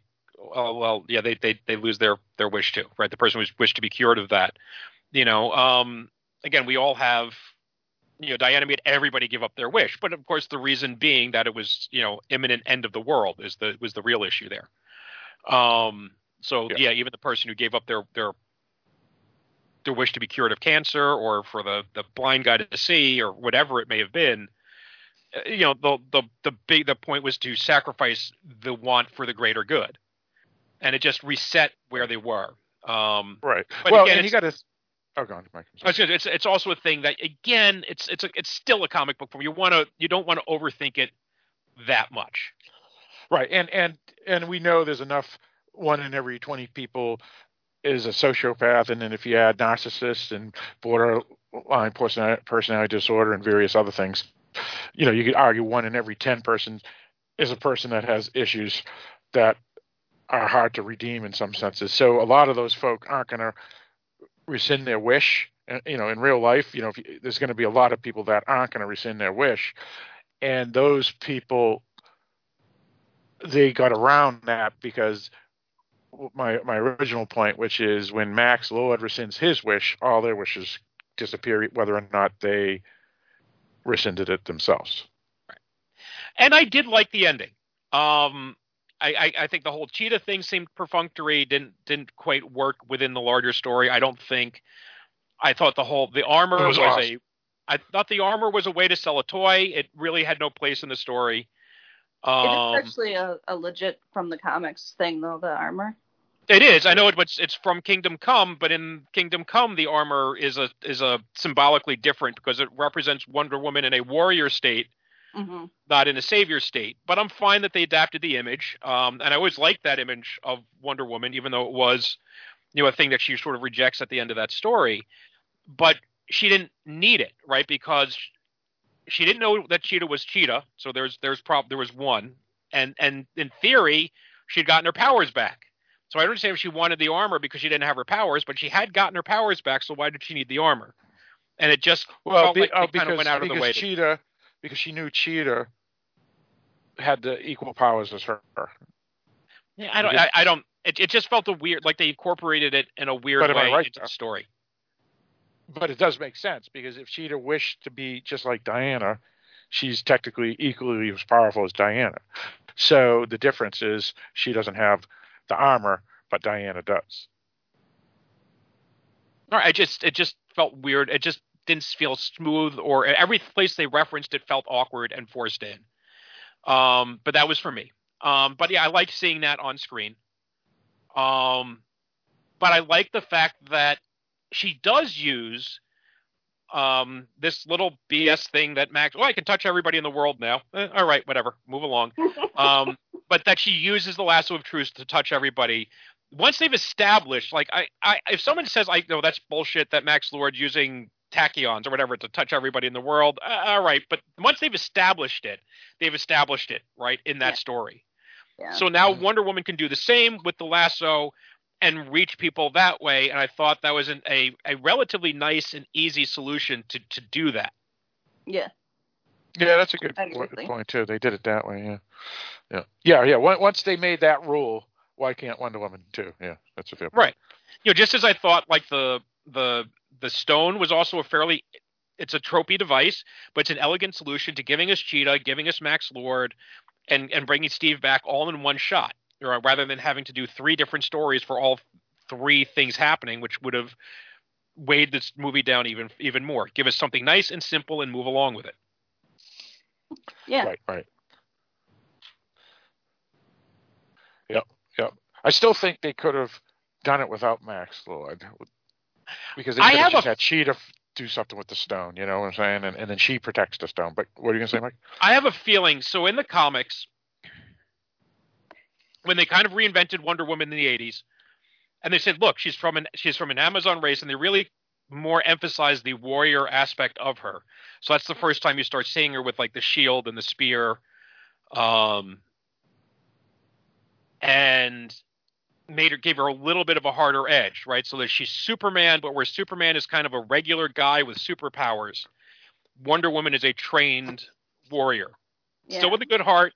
oh well, yeah, they they they lose their their wish too, right? The person who's wished to be cured of that. You know, um, again, we all have, you know, Diana made everybody give up their wish, but of course, the reason being that it was, you know, imminent end of the world is the was the real issue there. Um, so Yeah. yeah. even the person who gave up their their their wish to be cured of cancer, or for the the blind guy to see, or whatever it may have been, uh, you know, the the the big the point was to sacrifice the want for the greater good, and it just reset where they were. Um, Right. But well, again, and he got his. Oh, go on, Mike. I'm I was gonna- it's it's also a thing that again it's it's a, it's still a comic book form. You want to you don't want to overthink it that much. Right, and and and we know there's enough. One in every twenty people is a sociopath, and then if you add narcissist and borderline person- personality disorder and various other things, you know, you could argue one in every ten person is a person that has issues that are hard to redeem in some senses. So a lot of those folk aren't going to rescind their wish. You know, in real life, you know, you, there's going to be a lot of people that aren't going to rescind their wish, and those people they got around that because my my original point, which is when Max Lord rescinds his wish, all their wishes disappear, whether or not they rescinded it themselves. Right. And I did like the ending. Um, I, I, I think the whole cheetah thing seemed perfunctory. Didn't didn't quite work within the larger story. I don't think. I thought the whole the armor was was, awesome. a. I thought the armor was a way to sell a toy. It really had no place in the story. Um, it is actually a, a legit from the comics thing, though. The armor. It is. I know it, it's it's from Kingdom Come, but in Kingdom Come, the armor is a is a symbolically different because it represents Wonder Woman in a warrior state, hmm not in a savior state. But I'm fine that they adapted the image, um, and I always liked that image of Wonder Woman, even though it was, you know, a thing that she sort of rejects at the end of that story. But she didn't need it, right? Because she didn't know that Cheetah was Cheetah, so there's there's prob there was one, and and in theory, she'd gotten her powers back. So I don't understand if she wanted the armor because she didn't have her powers, but she had gotten her powers back, so why did she need the armor? And it just Well, be, like oh, because of went out of the because way. to- Cheetah, because she knew Cheetah had the equal powers as her. Yeah, I don't. I, I don't. It, it just felt a weird, like they incorporated it in a weird But am I way right, into the story. But it does make sense because if she'd have wished to be just like Diana, she's technically equally as powerful as Diana. So the difference is she doesn't have the armor, but Diana does. All right, I just it just felt weird. It just didn't feel smooth, or every place they referenced it felt awkward and forced in. Um, but that was for me. Um, but yeah, I like seeing that on screen. Um, but I like the fact that she does use um, this little BS thing that Max. Oh, I can touch everybody in the world now. Eh, all right, whatever, move along. Um, but that she uses the lasso of truth to touch everybody. Once they've established, like I, I if someone says I know that's bullshit that Max Lord using tachyons or whatever to touch everybody in the world, uh, all right. But once they've established it, they've established it right in that Yeah. story. Yeah. So now Wonder Woman can do the same with the lasso and reach people that way. And I thought that was an, a a relatively nice and easy solution to to do that. yeah. Yeah, that's a good I point too. They did it that way. Yeah, yeah, yeah, yeah. Once once they made that rule, why can't Wonder Woman too? Yeah, that's a fair point. Right. You know, just as I thought, like the the the stone was also a fairly it's a tropey device, but it's an elegant solution to giving us Cheetah, giving us Max Lord, and and bringing Steve back all in one shot, or rather than having to do three different stories for all three things happening, which would have weighed this movie down even even more. Give us something nice and simple and move along with it. Yeah. Right, right. Yep, yep. I still think they could have done it without Max Lord because they I could have have just a- had Cheetah f- do something with the stone. You know what I'm saying? And, and then she protects the stone. But what are you gonna say, Mike? I have a feeling. So in the comics, when they kind of reinvented Wonder Woman in the '80s, and they said, "Look, she's from an she's from an Amazon race," and they really more emphasized the warrior aspect of her. So that's the first time you start seeing her with like the shield and the spear, um, and made her gave her a little bit of a harder edge, right? So that she's Superman, but where Superman is kind of a regular guy with superpowers, Wonder Woman is a trained warrior Yeah. still with a good heart,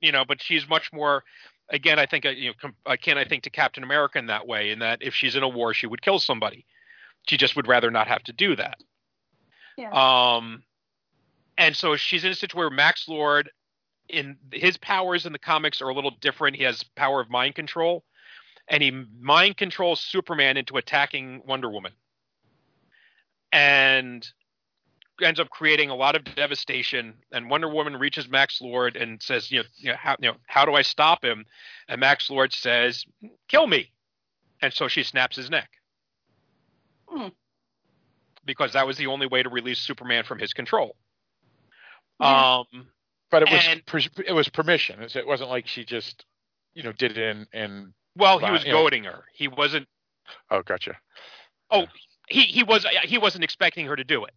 you know, but she's much more. Again, I think uh, you know, akin I think to Captain America in that way, in that if she's in a war, she would kill somebody. She just would rather not have to do that. Yeah. Um, and so she's in a situation where Max Lord, in his powers in the comics are a little different. He has power of mind control, and he mind controls Superman into attacking Wonder Woman, and ends up creating a lot of devastation. And Wonder Woman reaches Max Lord and says, you know, you know, how, you know, how do I stop him? And Max Lord says, kill me. And so she snaps his neck. Hmm. Because that was the only way to release Superman from his control. Yeah. Um, But it was And- pre- it was permission. It wasn't like she just you know did it in and well, he was yeah. goading her. He wasn't. oh gotcha Oh, He he was he wasn't expecting her to do it.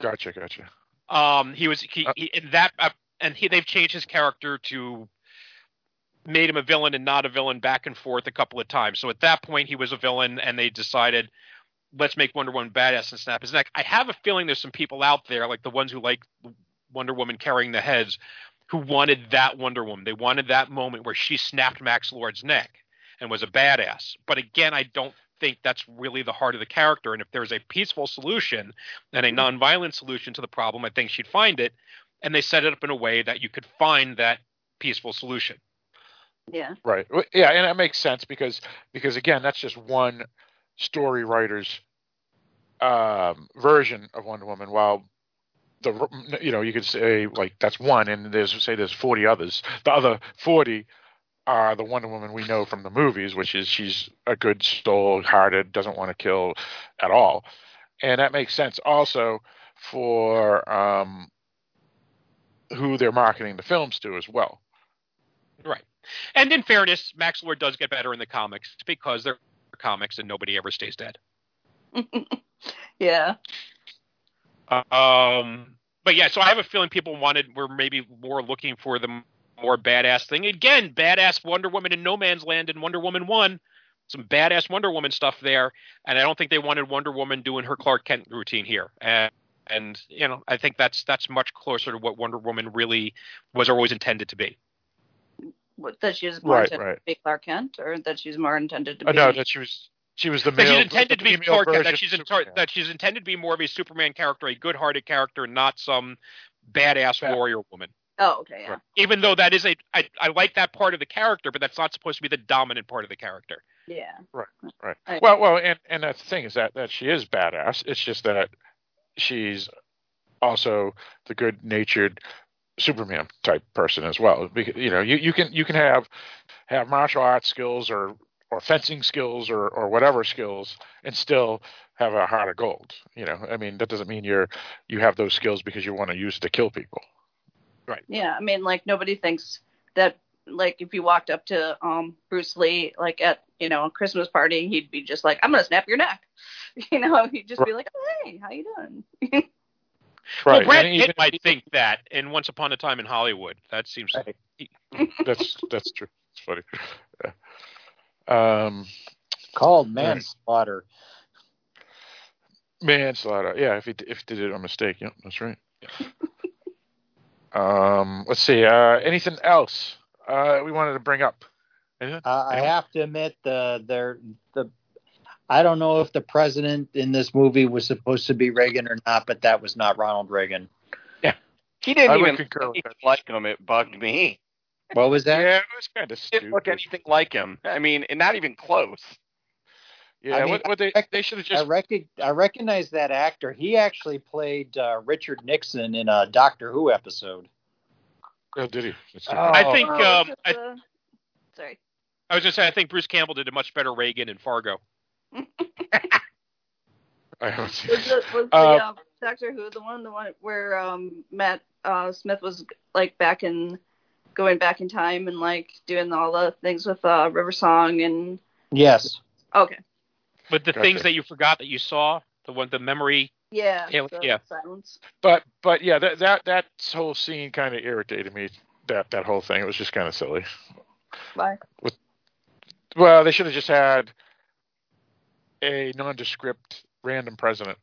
Gotcha gotcha. Um, he was he, Uh, he in that uh, and he they've changed his character to made him a villain and not a villain back and forth a couple of times. So at that point he was a villain and they decided let's make Wonder Woman badass and snap his neck. I have a feeling there's some people out there like the ones who like Wonder Woman carrying the heads who wanted that Wonder Woman. They wanted that moment where she snapped Max Lord's neck and was a badass. But again, I don't think that's really the heart of the character. And if there's a peaceful solution and a nonviolent solution to the problem, I think she'd find it. And they set it up in a way that you could find that peaceful solution. Yeah. Right. Yeah, and that makes sense because because again, that's just one story writer's um, version of Wonder Woman. While the you know you could say like that's one, and there's say there's 40 others. The other 40 are the Wonder Woman we know from the movies, which is she's a good soul, hearted, doesn't want to kill at all, and that makes sense also for um, who they're marketing the films to as well. Right. And in fairness, Max Lord does get better in the comics because they're comics and nobody ever stays dead. yeah. Um, but yeah, so I have a feeling people wanted were maybe more looking for the more badass thing. Again, badass Wonder Woman in No Man's Land and Wonder Woman One, some badass Wonder Woman stuff there, and I don't think they wanted Wonder Woman doing her Clark Kent routine here. And and you know, I think that's that's much closer to what Wonder Woman really was always intended to be. What, that she's more Right, intended right. to be Clark Kent, or that she's more intended to Uh, be. no, that she was she was the male. she's intended to be Clark Kent. That she's of in, that she's intended to be more of a Superman character, a good-hearted character, not some badass Ba- warrior woman. Oh, okay, yeah. Even though that is a, I, I like that part of the character, but that's not supposed to be the dominant part of the character. Yeah. Right. I- Well, well, and and that's the thing is that that she is badass. It's just that she's also the good-natured Superman type person as well. Because you know, you, you can you can have have martial arts skills or or fencing skills or or whatever skills and still have a heart of gold. You know, I mean that doesn't mean you're you have those skills because you want to use it to kill people. Yeah, I mean, like nobody thinks that. Like if you walked up to um Bruce Lee, like at you know a Christmas party, he'd be just like, "I'm gonna snap your neck," you know. He'd just be like, "Oh hey, how you doing?" Well, Right. Brad Pitt might think that in Once Upon a Time in Hollywood. That seems Right. that's that's true. It's funny. Um, Called manslaughter. manslaughter. Yeah, if he if he did it on mistake. Yep, that's right. Um, let's see. Uh, anything else uh, we wanted to bring up? Uh, I have to admit the the the I don't know if the president in this movie was supposed to be Reagan or not, but that was not Ronald Reagan. Yeah, He didn't I even concur look like him. It bugged me. What was that? Yeah, it was kind of He stupid. didn't look anything like him. I mean, and not even close. Yeah, I mean, what, what they they should have I, just rec- I recognize that actor. He actually played uh, Richard Nixon in a Doctor Who episode. oh, did he? That's Oh. I think Oh, um, just, I, uh, sorry. I was gonna say I think Bruce Campbell did a much better Reagan in Fargo. I haven't seen. Was, the, was the Uh, uh, Doctor Who the one, the one where um Matt uh, Smith was like back in, going back in time and like doing all the things with uh, River Song and Yes. okay, But the Gotcha. things that you forgot that you saw, the one, the memory. yeah, Yeah, the yeah. silence. But but yeah, that that that whole scene kind of irritated me. That that whole thing. It was just kind of silly. Why? Well, they should have just had a nondescript random president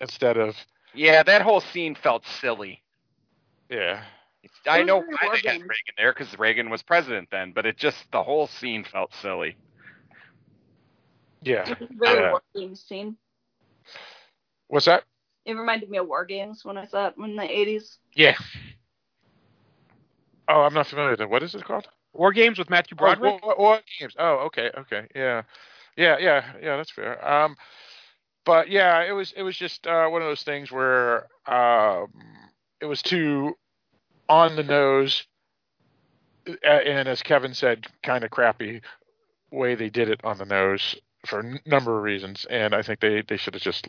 instead of Yeah, that whole scene felt silly. yeah. I was know very why they had Reagan. Reagan there because Reagan was president then, but it just the whole scene felt silly. Yeah. It was very Yeah. war games scene. What's that? It reminded me of War Games when I saw it in the eighties. Yeah, Oh, I'm not familiar with it. What is it called? War Games with Matthew Broderick. Oh, War, War Games. Oh, okay, okay, yeah, yeah, yeah, yeah. That's fair. Um, but yeah, it was it was just uh, one of those things where um, it was too on the nose, uh, and as Kevin said, kind of crappy way they did it on the nose for a number of reasons, and I think they they should have just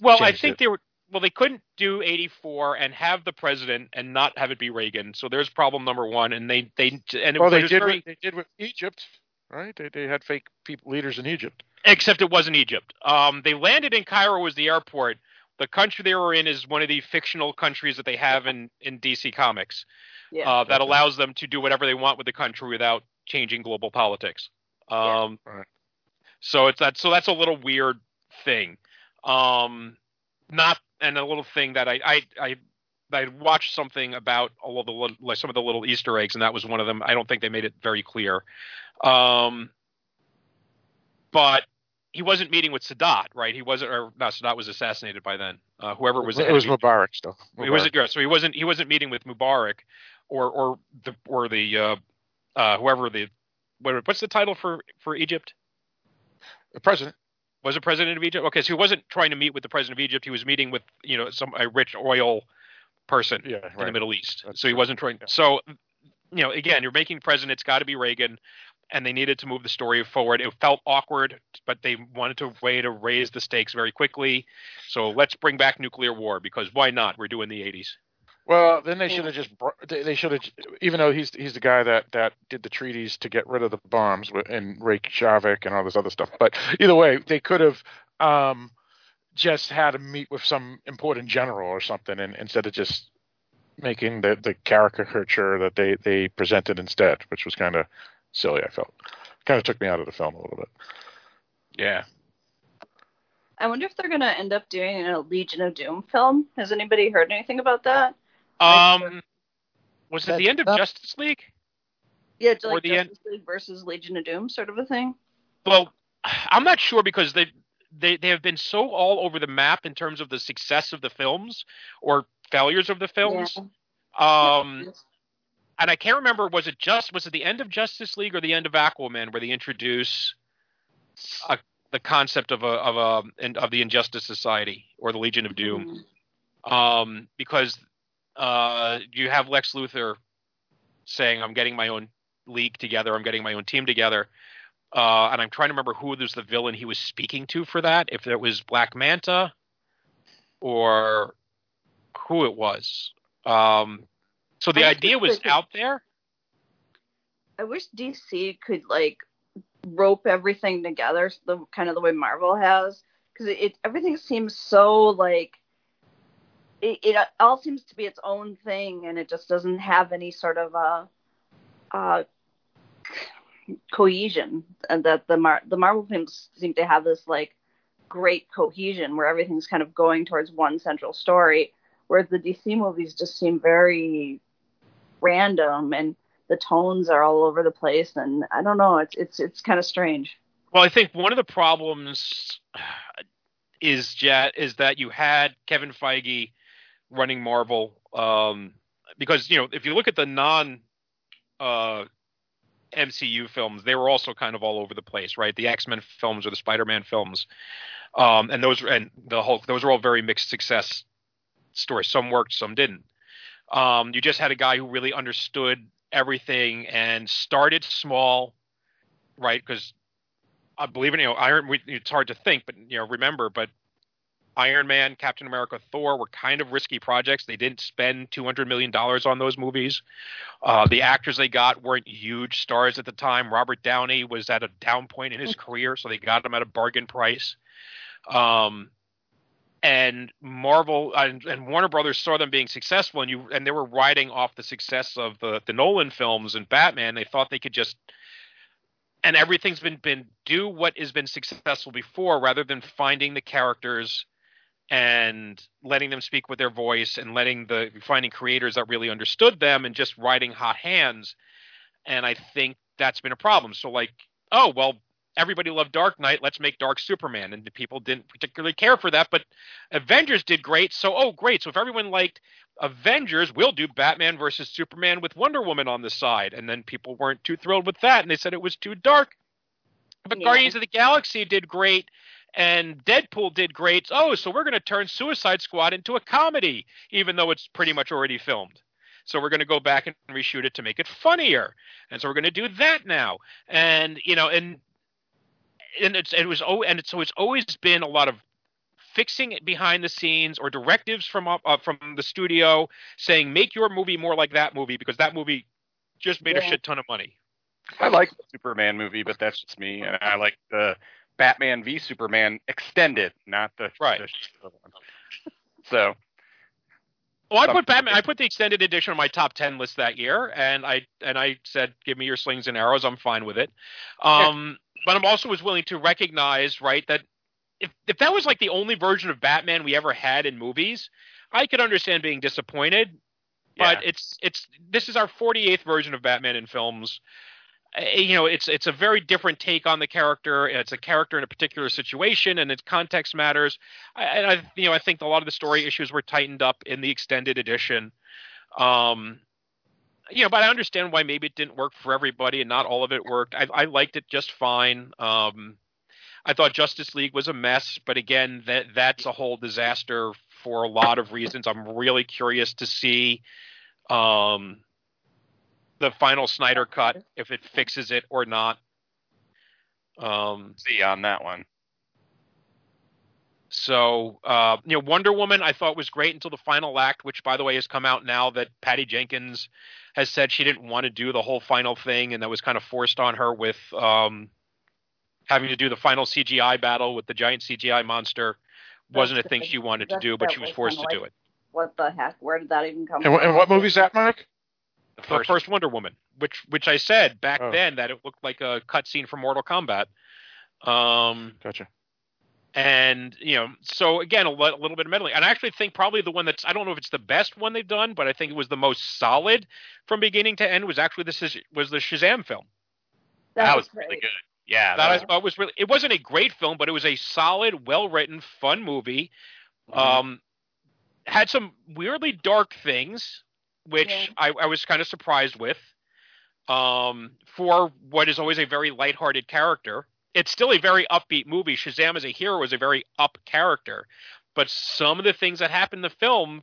Well, I think it. they were. Well, they couldn't do 84 and have the president and not have it be Reagan. So there's problem number one. And they they and it, well but they did very, with, they did with Egypt, right? They they had fake people leaders in Egypt. except it wasn't Egypt. Um, they landed in Cairo was the airport. The country they were in is one of the fictional countries that they have in in DC Comics. Yeah. uh, that allows them to do whatever they want with the country without changing global politics. Um, Right. So it's that. So that's a little weird thing. Um, not and a little thing that I I I. I watched something about all of the like some of the little Easter eggs, and that was one of them. I don't think they made it very clear. Um, but he wasn't meeting with Sadat, right? He wasn't, or no, Sadat was assassinated by then. Uh, whoever it was, it was Mubarak still. he wasn't yeah, so he wasn't he wasn't meeting with Mubarak or or the or the uh, uh, whoever the what, what's the title for for Egypt? The president. Was it president of Egypt? Okay, so he wasn't trying to meet with the president of Egypt. He was meeting with you know some a rich oil person Yeah, in the. Middle East. That's so he wasn't trying. So you know, again, you're making president. It's got to be Reagan, and they needed to move the story forward. It felt awkward, but they wanted to way to raise the stakes very quickly. So let's bring back nuclear war because why not? We're doing the 80s. Well, then they should have just they, they should have even though he's he's the guy that that did the treaties to get rid of the bombs wi- and Reykjavik and all this other stuff. But either way, they could have um, just had a meet with some important general or something, and instead of just making the the caricature that they they presented instead, which was kind of silly. I felt kind of took me out of the film a little bit. Yeah. I wonder if they're gonna end up doing a Legion of Doom film. Has anybody heard anything about that? Um, was it the end of Justice League? Yeah, it's Or like the end- Justice League versus Legion of Doom, sort of a thing. Well, I'm not sure because they they they have been so all over the map in terms of the success of the films or failures of the films. Um, and I can't remember was it just was it the end of Justice League or the end of Aquaman where they introduce a, the concept of a of a and of the Injustice Society or the Legion of Doom, Mhm. um, because uh, you have Lex Luthor saying, "I'm getting my own league together. I'm getting my own team together." Uh, and I'm trying to remember who was the villain he was speaking to for that. If it was Black Manta or who it was. Um, so the idea was could- out there. I wish DC could like rope everything together, the kind of the way Marvel has, because it everything seems so like it, it all seems to be its own thing, and it just doesn't have any sort of uh, uh, cohesion. And that the Mar- the Marvel films seem to have this like great cohesion where everything's kind of going towards one central story, whereas the DC movies just seem very random and the tones are all over the place and I don't know it's it's it's kind of strange. Well, I think one of the problems is jet is that you had Kevin Feige running Marvel um, because you know if you look at the non uh, MCU films, they were also kind of all over the place, right? The X Men films or the Spider Man films, um, and those and the Hulk, those were all very mixed success stories. Some worked, some didn't. Um, you just had a guy who really understood everything and started small, right? Because I believe in you know Iron. It's hard to think, but you know remember, but Iron Man, Captain America, Thor were kind of risky projects. They didn't spend two hundred million dollars on those movies. Uh, the actors they got weren't huge stars at the time. Robert Downey was at a down point in his career, so they got him at a bargain price. Um, and Marvel and, and Warner Brothers saw them being successful, and you and they were riding off the success of the the Nolan films and Batman. They thought they could just and everything's been been do what has been successful before, rather than finding the characters and letting them speak with their voice and letting the finding creators that really understood them and just writing hot hands. And I think that's been a problem. So like, oh well, everybody loved Dark Knight. Let's make Dark Superman, and the people didn't particularly care for that. But Avengers did great, so oh great. So if everyone liked Avengers, we'll do Batman versus Superman with Wonder Woman on the side. And then people weren't too thrilled with that, and they said it was too dark. But Yeah. Guardians of the Galaxy did great, and Deadpool did great. Oh, so we're going to turn Suicide Squad into a comedy, even though it's pretty much already filmed. So we're going to go back and reshoot it to make it funnier, and so we're going to do that now. And you know, and and it's it was oh, and it's, so it's always been a lot of fixing it behind the scenes or directives from up uh, from the studio saying make your movie more like that movie because that movie just made a shit ton of money. I like the Superman movie, but that's just me, and I like the Batman v Superman extended, not the Right. the one. So Well, I put Batman. I put the extended edition on my top ten list that year, and I and I said, "Give me your slings and arrows. I'm fine with it." Um, but I'm also was willing to recognize, right, that if if that was like the only version of Batman we ever had in movies, I could understand being disappointed. But yeah. it's it's this is our 48th version of Batman in films. You know, it's it's a very different take on the character. It's a character in a particular situation, and its context matters. And I, you know, I think a lot of the story issues were tightened up in the extended edition. Um, you know, but I understand why maybe it didn't work for everybody, and not all of it worked. I, I liked it just fine. Um, I thought Justice League was a mess, but again, that that's a whole disaster for a lot of reasons. I'm really curious to see um, the final Snyder cut if it fixes it or not. Um, see on that one. so, uh, you know, Wonder Woman I thought was great until the final act, which, by the way, has come out now that Patty Jenkins has said she didn't want to do the whole final thing, and that was kind of forced on her with um, having to do the final CGI battle with the giant CGI monster. Wasn't a thing she wanted to do, but she was was forced to kinda do it. What the heck? Where did that even come And, from? wh- and what movie's that, Mike? The The first, first Wonder Woman, which which I said back Oh. then that it looked like a cutscene from Mortal Kombat. Um, Gotcha. and you know so again a, li- a little bit of meddling and i actually think probably the one that's i don't know if it's the best one they've done but i think it was the most solid from beginning to end was actually this is was the shazam film that, was great. really good. Yeah, that that i thought was really it wasn't a great film but it was a solid well written fun movie was, um had some weirdly dark things which Yeah. I, I was kind of surprised with. Um, for what is always a very lighthearted character, it's still a very upbeat movie. Shazam as a hero is a very up character, but some of the things that happen in the film,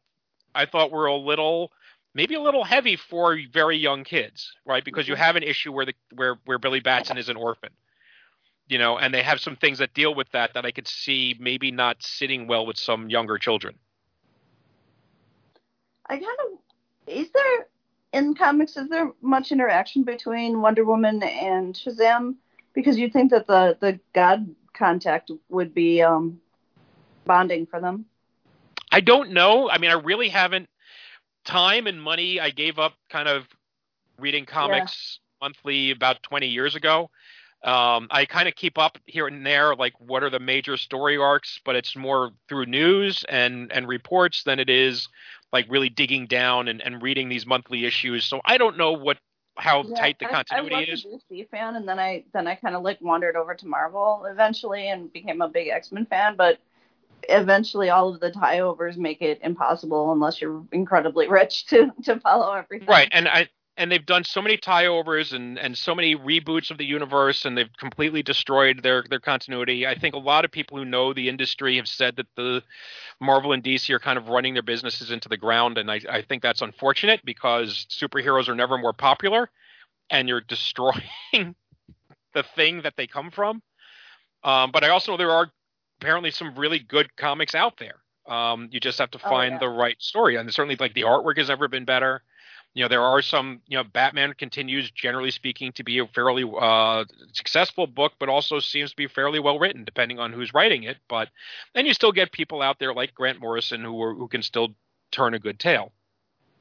I thought were a little, maybe a little heavy for very young kids, right? Because you have an issue where the where where Billy Batson is an orphan, you know, and they have some things that deal with that that I could see maybe not sitting well with some younger children. I kind of is there in comics is there much interaction between Wonder Woman and Shazam? Because you'd think that the the God contact would be um bonding for them. I don't know. I mean, I really haven't time and money. I gave up kind of reading comics monthly about 20 years ago. Um, I kind of keep up here and there, like what are the major story arcs, but it's more through news and and reports than it is like really digging down and, and reading these monthly issues. So I don't know what how Yeah, tight the I- continuity I, was is. a DC fan, and then I then I kind of like wandered over to Marvel eventually and became a big X Men fan. But eventually, all of the tie overs make it impossible unless you're incredibly rich to to follow everything. Right, and I and they've done so many tie overs and and so many reboots of the universe, and they've completely destroyed their their continuity. I think a lot of people who know the industry have said that the Marvel and DC are kind of running their businesses into the ground, and I, I think that's unfortunate because superheroes are never more popular, and you're destroying the thing that they come from. Um, but I also know there are apparently some really good comics out there. Um, you just have to Oh, find yeah. the right story, and certainly like the artwork has never been better you know there are some you know batman continues generally speaking to be a fairly uh successful book but also seems to be fairly well written depending on who's writing it but then you still get people out there like grant morrison who are, who can still turn a good tale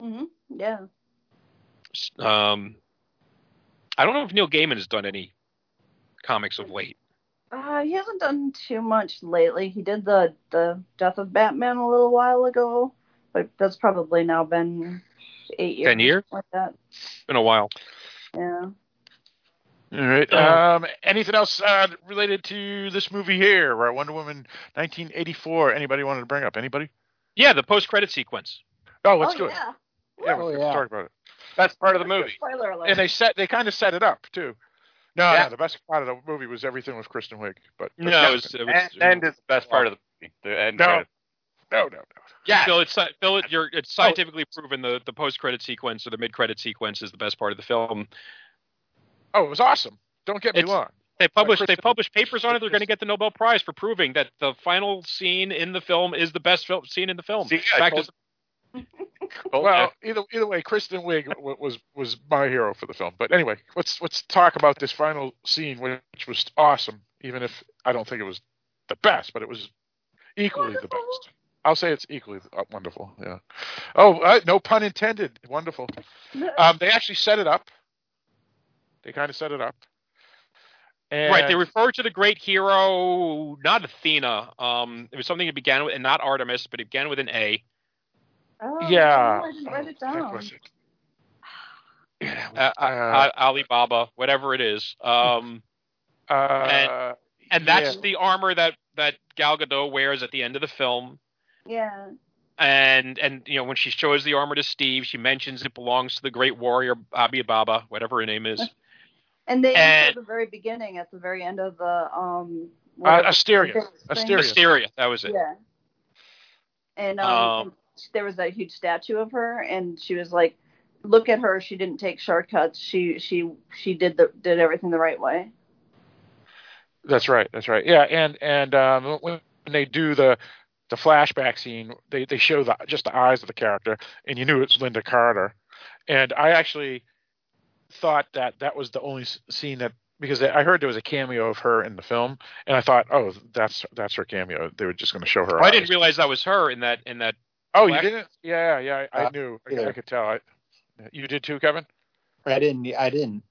hmm Yeah. um i don't know if neil gaiman has done any comics of late Uh, he hasn't done too much lately. He did the the Death of Batman a little while ago, but that's probably now been eight years. 10 years? Like that. it's been a while Yeah. All right. Um, anything else uh, related to this movie here? Right, Wonder Woman 1984. Anybody wanted to bring up? Anybody? yeah the post-credit sequence Oh, let's oh, do it. yeah. Yeah, Oh, let's yeah. talk about it. Best part of the movie. Spoiler alert. And they set, they kind of set it up too. No, Yeah. no, the best part of the movie was everything with Kristen Wiig. But but no yeah. it was, it was, End, end is the best part of the movie. The end No. credits. No, no, no. Yeah. Phil, it's, Phil, you're, it's scientifically proven the, the post-credit sequence or the mid-credit sequence is the best part of the film. Oh, it was awesome. Don't get me It's- wrong. They published they Kristen- published papers on it. They're going to get the Nobel Prize for proving that the final scene in the film is the best film scene in the film. See, In fact, told- it's- Well, either either way, Kristen Wiig was was my hero for the film. But anyway, let's let's talk about this final scene, which was awesome. Even if I don't think it was the best, but it was equally the best. I'll say it's equally uh, wonderful. Yeah. Oh, uh, no pun intended. Wonderful. Um, they actually set it up. They kind of set it up. And right, they refer to the great hero, not Athena. Um, it was something that began with, and not Artemis, but it began with an A. oh, yeah. I didn't write it down. it? Yeah, Uh, uh, Alibaba, whatever it is. Um, uh, uh, and that's yeah. the armor that that Gal Gadot wears at the end of the film. Yeah. And and you know when she shows the armor to Steve, she mentions it belongs to the great warrior Abi Baba, whatever her name is. And they And- at the very beginning, at the very end of the um. Uh, whatever Asteria. Asteria. That was it. Yeah. And um, Um, there was that huge statue of her, and she was like, "Look at her. She didn't take shortcuts. She she she did the did everything the right way." That's right. That's right. Yeah, and and um, when they do the the flashback scene, they they show the just the eyes of the character, and you knew it's Lynda Carter. And I actually thought that that was the only scene that because I heard there was a cameo of her in the film, and I thought, oh, that's that's her cameo. They were just going to show her. Oh, I didn't realize that was her in that in that. Oh, you didn't? Yeah, yeah. I, I Uh, knew. I. I could tell. I, you did too, Kevin. I didn't. I didn't.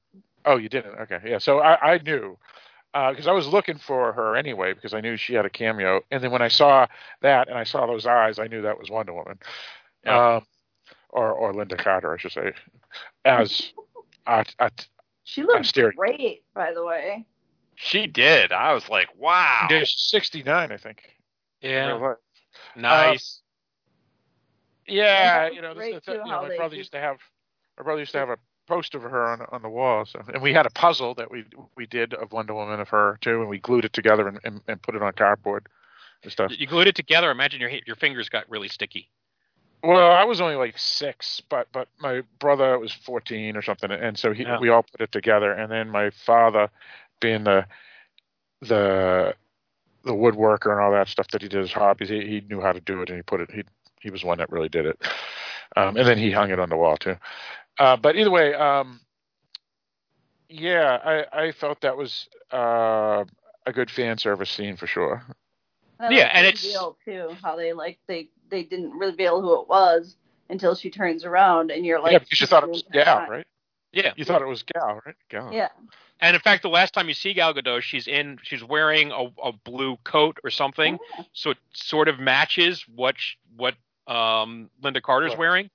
Oh, you didn't. Okay, yeah. So I, I knew because I was looking for her anyway because I knew she had a cameo, and then when I saw that and I saw those eyes, I knew that was Wonder Woman, Yeah. um, or or Lynda Carter, I should say, as at, at She looked Asteria. great, by the way. She did. I was like, wow. There's 69, I think. Yeah, Real life. nice. Yeah, you know, this, great, this, too, you know my brother used to have my brother used to have a poster of her on on the wall, so, and we had a puzzle that we we did of Wonder Woman of her too, and we glued it together and, and, and put it on cardboard and stuff. You glued it together. Imagine your your fingers got really sticky. Well, I was only like six, but but my brother was fourteen or something, and so he Yeah. we all put it together, and then my father, being the the the woodworker and all that stuff that he did as hobbies, he, he knew how to do it, and he put it. He he was one that really did it, um, and then he hung it on the wall too. Uh, but either way, um, yeah, I I felt that was uh, a good fan service scene for sure. And I Yeah, and it's- reveal, too how they like they they didn't reveal who it was until she turns around and you're like yeah, because you thought it was Yeah. Gal, right? Yeah. You thought it was Gal, right? Gal. Yeah. And in fact, the last time you see Gal Gadot, she's in she's wearing a, a blue coat or something, Yeah. so it sort of matches what sh- what um, Lynda Carter's Right. wearing.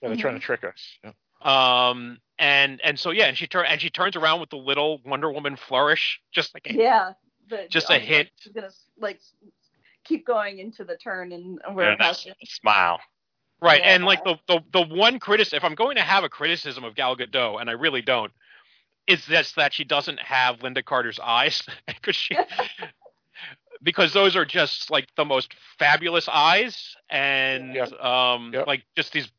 Yeah, they're trying to trick us. Yeah. Um, and and so yeah, and she turn and she turns around with the little Wonder Woman flourish, just like a, Yeah. The, Just oh, a hint. She's gonna like keep going into the turn and wear a And a costume. smile. Right, Yeah. and like the, the the one criticism, if I'm going to have a criticism of Gal Gadot, and I really don't, is this that she doesn't have Lynda Carter's eyes because she because those are just like the most fabulous eyes, and Yeah. um Yep. like just these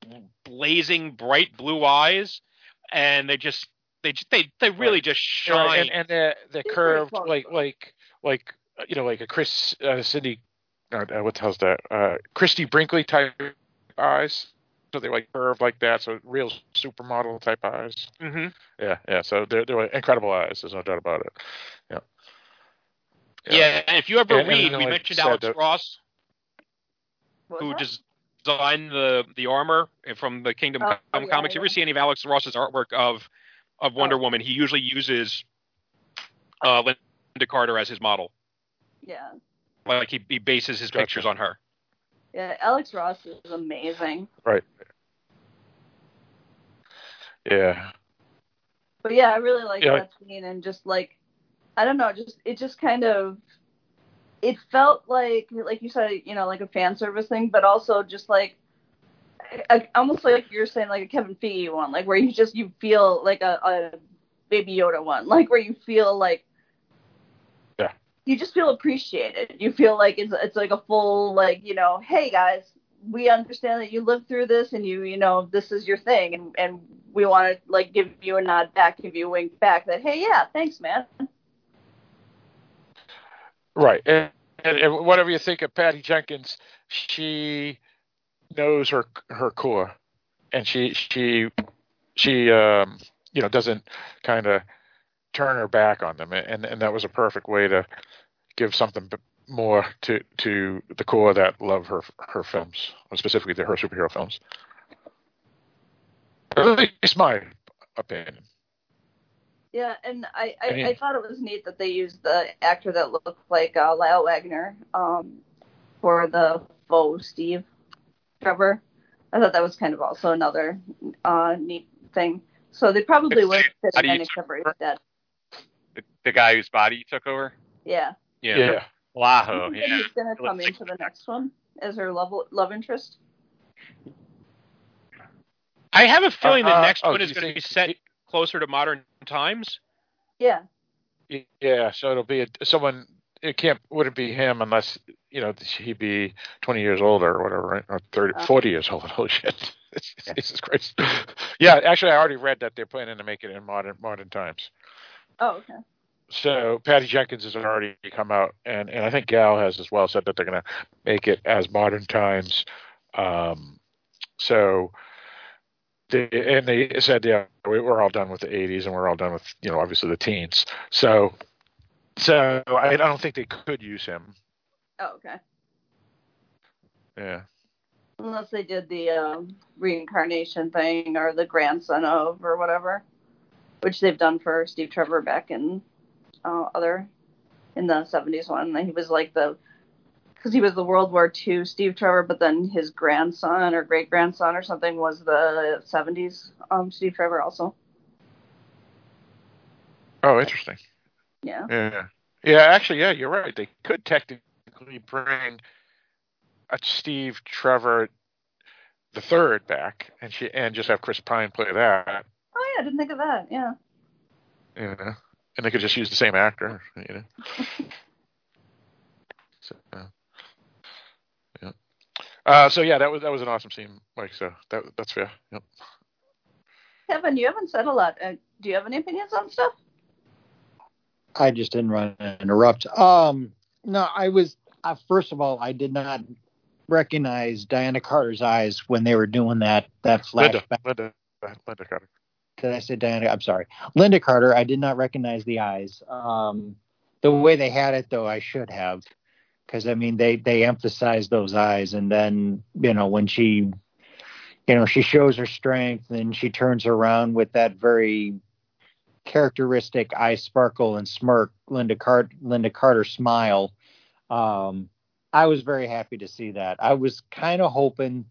blazing bright blue eyes, and they just they just, they they really Right. just shine. Right, and, and the the She's very curved close. like like like uh, you know like a Chris uh, Cindy uh, uh, what the hell's that uh, Christy Brinkley type eyes. So they like curved like that, so real supermodel type eyes. hmm Yeah, yeah. So they're they're incredible eyes. There's no doubt about it. Yeah. Yeah. and if you ever And- and read, then, we like mentioned Alex the- Ross, who was that? des- designed the the armor from the Kingdom Oh, Come yeah, comics. You ever see any of Alex Ross's artwork of of Wonder Oh. Woman? He usually uses uh, Lynda Carter as his model. Yeah. Like he, he bases his Gotcha. pictures on her. Yeah. Alex Ross is amazing. Right. Yeah. But yeah, I really like Yeah. that scene and just like I don't know, just it just kind of it felt like like you said, you know, like a fan service thing, but also just like a, almost like you're saying like a Kevin Feige one, like where you just you feel like a, a Baby Yoda one, like where you feel like Yeah. you just feel appreciated. You feel like it's it's like a full like you know, hey guys, we understand that you lived through this and you you know this is your thing and and we want to like give you a nod back, give you a wink back that hey yeah, thanks man. Right. And, and, and whatever you think of Patty Jenkins, she knows her her core, and she she she um you know doesn't kind of turn her back on them, and and that was a perfect way to give something more to to the core that love her her films, specifically her superhero films. At least my opinion. Yeah, and I, I, And- I thought it was neat that they used the actor that looked like uh, Lyle Waggoner um, for the faux Steve Trevor. I thought that was kind of also another uh, neat thing. So they probably would fit How do him you in except for he's dead. The, the guy whose body you took over? Yeah. Yeah. yeah. Laho, You think that yeah. he's gonna come into the next one as her love love interest. I have a feeling the Uh, next oh, one do is going to be set he- closer to modern times. Yeah. Yeah, so it'll be a, someone. It can't wouldn't be him unless you know he'd be twenty years older or whatever, right? Or 30, Uh. 40 years old. Holy shit! Jesus Christ! Yeah, actually, I already read that they're planning to make it in modern modern times. Oh, okay. So Patty Jenkins has already come out, and and I think Gal has as well said that they're going to make it as modern times. Um, so. And they said, yeah, we- we're all done with the '80s, and we're all done with, you know, obviously the teens. So, so I, I don't think they could use him. Oh, okay. Yeah. Unless they did the um, reincarnation thing or the grandson of or whatever, which they've done for Steve Trevor back in uh, other in the '70s one. He was like the because he was the World War II Steve Trevor, but then his grandson or great grandson or something was the '70s um, Steve Trevor also. Oh, interesting. Yeah. Yeah. Yeah. Actually, yeah, you're right. They could technically bring a Steve Trevor the third back, and she and just have Chris Pine play that. Oh yeah, I didn't think of that. Yeah. You know, and they could just use the same actor. You know. so, uh, yeah. Uh, so yeah, that was that was an awesome scene, Mike. So that that's fair. Yep. Kevin, you haven't said a lot. Uh, do you have any opinions on stuff? I just didn't run and interrupt. Um, no, I was uh, first of all, I did not recognize Diana Carter's eyes when they were doing that that Lynda, flashback. Lynda, Lynda Carter. Did I say Diana? I'm sorry, Lynda Carter. I did not recognize the eyes. Um, the way they had it, though, I should have, because I mean, they they emphasized those eyes, and then you know when she, you know, she shows her strength, and she turns around with that very characteristic eye sparkle and smirk, Lynda Cart Lynda Carter smile. Um, I was very happy to see that. I was kind of hoping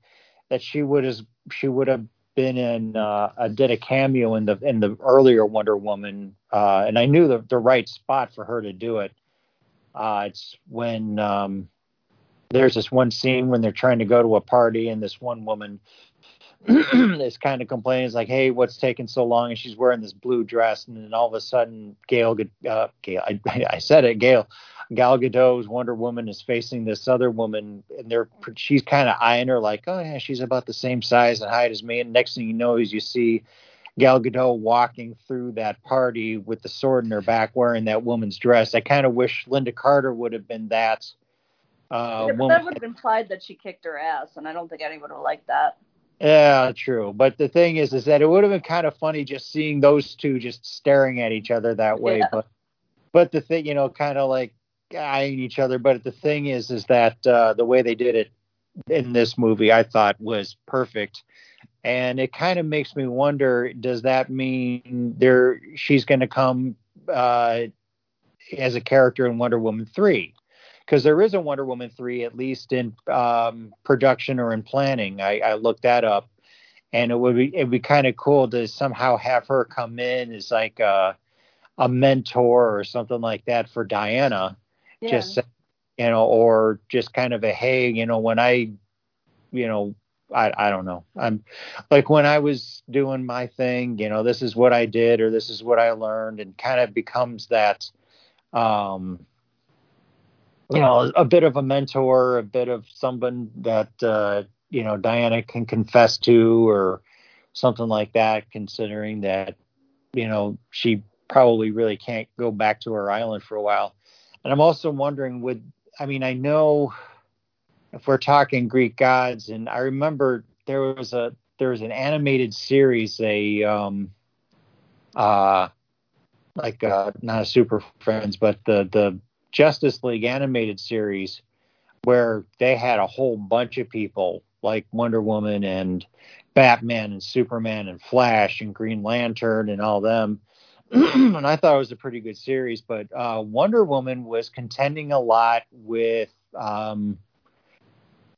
that she would have she would have been in uh, a did a cameo in the in the earlier Wonder Woman, uh, and I knew the the right spot for her to do it. Uh, it's when um, there's this one scene when they're trying to go to a party, and this one woman is kind of complaining, is like, "Hey, what's taking so long?" And she's wearing this blue dress, and then all of a sudden, Gail, uh, Gail, I, I said it, Gail, Gal Gadot's Wonder Woman is facing this other woman, and they're she's kind of eyeing her like, "Oh yeah, she's about the same size and height as me." And next thing you know, is you see Gal Gadot walking through that party with the sword in her back, wearing that woman's dress. I kind of wish Lynda Carter would have been that. Uh, Yeah, that would have implied that she kicked her ass, and I don't think anyone would like that. Yeah, true. But the thing is, is that it would have been kind of funny just seeing those two just staring at each other that way. Yeah. But, but the thing, you know, kind of like eyeing each other. But the thing is, is that uh, the way they did it in this movie, I thought was perfect. And it kind of makes me wonder: Does that mean there she's going to come uh, as a character in Wonder Woman three? because there is a Wonder Woman three, at least in um, production or in planning. I, I looked that up, and it would be it'd be kind of cool to somehow have her come in as like a a mentor or something like that for Diana. Yeah. Just you know, or just kind of a hey, you know, when I, you know. I, I don't know. I'm like when I was doing my thing, you know, this is what I did or this is what I learned and kind of becomes that um you know, a bit of a mentor, a bit of someone that uh, you know Diana can confess to, or something like that. Considering that, you know, she probably really can't go back to her island for a while. And I'm also wondering, would I mean, I know if we're talking Greek gods, and I remember there was a there was an animated series, a um, uh, like uh, not a Super Friends, but the the Justice League animated series where they had a whole bunch of people like Wonder Woman and Batman and Superman and Flash and Green Lantern and all them. and I thought it was a pretty good series, but uh, Wonder Woman was contending a lot with um,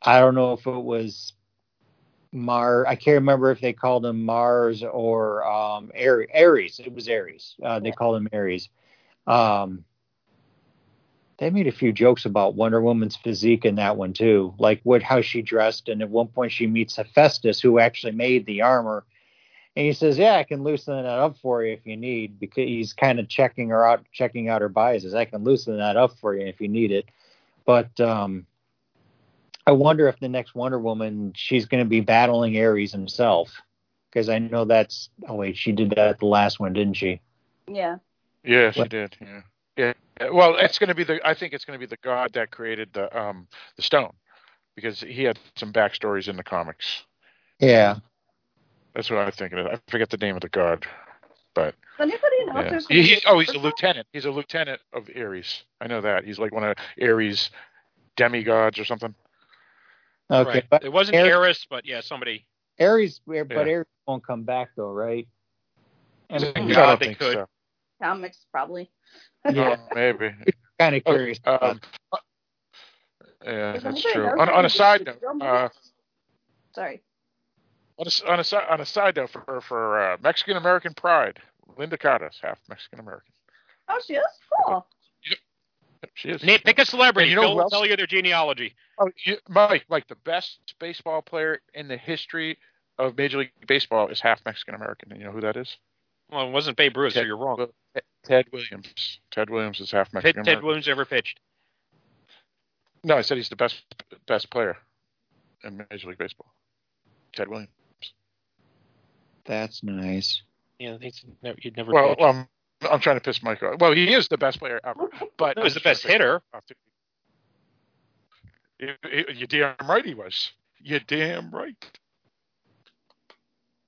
I don't know if it was Mar. I can't remember if they called him Mars or um. Ares. It was Ares. Uh, they called him Ares. Um, they made a few jokes about Wonder Woman's physique in that one too, like what how she dressed. And at one point, she meets Hephaestus, who actually made the armor, and he says, "Yeah, I can loosen that up for you if you need." Because he's kind of checking her out, checking out her biases. I can loosen that up for you if you need it. But um, I wonder if the next Wonder Woman she's going to be battling Ares himself, because I know that's. Oh wait, she did that the last one, didn't she? Yeah. Yeah, she What- did. Yeah. Yeah. Well, it's going to be the. I think it's going to be the god that created the um the stone, because he had some backstories in the comics. Yeah. That's what I'm thinking. Of. I forget the name of the god, but Does anybody know yeah. He, he, oh, he's a lieutenant. He's a lieutenant of Ares. I know that. He's like one of Ares demigods or something. Okay, right. but It wasn't Ares- Eris, but yeah, somebody. Ares, but Yeah. Ares won't come back though, right? I I don't mean, think they could. so. comics probably? Yeah. Oh, maybe. kind of Oh, curious. um, about yeah, that's true. On, on a side note, uh, Sorry. on a, s- on a, si- on a side note, for for uh, Mexican American pride, Lynda Carter's half Mexican American. Oh, she is cool. She is. Nate, pick a celebrity. And you know Phil who will tell you their genealogy. Oh, you, Mike, Mike, the best baseball player in the history of Major League Baseball is half Mexican American. And you know who that is? Well, it wasn't Babe Ruth, so you're wrong. Ted Williams. Ted Williams is half Ted, Mexican Ted American. Williams ever pitched. No, I said he's the best best player in Major League Baseball. Ted Williams. That's nice. Yeah, he's never, you'd never Well, pitched. Um, well, I'm, I'm trying to piss Mike off. Well, he is the best player ever, but No, he's I'm the best hitter. Mike off, too. You- you- You're damn right he was. You're damn right.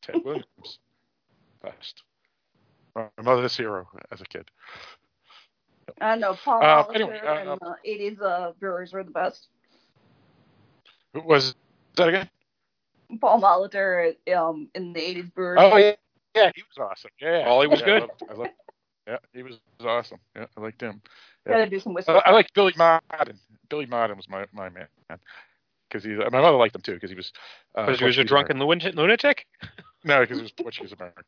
Ted Williams, best. My mother's hero as a kid. I know Paul Uh, Molitor anyway, uh, and the '80s uh, Brewers were the best. Who Was that again? Paul Molitor um, in the '80s Brewers. Oh yeah, yeah, he was awesome. Yeah, he was Yeah, good. I loved, I loved, yeah, he was awesome. Yeah, I liked him. Gotta do some I, whistle. I like Billy Martin. Billy Martin was my my man because he. My mother liked him too because he was. Uh, Because he was a drunken lunatic- lunatic? No, because he was Portuguese American.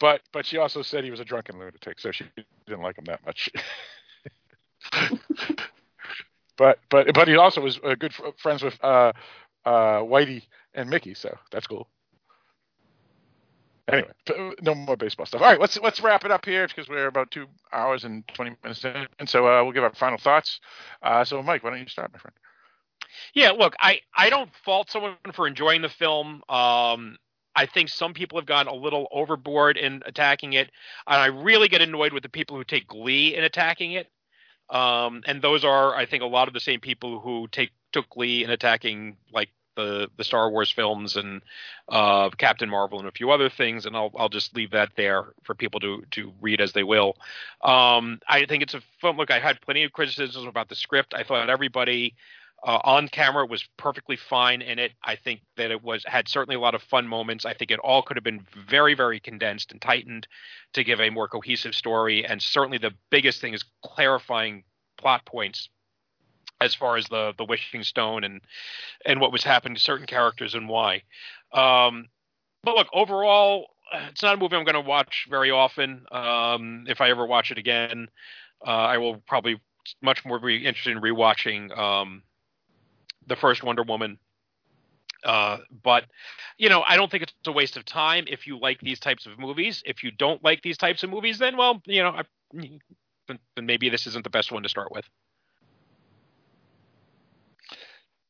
But but she also said he was a drunken lunatic, so she didn't like him that much. but but but he also was uh, good fr- friends with uh, uh, Whitey and Mickey, so that's cool. Anyway, no more baseball stuff. All right, let's let's wrap it up here because we're about two hours and twenty minutes in, and so uh, we'll give our final thoughts. Uh, so, Mike, why don't you start, my friend? Yeah, look, I, I don't fault someone for enjoying the film. Um, I think some people have gone a little overboard in attacking it, and I really get annoyed with the people who take glee in attacking it. Um, and those are, I think, a lot of the same people who take took glee in attacking like the the Star Wars films and uh, Captain Marvel and a few other things. And I'll I'll just leave that there for people to to read as they will. Um, I think it's a film. Look, I had plenty of criticisms about the script. I thought everybody uh, on camera was perfectly fine in it. I think that it was had certainly a lot of fun moments. I think it all could have been very, very condensed and tightened to give a more cohesive story. And certainly the biggest thing is clarifying plot points as far as the the wishing stone and and what was happening to certain characters and why. Um, but look, overall, it's not a movie I'm going to watch very often. Um, if I ever watch it again, uh, I will probably much more be interested in rewatching um, the first Wonder Woman. Uh, but you know, I don't think it's a waste of time if you like these types of movies. If you don't like these types of movies, then well, you know, I, then maybe this isn't the best one to start with.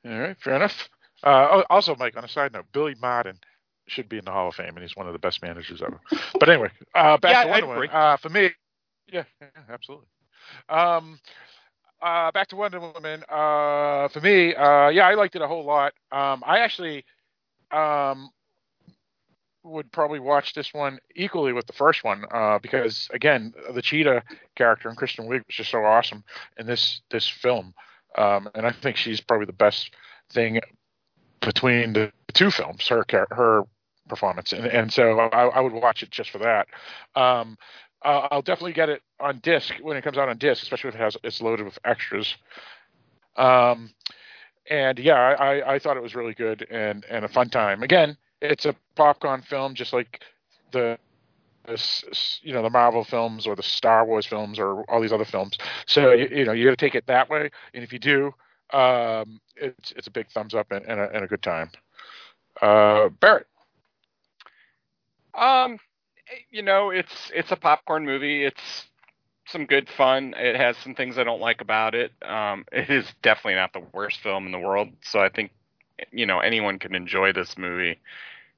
All right, fair enough. Uh, oh, also, Mike, on a side note, Billy Martin should be in the Hall of Fame, and he's one of the best managers ever. But anyway, uh, back Yeah, to Wonder Woman. Uh, for me, yeah, yeah, absolutely. Um, uh, back to Wonder Woman. Uh, for me, uh, yeah, I liked it a whole lot. Um, I actually um, would probably watch this one equally with the first one uh, because, again, the Cheetah character and Kristen Wiig was just so awesome in this this film, um, and I think she's probably the best thing between the two films. Her her performance, and, and so I, I would watch it just for that. Um, I'll definitely get it on disc when it comes out on disc, especially if it has it's loaded with extras. Um, and yeah, I, I, I thought it was really good and, and a fun time. Again, it's a popcorn film, just like the, you know, the Marvel films or the Star Wars films or all these other films. So you, you know, you got to take it that way. And if you do, um, it's it's a big thumbs up and, and, a, and a good time. Uh, Barrett. Um, you know, it's it's a popcorn movie. It's some good fun. It has some things I don't like about it. Um, it is definitely not the worst film in the world. So I think, you know, anyone can enjoy this movie.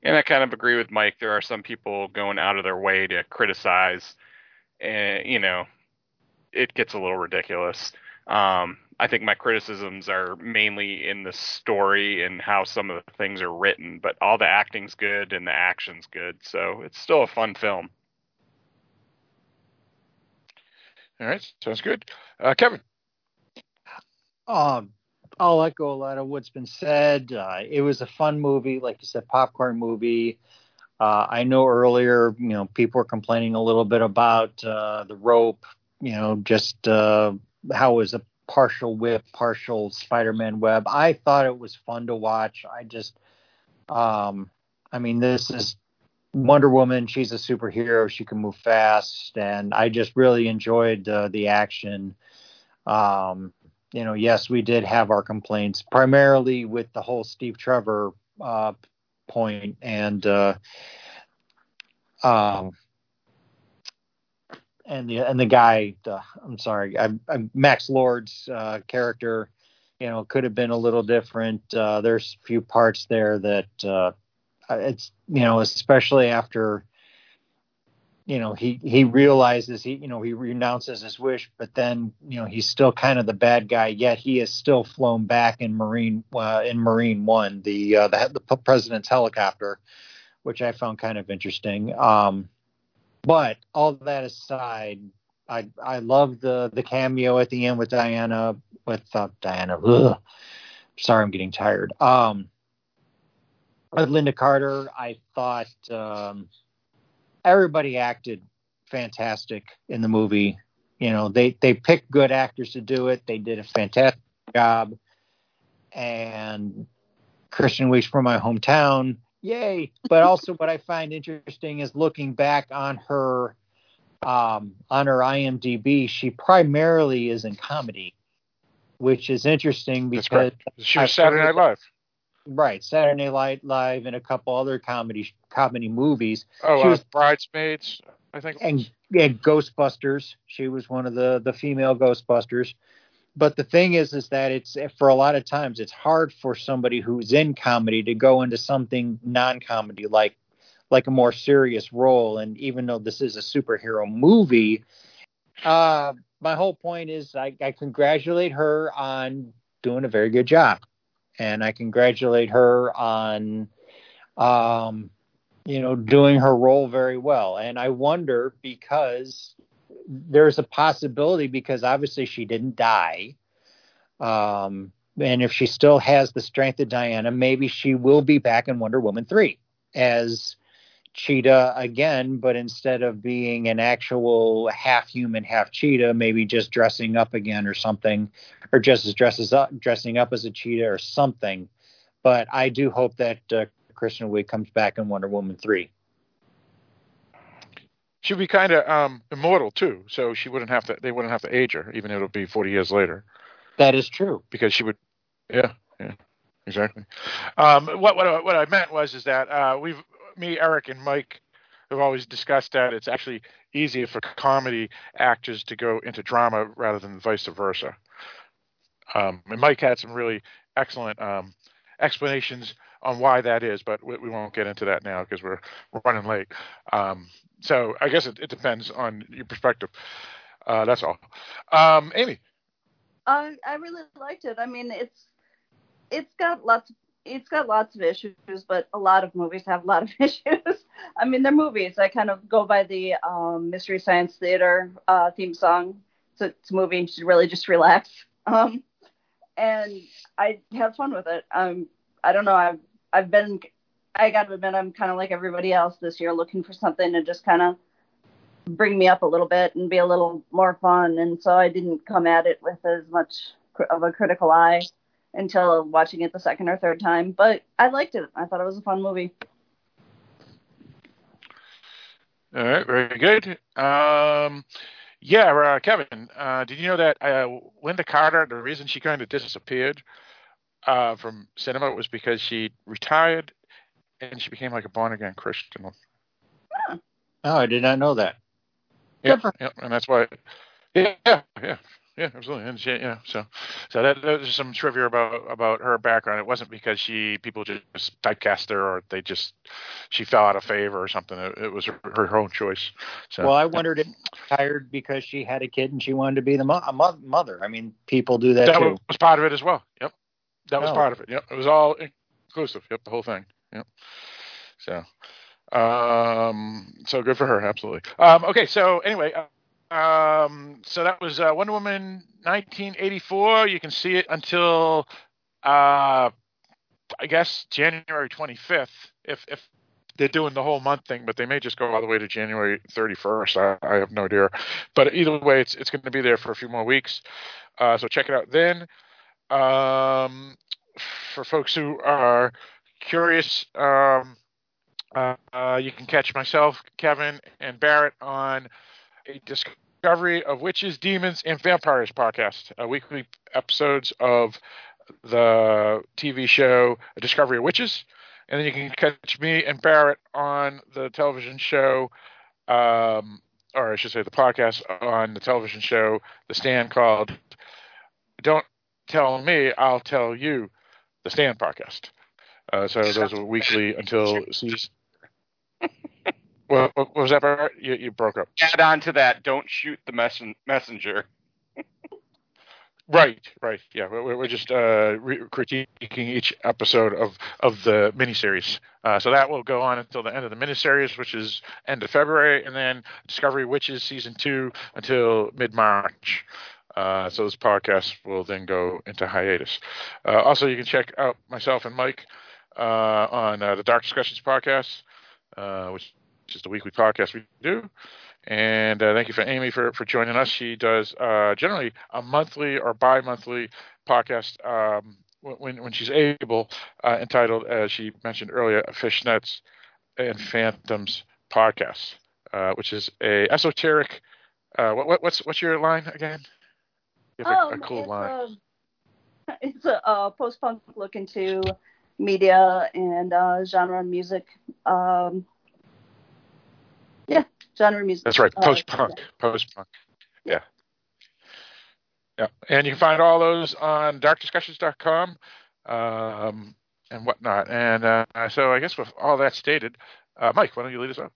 And I kind of agree with Mike. There are some people going out of their way to criticize, and you know, it gets a little ridiculous. Um, I think my criticisms are mainly in the story and how some of the things are written, but all the acting's good and the action's good, so it's still a fun film. All right, sounds good. Uh, Kevin. Um, I'll echo a lot of what's been said. Uh, it was a fun movie, like you said, popcorn movie. Uh, I know earlier, you know, people were complaining a little bit about uh, the rope, you know, just uh, how it was a partial whip, partial Spider-Man web. I thought it was fun to watch. I just, um, I mean, this is Wonder Woman. She's a superhero. She can move fast, and I just really enjoyed uh, the action. Um, you know, yes, we did have our complaints, primarily with the whole Steve Trevor uh, point and uh, um, and the and the guy, uh, I'm sorry, I, I, Max Lord's uh, character, you know, could have been a little different. Uh, there's a few parts there that uh, it's you know, especially after you know he he realizes he you know he renounces his wish but then you know he's still kind of the bad guy yet he is still flown back in marine uh, in marine one the, uh, the the president's helicopter which i found kind of interesting um but all that aside i i love the the cameo at the end with diana with uh, diana ugh. sorry i'm getting tired um with lynda carter i thought um everybody acted fantastic in the movie. You know, they they picked good actors to do it. They did a fantastic job. And Kristen Wiig's from my hometown, yay! But also, what I find interesting is looking back on her um, on her IMDb. She primarily is in comedy, which is interesting because right. she was Saturday Night Live. Right, Saturday Night Live and a couple other comedy comedy movies. Oh, she uh, was, Bridesmaids, I think. And yeah, Ghostbusters. She was one of the the female Ghostbusters. But the thing is, is that it's for a lot of times it's hard for somebody who's in comedy to go into something non-comedy like like a more serious role. And even though this is a superhero movie, uh, my whole point is I, I congratulate her on doing a very good job and I congratulate her on, um, you know, doing her role very well. And I wonder because there's a possibility because obviously she didn't die. Um, and if she still has the strength of Diana, maybe she will be back in Wonder Woman 3 as cheetah again, but instead of being an actual half human, half cheetah, maybe just dressing up again or something, or just as dresses up, dressing up as a cheetah or something. But I do hope that uh, Kristen Wiig comes back in Wonder Woman three. She'd be kind of um, immortal too, so she wouldn't have to. They wouldn't have to age her, even if it'll be forty years later. That is true because she would. Yeah, yeah, exactly. Um, what what what I meant was is that uh, we've me, Eric, and Mike have always discussed that it's actually easier for comedy actors to go into drama rather than vice versa. Um, and Mike had some really excellent um, explanations on why that is, but we, we won't get into that now because we're, running late. Um, so I guess it, it, depends on your perspective. Uh, that's all. Um, Amy. Uh, I really liked it. I mean, it's it's got lots of it's got lots of issues, but a lot of movies have a lot of issues. I mean, they're movies. I kind of go by the um, Mystery Science Theater uh, theme song. So it's a movie, you should really just relax. Um, and I have fun with it. Um, I don't know. I've I've been. I got to admit, I'm kind of like everybody else this year, looking for something to just kind of bring me up a little bit and be a little more fun. And so I didn't come at it with as much of a critical eye until watching it the second or third time. But I liked it. I thought it was a fun movie. All right, very good. Um, yeah, uh, Kevin, uh, did you know that uh, Lynda Carter, the reason she kind of disappeared uh, from cinema was because she retired and she became like a born again Christian. Oh, I did not know that. Yeah, yeah, and that's why. Yeah, yeah, yeah, absolutely. And she, yeah, so so that there's some trivia about about her background. It wasn't because she people just typecast her or they just she fell out of favor or something. It, it was her, her, own choice. So, well, I wondered yeah. if tired because she had a kid and she wanted to be the mo- mo- mother. I mean, people do that, that too. was part of it as well. Yep, that was oh. part of it. Yep, it was all inclusive. Yep, the whole thing. Yep. So, um, so good for her. Absolutely. Um, okay, so anyway. Um, so that was uh, Wonder Woman 1984. You can see it until uh, I guess January 25th if if they're doing the whole month thing, but they may just go all the way to January 31st. I, I have no idea, but either way, it's it's going to be there for a few more weeks. Uh, so check it out then. Um, for folks who are curious, um, uh, uh, you can catch myself, Kevin, and Barrett on a Discovery of Witches, Demons, and Vampires podcast, uh, weekly episodes of the TV show A Discovery of Witches. And then you can catch me and Barrett on the television show, um, or I should say the podcast on the television show, The Stand, called Don't Tell Me, I'll Tell You, The Stand podcast. Uh, so those are weekly until season. What, what was that, Barrett? You, you broke up. Add on to that, don't shoot the messen- messenger. Right, right. Yeah, we're, we're just uh, re- critiquing each episode of of the miniseries. Uh, so that will go on until the end of the miniseries, which is end of February, and then Discovery Witches season two until mid March. Uh, so this podcast will then go into hiatus. Uh, also, you can check out myself and Mike uh, on uh, the Dark Discussions podcast, uh, which is the weekly podcast we do. And uh, thank you for Amy for, for joining us. She does uh, generally a monthly or bi monthly podcast um, when, when she's able, uh, entitled, as she mentioned earlier, Fishnets and Phantoms podcast, uh, which is a esoteric. Uh, what, what, what's what's your line again? You have a- a, cool it's line. A, it's a, uh post punk look into media and uh, genre music. Um, yeah, genre music. That's right, Uh, post punk, post punk. Yeah. Yeah, and you can find all those on darkdiscussions.com um, and whatnot. And uh, so I guess with all that stated, uh, Mike, why don't you lead us on?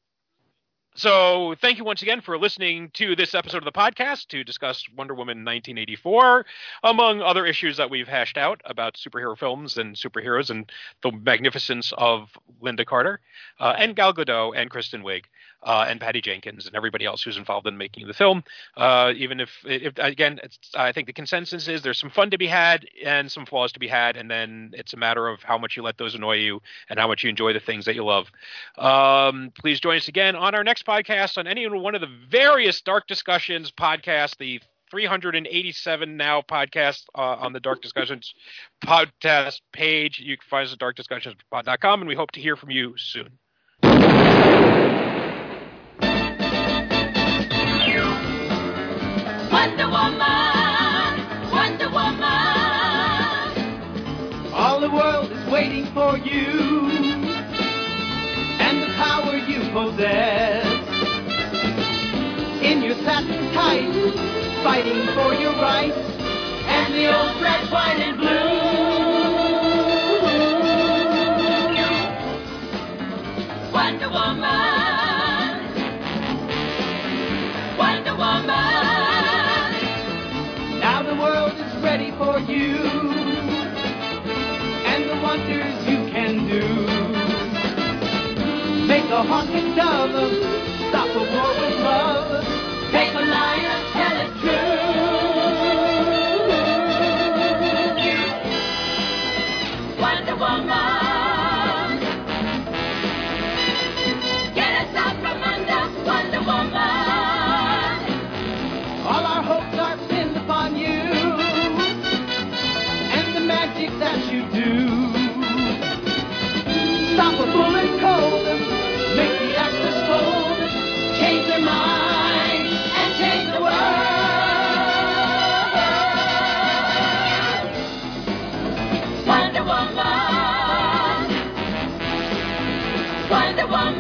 So, thank you once again for listening to this episode of the podcast to discuss Wonder Woman 1984, among other issues that we've hashed out about superhero films and superheroes and the magnificence of Lynda Carter uh, and Gal Gadot and Kristen Wiig uh, and Patty Jenkins and everybody else who's involved in making the film. Uh, even if, if again, I think the consensus is there's some fun to be had and some flaws to be had, and then it's a matter of how much you let those annoy you and how much you enjoy the things that you love. Um, please join us again on our next podcast on any one of the various Dark Discussions podcasts, the 387 now podcast uh, on the Dark Discussions podcast page. You can find us at darkdiscussionspod.com, and we hope to hear from you soon. For you and the power you possess. In your satin tights, fighting for your rights and the old red, white, and blue. Honking stop Wonder Woman.